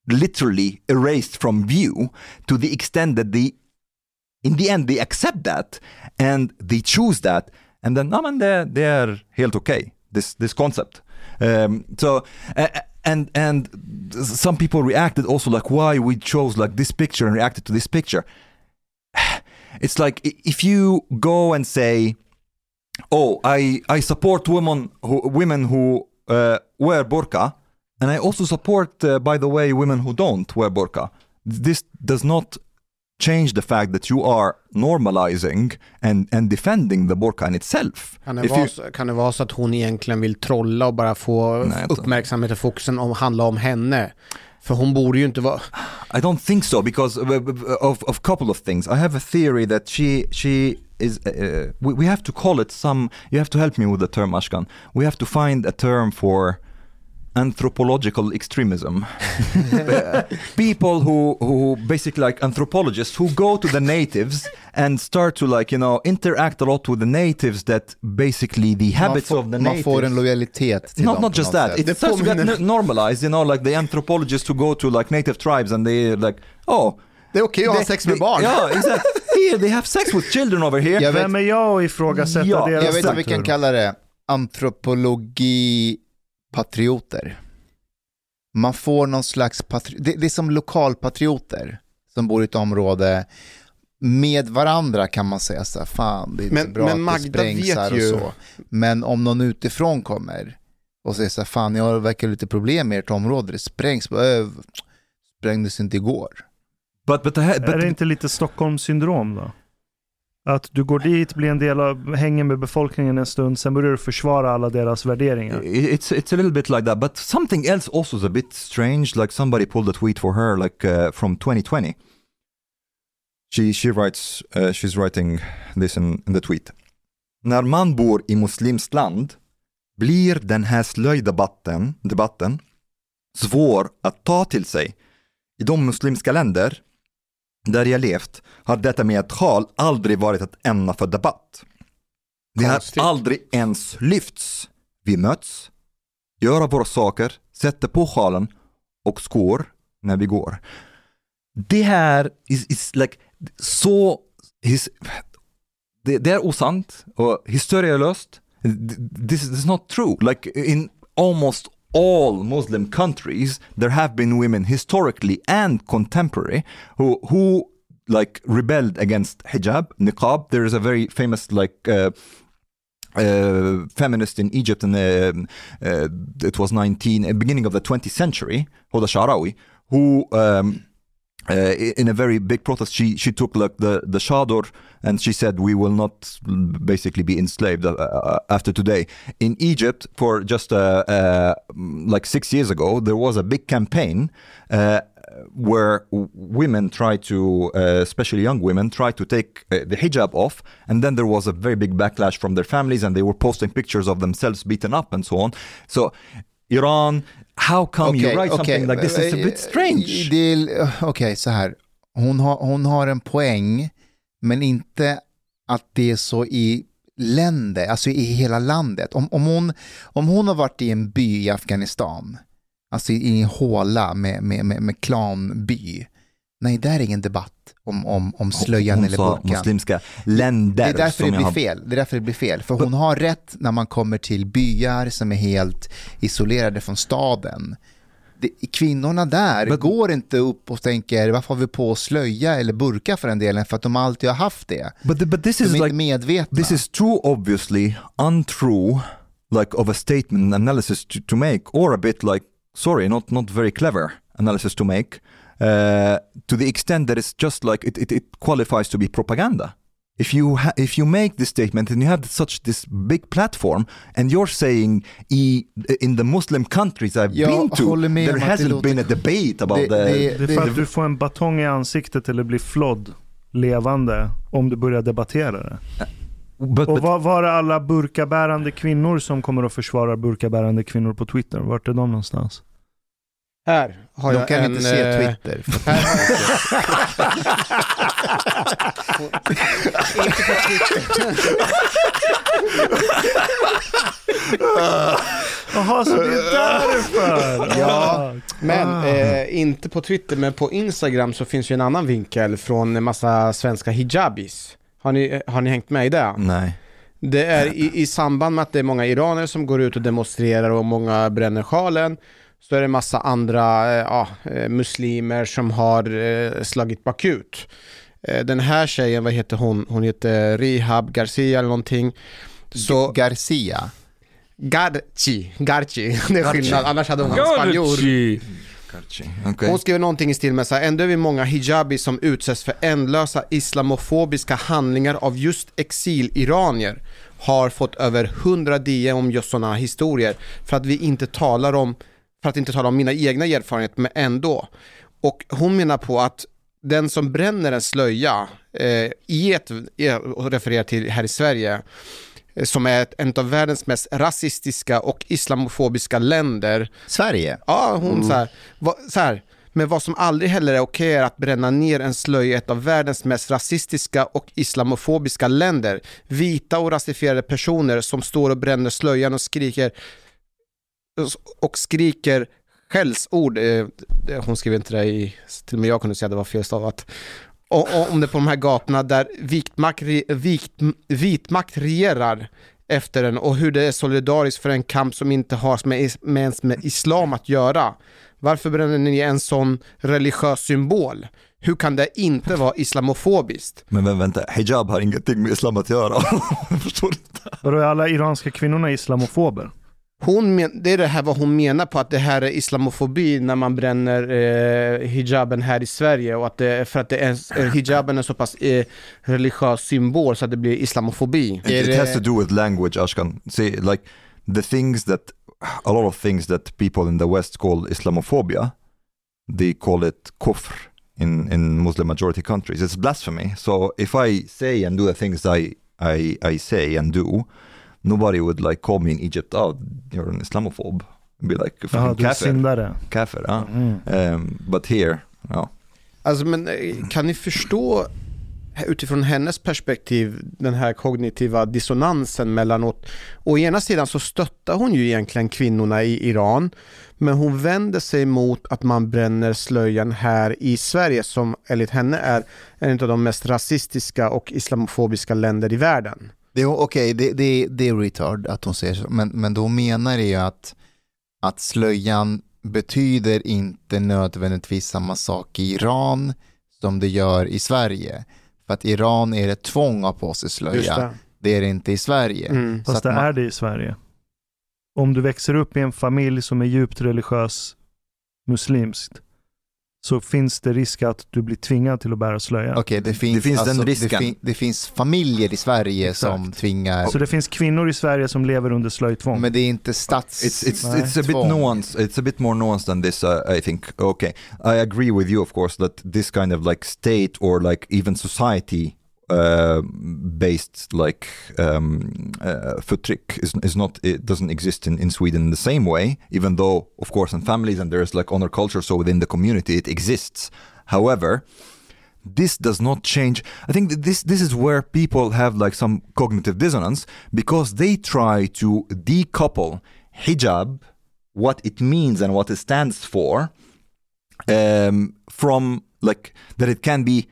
literally erased from view to the extent that they in the end they accept that and they choose that. And then man, they're, they're okay this this concept. Um, so uh, and and some people reacted also like why we chose like this picture and reacted to this picture? It's like if you go and say oh i i support women who women who uh, wear burqa and i also support uh, by the way women who don't wear burqa. This does not change the fact that you are normalizing and, and defending the burqa in itself. Kan det, vara, you- kan det vara så att hon egentligen vill trolla och bara få Nej, uppmärksamhet och fokusen om, handla om henne? För hon borde ju inte vara... I don't think so because of, of, of couple of things. I have a theory that she she is. Uh, we, we have to call it some. You have to help me with the term, Ashkan. We have to find a term for anthropological extremism. People who who basically like anthropologists who go to the natives and start to like you know interact a lot with the natives that basically the habits of the man natives. får en lojalitet till not dem not just that. sätt. It starts to get normalized, you know, like the anthropologists who go to like native tribes and they like, oh, Det är okej att ha they- sex med they- barn. Yeah, exactly. Here they have sex with children over here. Jag vet- Vem är jag att ifrågasätta Ja, deras Jag vet inte vi kan kalla det, antropologipatrioter. Man får någon slags, patri- det, det är som lokalpatrioter som bor i ett område. Med varandra kan man säga så här, fan det är Men- inte bra men att det Magda sprängs vet här och ju- så. Men om någon utifrån kommer och säger så här, fan jag verkar lite problem med ert område, det sprängs, "Äh, sprängdes inte igår. But but, the, but Är det inte lite Stockholmssyndrom då? Att du går dit, blir en del av, hänger med befolkningen en stund, sen börjar du försvara alla deras värderingar. it's it's a little bit like that. But something else also is a bit strange. Like somebody pulled a tweet for her, like uh, from 2020. She she writes uh, she's writing this in, in the tweet. När man bor i muslimskt land blir den här slöjdebatten debatten svår att ta till sig. I de muslimska länder där jag levt har detta med ett sjal aldrig varit ett ämne för debatt. Det har aldrig ens lyfts. Vi möts, gör våra saker, sätter på sjalen och skår när vi går. det här is, is like så, his, det, det är osant och historielöst. This is not true. Like in almost all Muslim countries, there have been women historically and contemporary who who like rebelled against hijab, niqab. There is a very famous like uh, uh, feminist in Egypt in the, uh, it was 19 uh, beginning of the 20th century, Hoda Sharawi, who um, uh, in a very big protest, she she took like the the chador and she said we will not basically be enslaved uh, uh, after today. In Egypt, for just uh, uh, like six years ago, there was a big campaign. Where women try to, uh, especially young women, try to take uh, the hijab off, and then there was a very big backlash from their families, and they were posting pictures of themselves beaten up and so on. So, Iran, how come you Okej, write okej. something like this? It's a Eh, bit strange. det är- Okej, så här. Hon har, hon har en poäng, men inte att det är så i länder, alltså i hela landet. Om, om, hon, om hon har varit i en by i Afghanistan, alltså i en håla med, med, med, med klanby, nej, där är ingen debatt om, om, om slöjan Hon eller burkan. muslimska länder. Det är därför det blir har- fel. Det är därför det blir fel. För hon har rätt när man kommer till byar som är helt isolerade från staden. Det, kvinnorna där But- går inte upp och tänker varför har vi på slöja eller burka för den delen för att de alltid har haft det. But, but this De is är inte like medvetna. this is too obviously untrue, like of a statement analysis to, to make, or a bit like sorry, not not very clever analysis to make. Uh, to the extent that it's just like it, it, it qualifies to be propaganda. If you ha- if you make this statement and you have such this big platform and you're saying i, in the Muslim countries I've Jag been to, there det hasn't låter- been a debate about Det- the, det- Det är för att du får en batong i ansiktet eller blir flodd levande om du börjar debattera det. but, Och var, var är alla burkabärande kvinnor som kommer att försvara burkabärande kvinnor på Twitter? Vart är de någonstans? Här har de jag kan en... inte se eh, Twitter. Här Inte på Twitter. Jaha, så det är därför! Ja. Men Ah. eh, inte på Twitter, men på Instagram så finns ju en annan vinkel från en massa svenska hijabis. Har ni, eh, har ni hängt med i det? nej. Det är i, i samband med att det är många iranier som går ut och demonstrerar och många bränner sjalen så är det massa andra eh, ja, eh, muslimer som har eh, slagit bakut. Eh, den här tjejen, vad heter hon? Hon heter Rihab Garcia eller någonting. Så Garcia. Garci, Garci, det är skillnad, annars hade hon spanjor. Garci. Okay. Hon skriver någonting i stil med så här, ändå är vi många hijabis som utsätts för ändlösa islamofobiska handlingar av just exiliranier har fått över 100 DM om just sådana historier för att vi inte talar om, för att inte tala om mina egna erfarenheter, men ändå. Och hon menar på att den som bränner en slöja eh, i ett, och refererar till här i Sverige, eh, som är ett, en av världens mest rasistiska och islamofobiska länder, Sverige. Ja, hon så, här, va, så här. Men vad som aldrig heller är okej är att bränna ner en slöja i ett av världens mest rasistiska och islamofobiska länder. Vita och rasifierade personer som står och bränner slöjan och skriker och skriker skällsord. Eh, Hon skrev inte det i, till och med jag kunde säga att det var felstavat. Och, och om det är på de här gatorna där vitmakt, vikt, vitmakt regerar efter den och hur det är solidariskt för en kamp som inte har med, med, ens med islam att göra. Varför bränner ni en sån religiös symbol? Hur kan det inte vara islamofobiskt? Men, men vänta, hijab har ingenting med islam att göra. Jag förstår inte. Vadå, är alla iranska kvinnorna islamofober? Hon men, det är det här vad hon menar på att det här är islamofobi när man bränner eh, hijaben här i Sverige och att det, för att det är, eh, hijaben är så pass eh, religiös symbol så att det blir islamofobi. It, it has to do with language, Ashkan. See, like the things that a lot of things that people in the West call Islamophobia, they call it kufr in in Muslim majority countries. It's blasphemy. So if I say and do the things I I I say and do, nobody would like call me in Egypt. Oh, you're an Islamophobe. Be like Jaha, fucking du är kafir, kafir. Huh? Mm. Um, but here, no. Alltså men eh, kan ni förstå utifrån hennes perspektiv den här kognitiva dissonansen mellanåt. Å ena sidan så stöttar hon ju egentligen kvinnorna i Iran men hon vänder sig mot att man bränner slöjan här i Sverige som enligt henne är en av de mest rasistiska och islamofobiska länder i världen. Det är okej, det, det, det är retard att hon säger så, men, men då menar det ju att, att slöjan betyder inte nödvändigtvis samma sak i Iran som det gör i Sverige. För att Iran är det tvång att på sig slöja, det. det är det inte i Sverige. Mm. Så Fast det man- är det i Sverige. Om du växer upp i en familj som är djupt religiös muslimskt så finns det risk att du blir tvingad till att bära slöja. Okej, det finns, Det finns den alltså, det, risken. fin, det finns familjer i Sverige som Exakt. tvingar, Så det finns kvinnor i Sverige som lever under slöjtvång. men det är inte stats... It's it's Nej. it's a bit Tvång. nuanced. It's a bit more nuanced than this. Uh, I think. Okay, I agree with you, of course, that this kind of like state or like even society uh, based like um, uh, is is not it doesn't exist in, in Sweden in the same way. Even though, of course, in families and there's like honor culture, so within the community it exists. However, this does not change i think this this is where people have like some cognitive dissonance because they try to decouple hijab what it means and what it stands for um, from like that it can be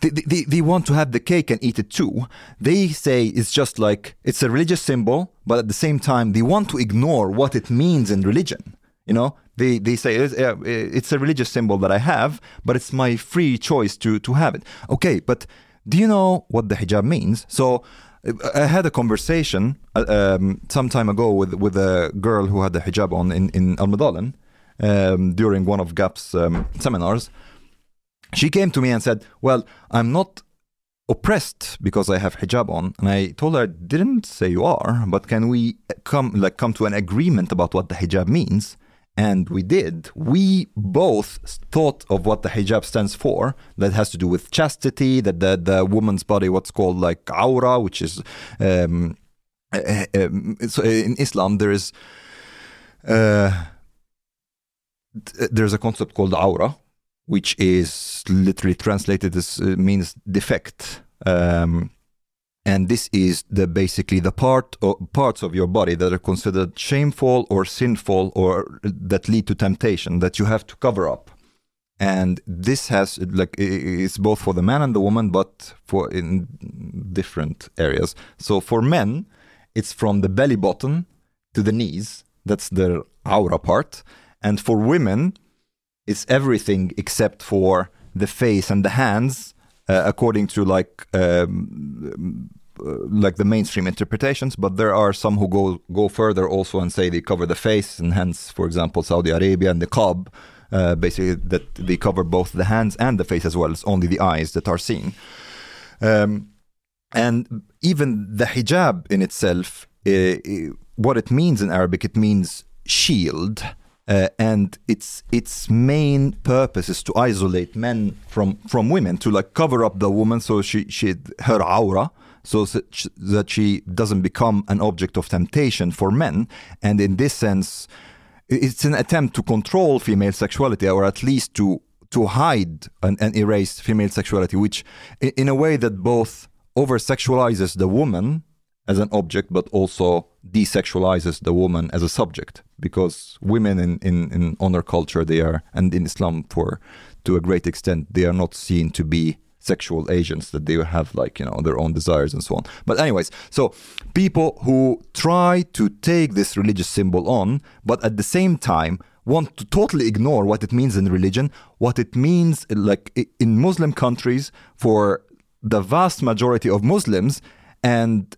they, they, they want to have the cake and eat it too. They say it's just like it's a religious symbol but at the same time they want to ignore what it means in religion. You know they they say it's, a religious symbol that i have but it's my free choice to to have it. Okay but do you know what the hijab means? So I had a conversation uh, um, some time ago with with a girl who had the hijab on in in Almedalen um, during one of GAP's um, seminars. She came to me and said, "Well, I'm not oppressed because I have hijab on." And I told her, "I "Didn't say you are, but can we come like come to an agreement about what the hijab means?" And we did. We both thought of what the hijab stands for. That has to do with chastity. That the the woman's body, what's called like aura, which is um, uh, um, in Islam there is uh, there's a concept called aura, which is literally translated as uh, means defect. Um, and this is the basically the part or parts of your body that are considered shameful or sinful or that lead to temptation that you have to cover up. And this has like it's both for the man and the woman, but for in different areas. So for men, it's from the belly button to the knees. That's the aura part. And for women, it's everything except for the face and the hands, uh, according to like um, uh, like the mainstream interpretations. But there are some who go go further also and say they cover the face and hands. For example, Saudi Arabia and the Qab, uh, basically that they cover both the hands and the face as well. It's only the eyes that are seen. Um, and even the hijab in itself, uh, uh, what it means in Arabic, it means shield. Uh, and its its main purpose is to isolate men from from women to like cover up the woman so she she her aura so that she doesn't become an object of temptation for men. And in this sense it's an attempt to control female sexuality or at least to to hide and, and erase female sexuality which in a way that both over sexualizes the woman as an object but also desexualizes the woman as a subject because women in, in, in honor culture they are and in islam for to a great extent they are not seen to be sexual agents that they have like you know their own desires and so on. But anyways so people who try to take this religious symbol on but at the same time want to totally ignore what it means in religion what it means like in muslim countries for the vast majority of muslims and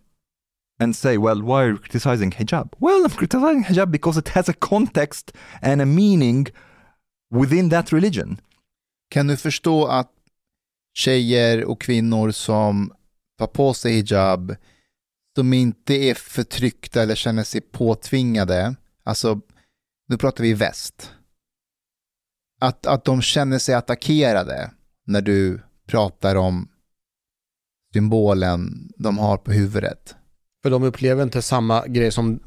and say, well, why are you criticizing hijab? Well, I'm criticizing hijab because it has a context and a meaning within that religion. Kan du förstå att tjejer och kvinnor som tar på sig hijab, som inte är förtryckta eller känner sig påtvingade, alltså nu pratar vi väst, att, att de känner sig attackerade när du pratar om symbolen de har på huvudet. För de upplever inte samma grej som,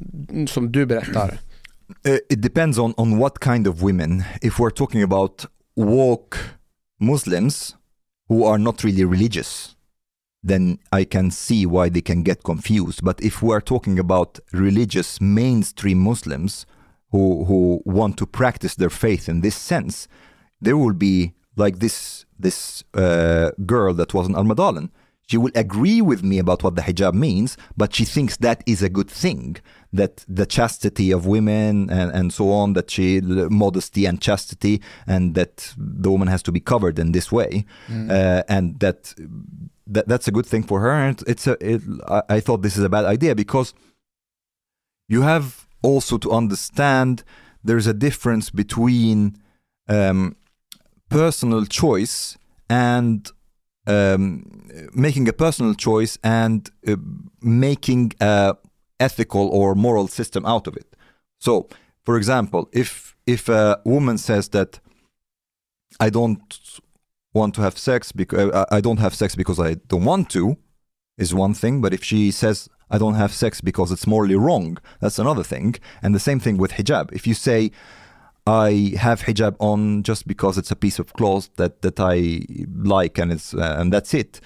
som du berättar. Uh, it depends on, on what kind of women. If we're talking about woke Muslims who are not really religious, then I can see why they can get confused. But if we're talking about religious mainstream Muslims who who want to practice their faith in this sense, there will be like this this uh, girl that was in Almadalen. She will agree with me about what the hijab means, but she thinks that is a good thing. That the chastity of women and, and so on, that she modesty and chastity, and that the woman has to be covered in this way, uh, and that, that that's a good thing for her. And it's a. It, I, I thought this is a bad idea because you have also to understand there's a difference between um, personal choice and um, making a personal choice and uh, making a ethical or moral system out of it. So, for example, if if a woman says that I don't want to have sex because I don't have sex because I don't want to, is one thing. But if she says I don't have sex because it's morally wrong, that's another thing. And the same thing with hijab. If you say I have hijab on just because it's a piece of cloth that that I like and it's uh, and that's it.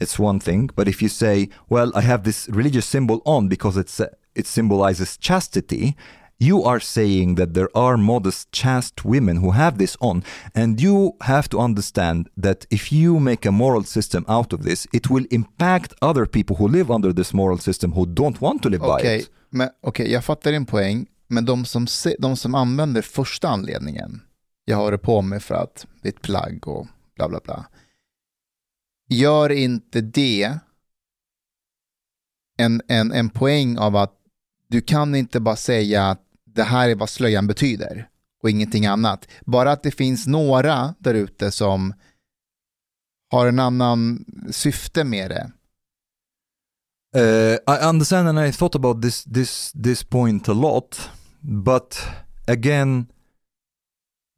It's one thing, but if you say, "Well, I have this religious symbol on because it's uh, it symbolizes chastity," you are saying that there are modest, chaste women who have this on, and you have to understand that if you make a moral system out of this, it will impact other people who live under this moral system who don't want to live by it. men okej, jag fattar din poäng. Men de som, se, de som använder första anledningen, jag har det på mig för att det är ett plagg och bla bla bla. Gör inte det en, en, en poäng av att du kan inte bara säga att det här är vad slöjan betyder och ingenting annat. Bara att det finns några där ute som har en annan syfte med det. Uh, I understand, and I thought about this this this point a lot, but again,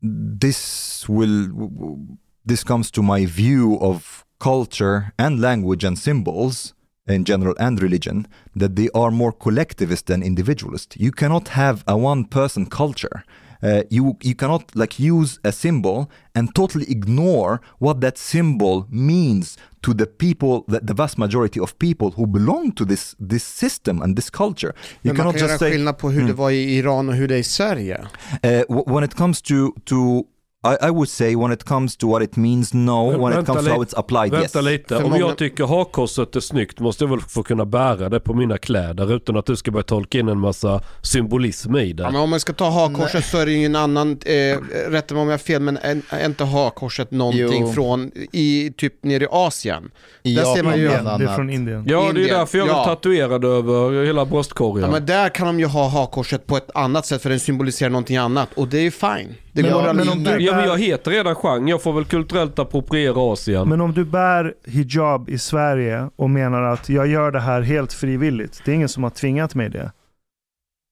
this will this comes to my view of culture and language and symbols in general and religion that they are more collectivist than individualist. You cannot have a one person culture. Uh, you you cannot like use a symbol and totally ignore what that symbol means to the people, the, the vast majority of people who belong to this this system and this culture. You Men man cannot kan göra just say skillnad på hur det var i Iran och hur det är i Sverige. uh, when it comes to to I, I would say when it comes to what it means, no. When it vänta comes to how it's applied, yes. Vänta lite, om jag tycker hakkorset är snyggt måste jag väl få kunna bära det på mina kläder utan att du ska börja tolka in en massa symbolism i det. Ja, men om man ska ta hakkorset så är det ju en annan, eh, rätta mig om jag har fel, men är är inte hakkorset någonting Jo. från i typ nere i Asien? I Där ser man ju- Japan Det är från. Indien. Ja, det är därför jag är Ja. tatuerad över hela bröstkorgen. Ja, men där kan de ju ha hakkorset på ett annat sätt för den symboliserar någonting annat och det är ju fine. Det Men går om- att men om du- Ja men jag heter redan Chang, jag får väl kulturellt appropriera Asien. Men om du bär hijab i Sverige och menar att jag gör det här helt frivilligt, det är ingen som har tvingat mig det.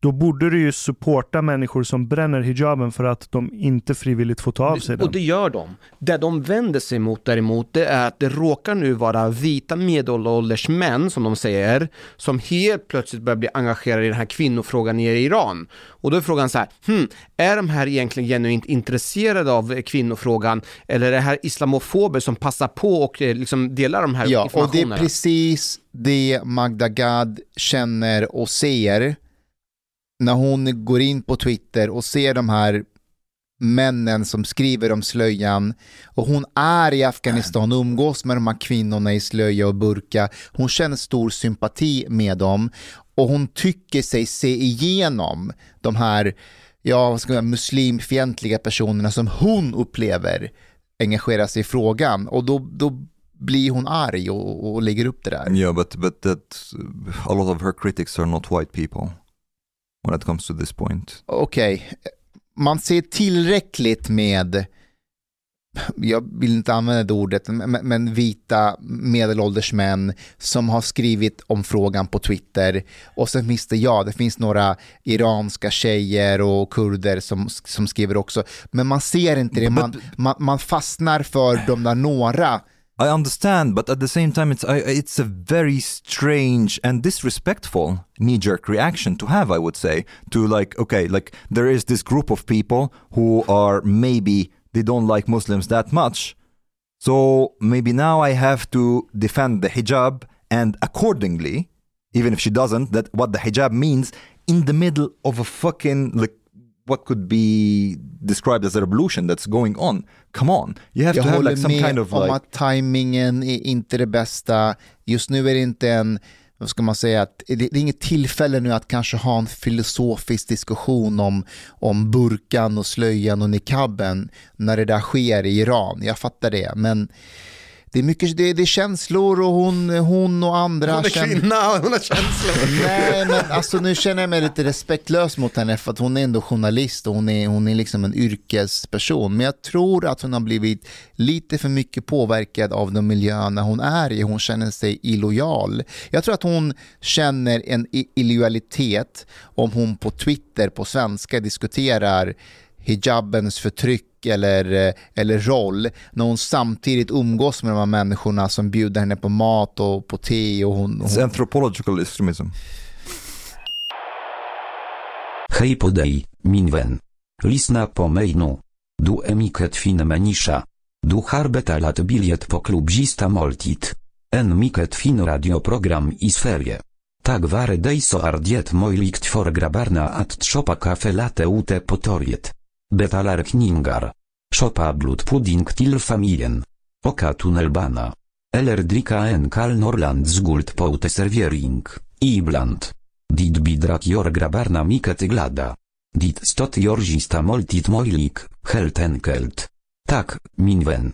Då borde du ju supporta människor som bränner hijaben för att de inte frivilligt får ta av sig den. Och det gör de. Det de vänder sig mot däremot, det är att det råkar nu vara vita medelålders män, som de säger, som helt plötsligt börjar bli engagerade i den här kvinnofrågan nere i Iran. Och då är frågan så här, hmm, är de här egentligen genuint intresserade av kvinnofrågan, eller är det här islamofober som passar på och eh, liksom delar de här Ja, och det informationerna? är precis det Magda Gad känner och ser när hon går in på Twitter och ser de här männen som skriver om slöjan och hon är i Afghanistan och umgås med de här kvinnorna i slöja och burka. Hon känner stor sympati med dem och hon tycker sig se igenom de här ja, vad ska man, säga, muslimfientliga personerna som hon upplever engagerar sig i frågan och då, då blir hon arg och, och lägger upp det där. Yeah, but but that a lot of her critics are not white people when it comes to this point. Okej, man ser tillräckligt med, jag vill inte använda det ordet, men vita medelålders män som har skrivit om frågan på Twitter. Och sen finns det, ja, det finns några iranska tjejer och kurder som, som skriver också. Men man ser inte det, man, man, man fastnar för de där några I understand, but at the same time, it's it's a very strange and disrespectful knee-jerk reaction to have. I would say to like, okay, like there is this group of people who are maybe they don't like Muslims that much, So maybe now I have to defend the hijab and accordingly, even if she doesn't, that what the hijab means in the middle of a fucking like what could be described as a revolution that's going on. Come on, you have Jag to have like some kind of om like att tajmingen är inte det bästa. Just nu är det inte en, vad ska man säga, att det det är inget tillfälle nu att kanske ha en filosofisk diskussion om, om burkan och slöjan och niqaben när det där sker i Iran. Jag fattar det, men det är mycket det, det är känslor och hon, hon och andra Hon är känner- kvinna, hon har känslor. Nej, men alltså nu känner jag mig lite respektlös mot henne för att hon är ändå journalist och hon är, hon är liksom en yrkesperson. Men jag tror att hon har blivit lite för mycket påverkad av de miljöerna hon är i. Hon känner sig illojal. Jag tror att hon känner en illojalitet om hon på Twitter på svenska diskuterar hijabens förtryck eller, eh, eller roll när hon samtidigt umgås med de här människorna som bjuder henne på mat och på te och hon, it's hon anthropological extremism. Hej podej, minwen. Lisna po mejnu. Du emiket fin menisza. Du harbeta lat biliet po klubzista moltit. En miket fin radioprogram i sferie. Tak ware dejso ardiet mojlikt for grabarna at trzopa kafe late ute potoriet. Betalar kningar. Szopa blut pudding til familien. Oka tunnelbana. Eller drika en kal norland zgult poute serviering. Ibland. Dit bidrak jor grabarna miket glada. Dit stot jorzista moltit mojlik, helt enkelt. Tak, minwen.